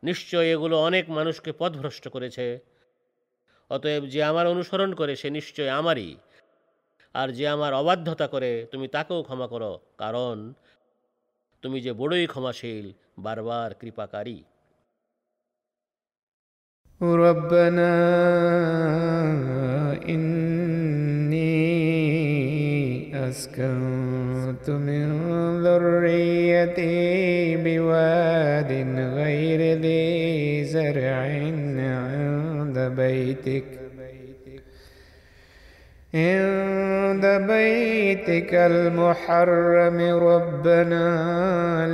নিশ্চয় এগুলো অনেক মানুষকে পথভ্রষ্ট করেছে অতএব যে আমার অনুসরণ করে সে নিশ্চয় আমারই আর যে আমার অবাধ্যতা করে তুমি তাকেও ক্ষমা করো কারণ তুমি যে বড়ই ক্ষমাশীল बार बार कृपाकारी ربنا إني أسكنت من ذريتي بواد غير ذي زرع عند بيتك عند بيتك المحرم ربنا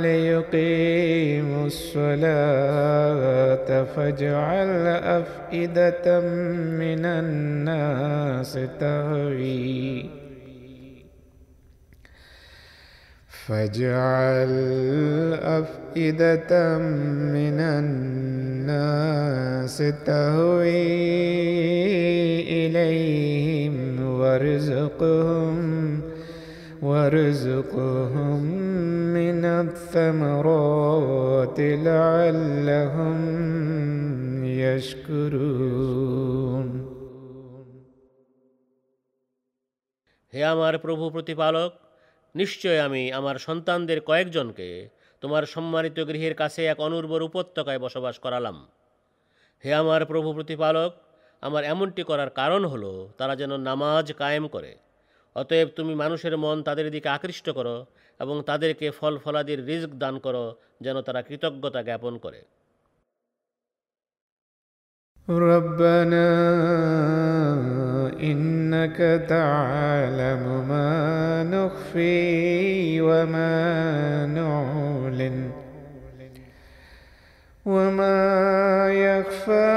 ليقيموا الصلاة فاجعل أفئدة من الناس تهوي فاجعل أفئدة من الناس تهوي إليهم وارزقهم وارزقهم من الثمرات لعلهم يشكرون হে আমার প্রভু প্রতিপালক নিশ্চয় আমি আমার সন্তানদের কয়েকজনকে তোমার সম্মানিত গৃহের কাছে এক অনুর্বর উপত্যকায় বসবাস করালাম হে আমার প্রভু প্রতিপালক আমার এমনটি করার কারণ হলো তারা যেন নামাজ কায়েম করে অতএব তুমি মানুষের মন তাদের দিকে আকৃষ্ট করো এবং তাদেরকে ফল ফলাদির রিজক দান করো যেন তারা কৃতজ্ঞতা জ্ঞাপন করে ربنا إنك تعلم ما نخفي وما نعلن وما يخفى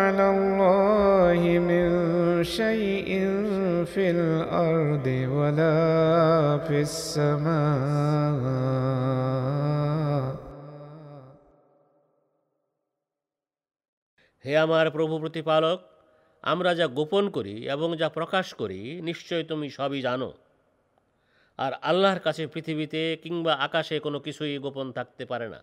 على الله من شيء في الأرض ولا في السماء হে আমার প্রভু প্রতিপালক আমরা যা গোপন করি এবং যা প্রকাশ করি নিশ্চয় তুমি সবই জানো আর আল্লাহর কাছে পৃথিবীতে কিংবা আকাশে কোনো কিছুই গোপন থাকতে পারে না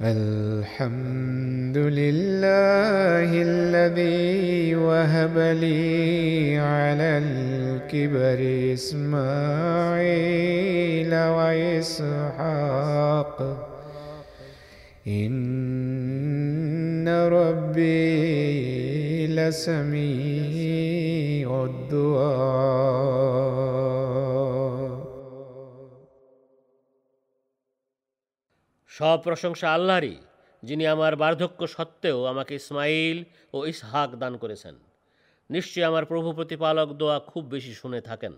الحمد لله الذي وهب لي على الكبر إسماعيل وإسحاق إن ربي لسميع الدعاء সব প্রশংসা আল্লাহরই যিনি আমার বার্ধক্য সত্ত্বেও আমাকে ইসমাইল ও ইসহাক দান করেছেন নিশ্চয়ই আমার প্রভু প্রতিপালক দোয়া খুব বেশি শুনে থাকেন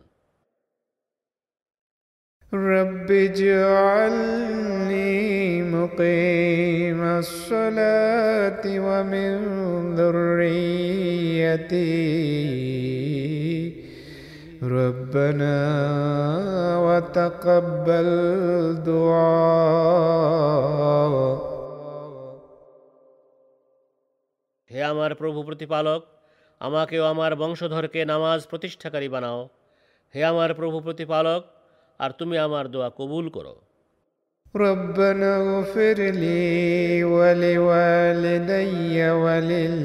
رب اجعلني مقيم الصلاة ومن ذريتي ربنا وتقبل دعاء হে আমার প্রভু প্রতিপালক আমাকেও আমার বংশধরকে নামাজ প্রতিষ্ঠাকারী বানাও হে আমার প্রভু প্রতিপালক আর তুমি আমার দোয়া কবুল করো ربنا اغفر لي ولوالدي وللمؤمنين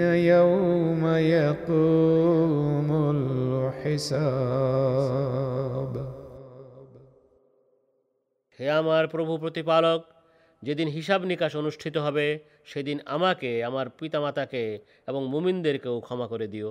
يوم يقوم الحساب হে আমার প্রভু প্রতিপালক যেদিন হিসাব নিকাশ অনুষ্ঠিত হবে সেদিন আমাকে আমার পিতামাতাকে এবং মুমিনদেরকেও ক্ষমা করে দিও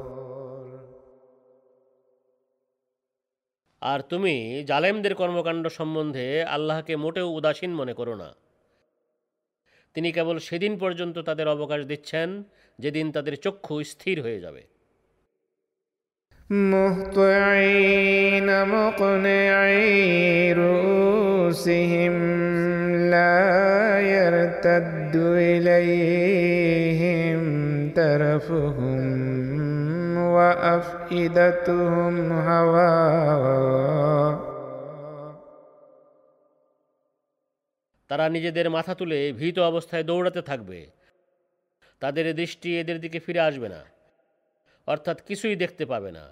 আর তুমি জালেমদের কর্মকাণ্ড সম্বন্ধে আল্লাহকে মোটেও উদাসীন মনে করো না তিনি কেবল সেদিন পর্যন্ত তাদের অবকাশ দিচ্ছেন যেদিন তাদের চক্ষু স্থির হয়ে যাবে مهطعين مقنعي رؤوسهم لا يرتد إليهم ترفهم وأفئدتهم هواء তারা নিজেদের মাথা তুলে ভীত অবস্থায় দৌড়াতে থাকবে তাদের দৃষ্টি এদের দিকে ফিরে আসবে না অর্থাৎ কিছুই দেখতে পাবে না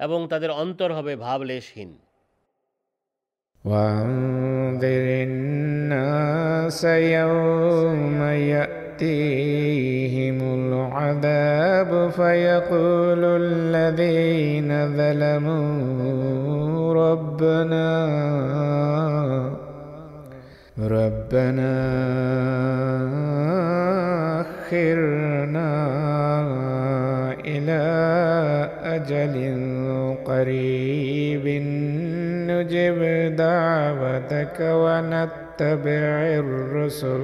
এবং তাদের অন্তর হবে ভাবলেশহীন وأنذر الناس يوم يأتيهم العذاب فيقول الذين ظلموا ربنا ربنا أخرنا إلى أجل قريب نجب دعوتك ونتبع الرسل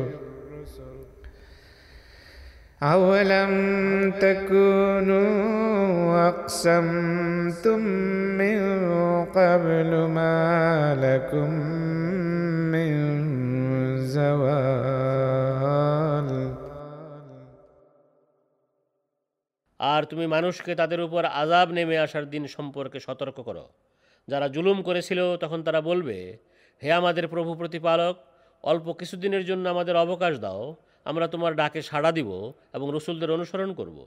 أولم تكونوا أقسمتم من قبل ما لكم من زوال আর তুমি মানুষকে তাদের উপর আজাব নেমে আসার দিন সম্পর্কে সতর্ক করো যারা জুলুম করেছিল তখন তারা বলবে, হে আমাদের প্রভু প্রতিপালক, অল্প কিছুদিনের জন্য আমাদের অবকাশ দাও, আমরা তোমার ডাকে সাড়া দিব এবং রসুলদের অনুসরণ করব।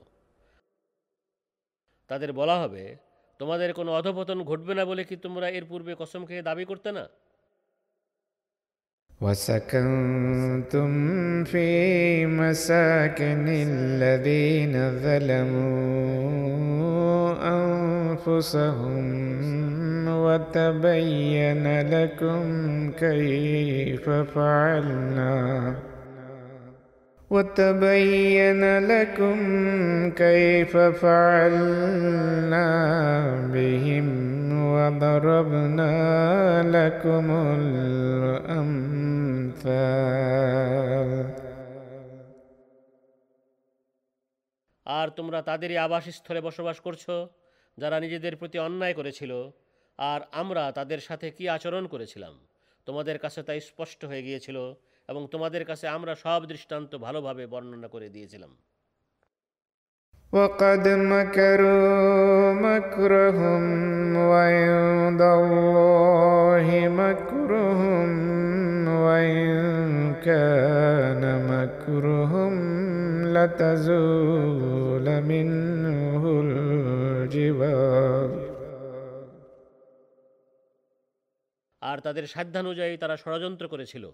তাদের বলা হবে, তোমাদের কোনো অধপতন ঘটবে না বলে কি তোমরা এর পূর্বে কসম খেয়ে দাবি করতে না? وسكنتم في مساكن الذين ظلموا أنفسهم وتبين لكم كيف فعلنا. وتبين لكم كيف فعلنا بهم وضربنا لكم الأمثال আর তোমরা তাদেরই আবাসস্থলে বসবাস করছো যারা নিজেদের প্রতি অন্যায় করেছিল আর আমরা তাদের সাথে কি আচরণ করেছিলাম তোমাদের কাছে তাই স্পষ্ট হয়ে গিয়েছিল এবং তোমাদের কাছে আমরা সব দৃষ্টান্ত ভালোভাবে বর্ণনা করে দিয়েছিলাম وقد مكروا مكرهم وعند الله مكرهم وإن كان مكرهم لتزول منه الجبال আর তাদের সাধ্যানুযায়ী তারা ষড়যন্ত্র করেছিল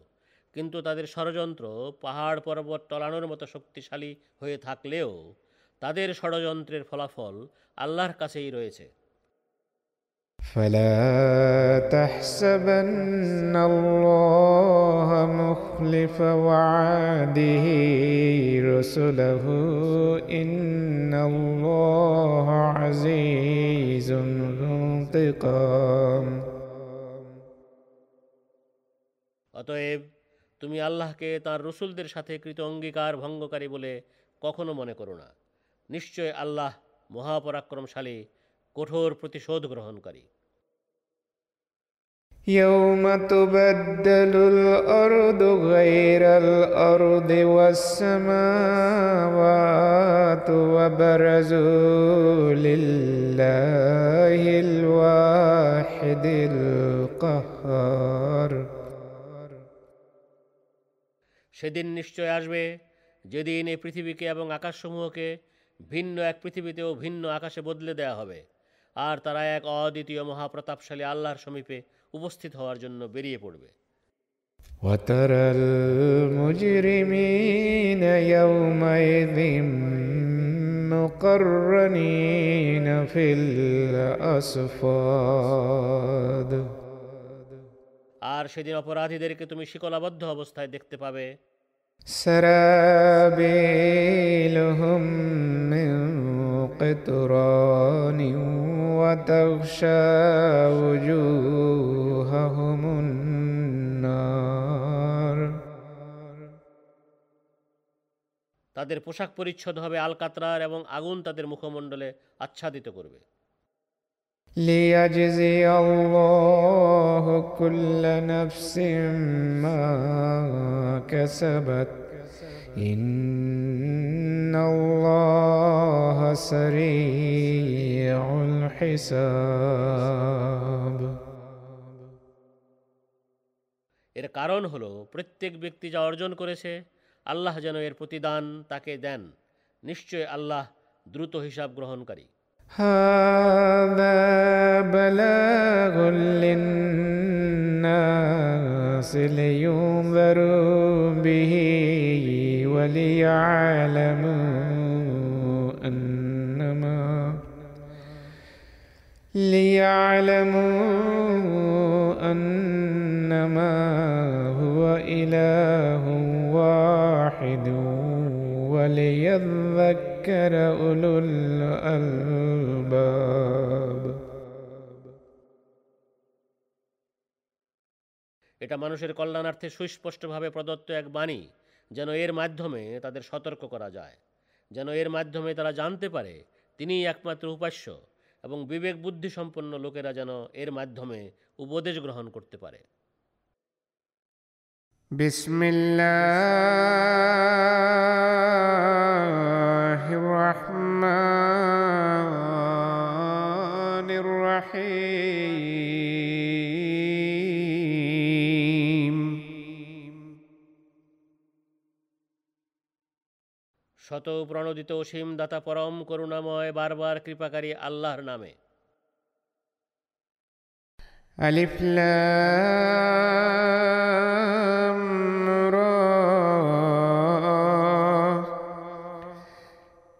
কিন্তু তাদের ষড়যন্ত্র পাহাড় পর্বত টলানোর মতো শক্তিশালী হয়ে থাকলেও তাদের ষড়যন্ত্রের ফলাফল আল্লাহর কাছেই রয়েছে فلا تحسبن الله مخلف وعده رسله إن الله عزيز ذو انتقام অতএব তুমি আল্লাহকে তার রসুলদের সাথে কৃত অঙ্গীকার ভঙ্গকারী বলে কখনো মনে করো না নিশ্চয় আল্লাহ মহাপরাক্রমশালী কঠোর প্রতিশোধ গ্রহণকারী يوم تبدل الأرض غير الأرض والسماوات وبرزوا لله الواحد القهار সেদিন নিশ্চয় আসবে যেদিন এই পৃথিবীকে এবং আকাশসমূহকে ভিন্ন এক পৃথিবীতেও ভিন্ন আকাশে বদলে দেয়া হবে আর তারা এক অদ্বিতীয় মহাপ্রতাপশালী আল্লাহর সমীপে উপস্থিত হওয়ার জন্য বেরিয়ে পড়বে وترى المجرمين يومئذ مقرنين في الأصفاد আর সেদিন অপরাধীদেরকে তুমি শিকলাবদ্ধ অবস্থায় দেখতে পাবে سرابيلهم من قطران وتغشى وجوههم النار তাদের পোশাক পরিচ্ছদ হবে আলকাতরার এবং আগুন তাদের মুখমণ্ডলে আচ্ছাদিত করবে ليجزي الله كل نفس ما كسبت إن الله سريع الحساب এর কারণ হলো প্রত্যেক ব্যক্তি যা অর্জন করেছে আল্লাহ যেন এর প্রতিদান তাকে দেন নিশ্চয় আল্লাহ দ্রুত হিসাব গ্রহণকারী هذا بلاغ للناس لينذروا به وليعلموا أنما ليعلموا أنما هو إله واحد وليذكر ذكر أولو الألباب. এটা মানুষের কল্যাণার্থে সুস্পষ্টভাবে প্রদত্ত এক বাণী যেন এর মাধ্যমে তাদের সতর্ক করা যায়। যেন এর মাধ্যমে তারা জানতে পারে তিনিই একমাত্র উপাস্য এবং বিবেক বুদ্ধি সম্পন্ন লোকেরা যেন এর মাধ্যমে উপদেশ গ্রহণ করতে পারে। বিসমিল্লা الله الرحمن الرحيم শত প্রণোদিত অসীম দাতা পরম করুণাময় বারবার কৃপাকারী আল্লাহর নামে ألف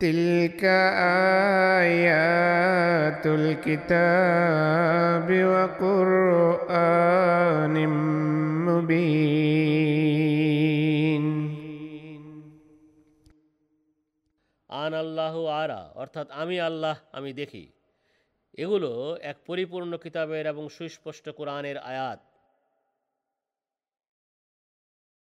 تلك آيات الكتاب وقرآن مبين আন আল্লাহ আরা অর্থাৎ আমি আল্লাহ আমি দেখি এগুলো এক পরিপূর্ণ কিতাবের এবং সুস্পষ্ট কোরআনের আয়াত